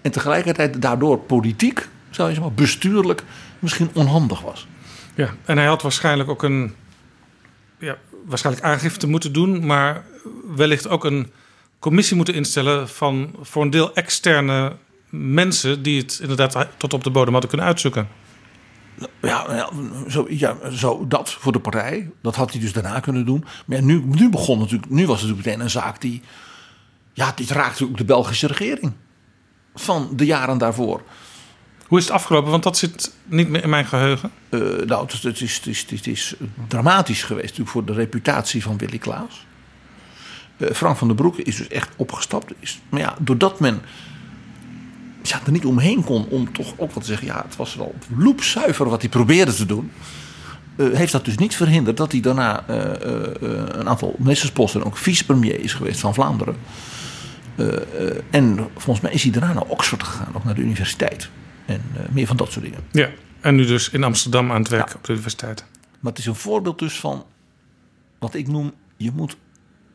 Speaker 4: En tegelijkertijd daardoor politiek, zou je zeggen, maar, bestuurlijk misschien onhandig was.
Speaker 3: Ja, en hij had waarschijnlijk ook een ja, waarschijnlijk aangifte moeten doen, maar wellicht ook een commissie moeten instellen van voor een deel externe mensen die het inderdaad tot op de bodem hadden kunnen uitzoeken.
Speaker 4: Ja, ja, zo, ja, zo dat voor de partij. Dat had hij dus daarna kunnen doen. Maar ja, nu, nu begon natuurlijk, nu was het natuurlijk meteen een zaak die. Ja, dit raakte ook de Belgische regering. Van de jaren daarvoor.
Speaker 3: Hoe is het afgelopen? Want dat zit niet meer in mijn geheugen.
Speaker 4: Eh, nou, het is, het, is, het, is, dramatisch geweest natuurlijk voor de reputatie van Willy Klaas. Eh, Frank van der Broeke is dus echt opgestapt. Is, maar ja, doordat men ja, er niet omheen kon om toch ook wat te zeggen... ja, het was wel loepzuiver wat hij probeerde te doen... eh, heeft dat dus niet verhinderd dat hij daarna een aantal ministersposten... en ook vicepremier is geweest van Vlaanderen. En volgens mij is hij daarna naar Oxford gegaan, ook naar de universiteit. En eh, meer van dat soort dingen.
Speaker 3: Ja, en nu dus in Amsterdam aan het werk op de universiteit.
Speaker 4: Maar het is een voorbeeld dus van wat ik noem, je moet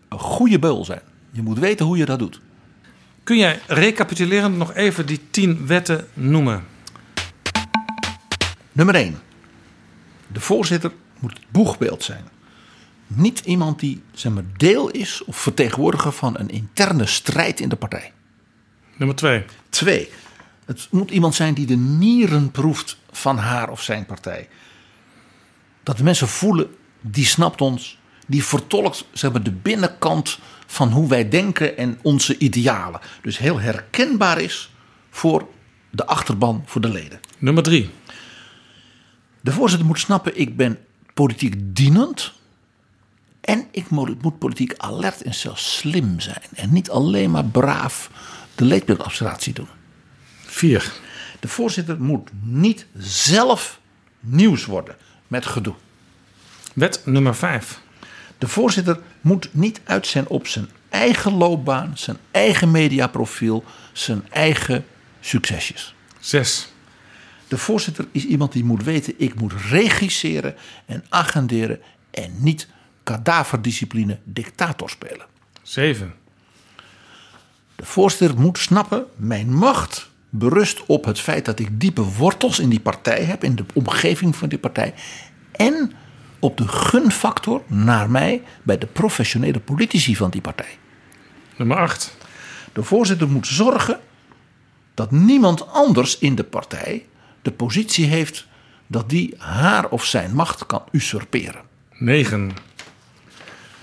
Speaker 4: een goede beul zijn. Je moet weten hoe je dat doet.
Speaker 3: Kun jij recapitulerend nog even die tien wetten noemen?
Speaker 4: Nummer 1. De voorzitter moet het boegbeeld zijn. Niet iemand die zeg maar, deel is of vertegenwoordiger van een interne strijd in de partij.
Speaker 3: Nummer twee.
Speaker 4: Twee. Het moet iemand zijn die de nieren proeft van haar of zijn partij. Dat de mensen voelen, die snapt ons. Die vertolkt zeg maar, de binnenkant van hoe wij denken en onze idealen. Dus heel herkenbaar is voor de achterban voor de leden.
Speaker 3: Nummer drie.
Speaker 4: De voorzitter moet snappen, ik ben politiek dienend. En ik moet politiek alert en zelfs slim zijn. En niet alleen maar braaf de leedbeeldabstractie doen.
Speaker 3: Vier.
Speaker 4: De voorzitter moet niet zelf nieuws worden met gedoe.
Speaker 3: Wet nummer vijf.
Speaker 4: De voorzitter moet niet uit zijn op zijn eigen loopbaan, zijn eigen mediaprofiel, zijn eigen succesjes.
Speaker 3: Zes.
Speaker 4: De voorzitter is iemand die moet weten: ik moet regisseren en agenderen en niet kadaverdiscipline dictator spelen.
Speaker 3: Zeven.
Speaker 4: De voorzitter moet snappen: mijn macht berust op het feit dat ik diepe wortels in die partij heb, in de omgeving van die partij. En op de gunfactor naar mij bij de professionele politici van die partij.
Speaker 3: Nummer acht.
Speaker 4: De voorzitter moet zorgen dat niemand anders in de partij de positie heeft dat die haar of zijn macht kan usurperen.
Speaker 3: 9.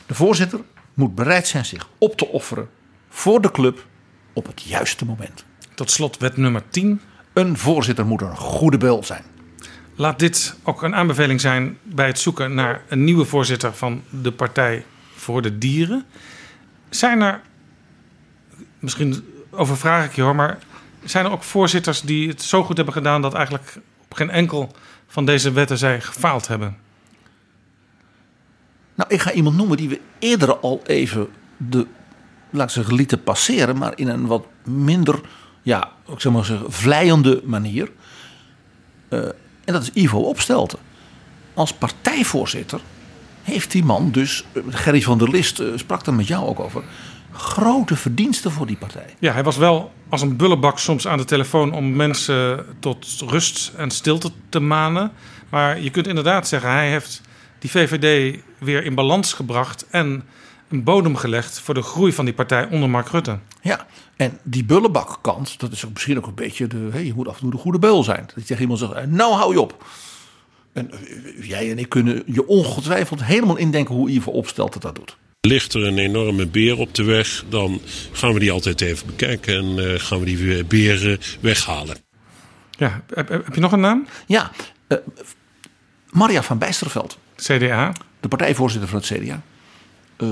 Speaker 4: De voorzitter moet bereid zijn zich op te offeren voor de club op het juiste moment.
Speaker 3: Tot slot wet nummer 10.
Speaker 4: Een voorzitter moet een goede beul zijn.
Speaker 3: Laat dit ook een aanbeveling zijn bij het zoeken naar een nieuwe voorzitter van de Partij voor de Dieren. Zijn er, misschien overvraag ik je hoor, maar zijn er ook voorzitters die het zo goed hebben gedaan dat eigenlijk op geen enkel van deze wetten zij gefaald hebben?
Speaker 4: Nou, ik ga iemand noemen die we eerder al even de, laat ik zeggen, lieten passeren, maar in een wat minder, ja, ik zeg maar zeggen, vlijende manier. Uh, en dat is Ivo Opstelten. Als partijvoorzitter heeft die man dus, Gerry van der List uh, sprak er met jou ook over, grote verdiensten voor die partij.
Speaker 3: Ja, hij was wel als een bullebak soms aan de telefoon om mensen tot rust en stilte te manen. Maar je kunt inderdaad zeggen, hij heeft die VVD weer in balans gebracht en een bodem gelegd voor de groei van die partij onder Mark Rutte.
Speaker 4: Ja, en die bullenbakkant, dat is ook misschien ook een beetje de. Hey, je moet af en toe de goede beul zijn. Dat je tegen iemand zegt: Nou hou je op. En eh, jij en ik kunnen je ongetwijfeld helemaal indenken hoe Ivo opstelt dat dat doet.
Speaker 16: Ligt er een enorme beer op de weg, dan gaan we die altijd even bekijken en uh, gaan we die beren weghalen.
Speaker 3: Ja, heb, heb, je nog een naam?
Speaker 4: Ja, uh, Maria van Bijsterveld.
Speaker 3: CDA.
Speaker 4: De partijvoorzitter van het CDA. Uh,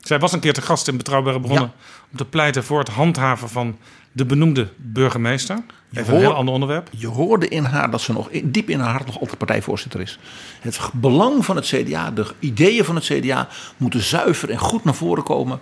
Speaker 3: zij was een keer te gast in Betrouwbare Bronnen om te pleiten voor het handhaven van de benoemde burgemeester. Even een heel ander onderwerp.
Speaker 4: Je hoorde in haar dat ze nog diep in haar hart nog altijd partijvoorzitter is. Het belang van het CDA, de ideeën van het CDA moeten zuiver en goed naar voren komen.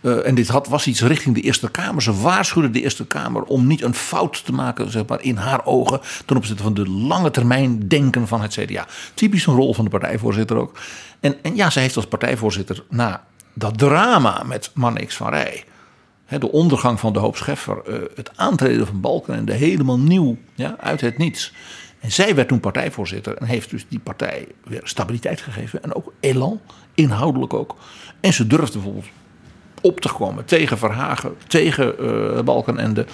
Speaker 4: Uh, en dit had, was iets richting de Eerste Kamer. Ze waarschuwde de Eerste Kamer om niet een fout te maken, zeg maar, in haar ogen. ten opzichte van de lange termijn denken van het CDA. Typisch een rol van de partijvoorzitter ook. En, en ja, zij heeft als partijvoorzitter na dat drama met Man X van Rij. de ondergang van de hoop Scheffer, eh, het aantreden van Balken de helemaal nieuw ja, uit het niets. En zij werd toen partijvoorzitter en heeft dus die partij weer stabiliteit gegeven en ook elan, inhoudelijk ook. En ze durfde bijvoorbeeld op te komen tegen Verhagen, tegen uh, Balkenende.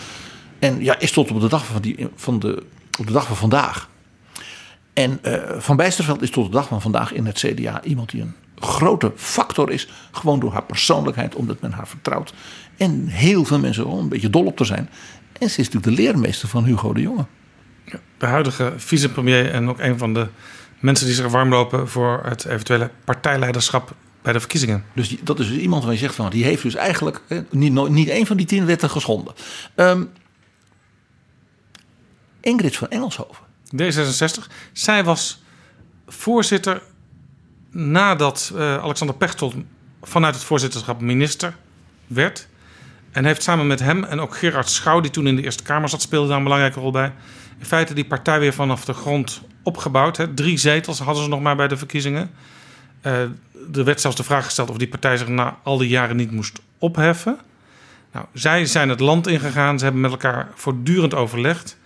Speaker 4: En ja, is tot op de dag van, die, van, de, op de dag van vandaag. En uh, Van Bijsterveld is tot de dag van vandaag in het CDA iemand die een grote factor is. Gewoon door haar persoonlijkheid, omdat men haar vertrouwt. En heel veel mensen gewoon een beetje dol op te zijn. En ze is natuurlijk de leermeester van Hugo de Jonge.
Speaker 3: De huidige vicepremier en ook een van de mensen die zich warm lopen voor het eventuele partijleiderschap bij de verkiezingen.
Speaker 4: Dus dat is dus iemand waar je zegt van die heeft dus eigenlijk niet, niet één van die tien wetten geschonden. Um, Ingrid van Engelshoven.
Speaker 3: D66. Zij was voorzitter nadat uh, Alexander Pechtold vanuit het voorzitterschap minister werd. En heeft samen met hem en ook Gerard Schouw, die toen in de Eerste Kamer zat, speelde daar een belangrijke rol bij. In feite die partij weer vanaf de grond opgebouwd. Hè. Drie zetels hadden ze nog maar bij de verkiezingen. Uh, er werd zelfs de vraag gesteld of die partij zich na al die jaren niet moest opheffen. Nou, zij zijn het land ingegaan. Ze hebben met elkaar voortdurend overlegd.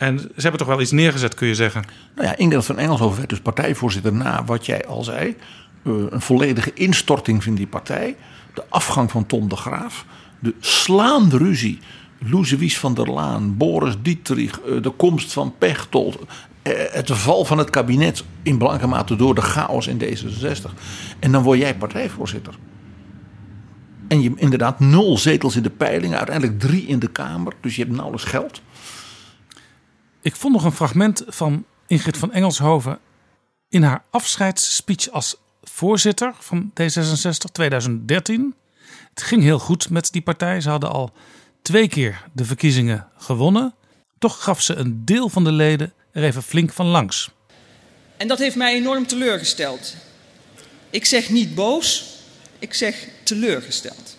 Speaker 3: En ze hebben toch wel iets neergezet, kun je zeggen.
Speaker 4: Nou ja, Ingrid van Engelshoven werd dus partijvoorzitter na wat jij al zei. Uh, een volledige instorting van die partij. De afgang van Tom de Graaf. De slaande ruzie. Louise van der Laan, Boris Dietrich, uh, de komst van Pechtold. Uh, het val van het kabinet in belangrijke mate door de chaos in D66. En dan word jij partijvoorzitter. En je inderdaad nul zetels in de peilingen, uiteindelijk drie in de Kamer. Dus je hebt nauwelijks geld.
Speaker 3: Ik vond nog een fragment van Ingrid van Engelshoven in haar afscheidsspeech als voorzitter van D66 2013. Het ging heel goed met die partij. Ze hadden al twee keer de verkiezingen gewonnen. Toch gaf ze een deel van de leden er even flink van langs.
Speaker 17: En dat heeft mij enorm teleurgesteld. Ik zeg niet boos, ik zeg teleurgesteld.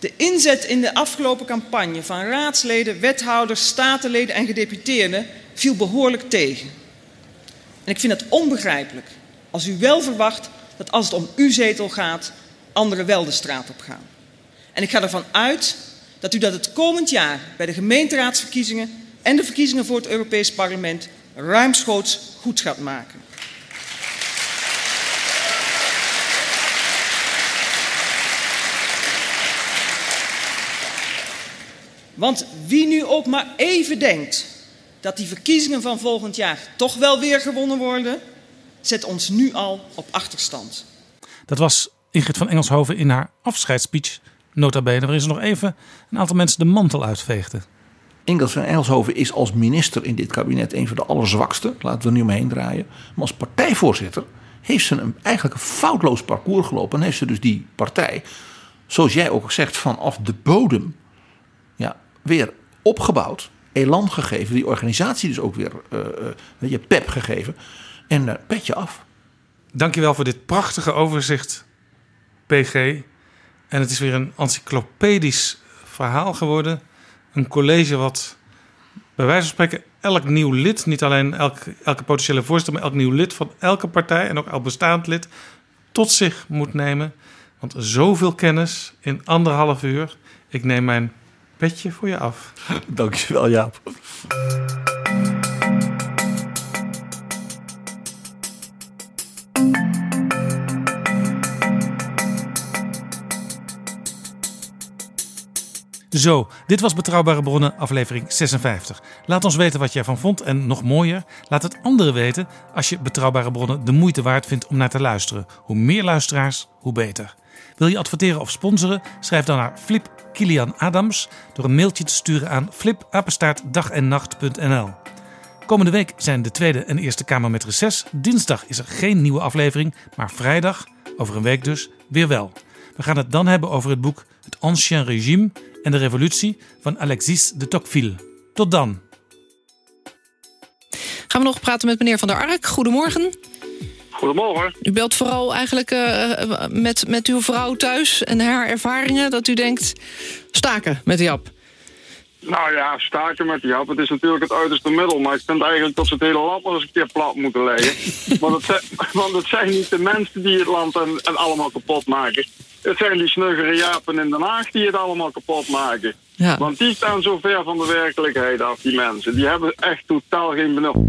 Speaker 17: De inzet in de afgelopen campagne van raadsleden, wethouders, statenleden en gedeputeerden viel behoorlijk tegen. En ik vind het onbegrijpelijk als u wel verwacht dat als het om uw zetel gaat, anderen wel de straat op gaan. En ik ga ervan uit dat u dat het komend jaar bij de gemeenteraadsverkiezingen en de verkiezingen voor het Europees Parlement ruimschoots goed gaat maken. Want wie nu ook maar even denkt dat die verkiezingen van volgend jaar toch wel weer gewonnen worden, zet ons nu al op achterstand.
Speaker 3: Dat was Ingrid van Engelshoven in haar afscheidsspeech, nota bene, waarin ze nog even een aantal mensen de mantel uitveegde.
Speaker 4: Ingrid van Engelshoven is als minister in dit kabinet een van de allerzwakste. Laten we er nu omheen draaien. Maar als partijvoorzitter heeft ze een, eigenlijk een foutloos parcours gelopen. En heeft ze dus die partij, zoals jij ook zegt, vanaf de bodem weer opgebouwd. Elan gegeven. Die organisatie dus ook weer uh, uh, je pep gegeven. En uh, petje af.
Speaker 3: Dankjewel voor dit prachtige overzicht, PG. En het is weer een encyclopedisch verhaal geworden. Een college wat bij wijze van spreken elk nieuw lid, niet alleen elke, elke potentiële voorzitter, maar elk nieuw lid van elke partij en ook elk bestaand lid tot zich moet nemen. Want zoveel kennis in anderhalf uur. Ik neem mijn petje voor je af.
Speaker 4: Dankjewel, Jaap.
Speaker 3: Zo, dit was Betrouwbare Bronnen, aflevering 56. Laat ons weten wat je ervan vond en nog mooier, laat het anderen weten als je Betrouwbare Bronnen de moeite waard vindt om naar te luisteren. Hoe meer luisteraars, hoe beter. Wil je adverteren of sponsoren? Schrijf dan naar Flip Kilian Adams door een mailtje te sturen aan flipapenstaartdagennacht.nl. Komende week zijn de Tweede en Eerste Kamer met reces. Dinsdag is er geen nieuwe aflevering, maar vrijdag, over een week dus, weer wel. We gaan het dan hebben over het boek Het Ancien Régime en de Revolutie van Alexis de Tocqueville. Tot dan.
Speaker 18: Gaan we nog praten met meneer Van der Ark. Goedemorgen.
Speaker 19: Goedemorgen.
Speaker 18: U belt vooral eigenlijk uh, met, met uw vrouw thuis en haar ervaringen... dat u denkt, staken met Jap.
Speaker 19: Nou ja, staken met Jap. Het is natuurlijk het uiterste middel. Maar ik vind eigenlijk dat ze het hele land nog eens een keer plat moeten leggen. want, het zijn, want het zijn niet de mensen die het land en, en allemaal kapot maken. Het zijn die snuggere Japen in Den Haag die het allemaal kapot maken.
Speaker 18: Ja.
Speaker 19: Want die staan zo ver van de werkelijkheid af, die mensen. Die hebben echt totaal geen benul.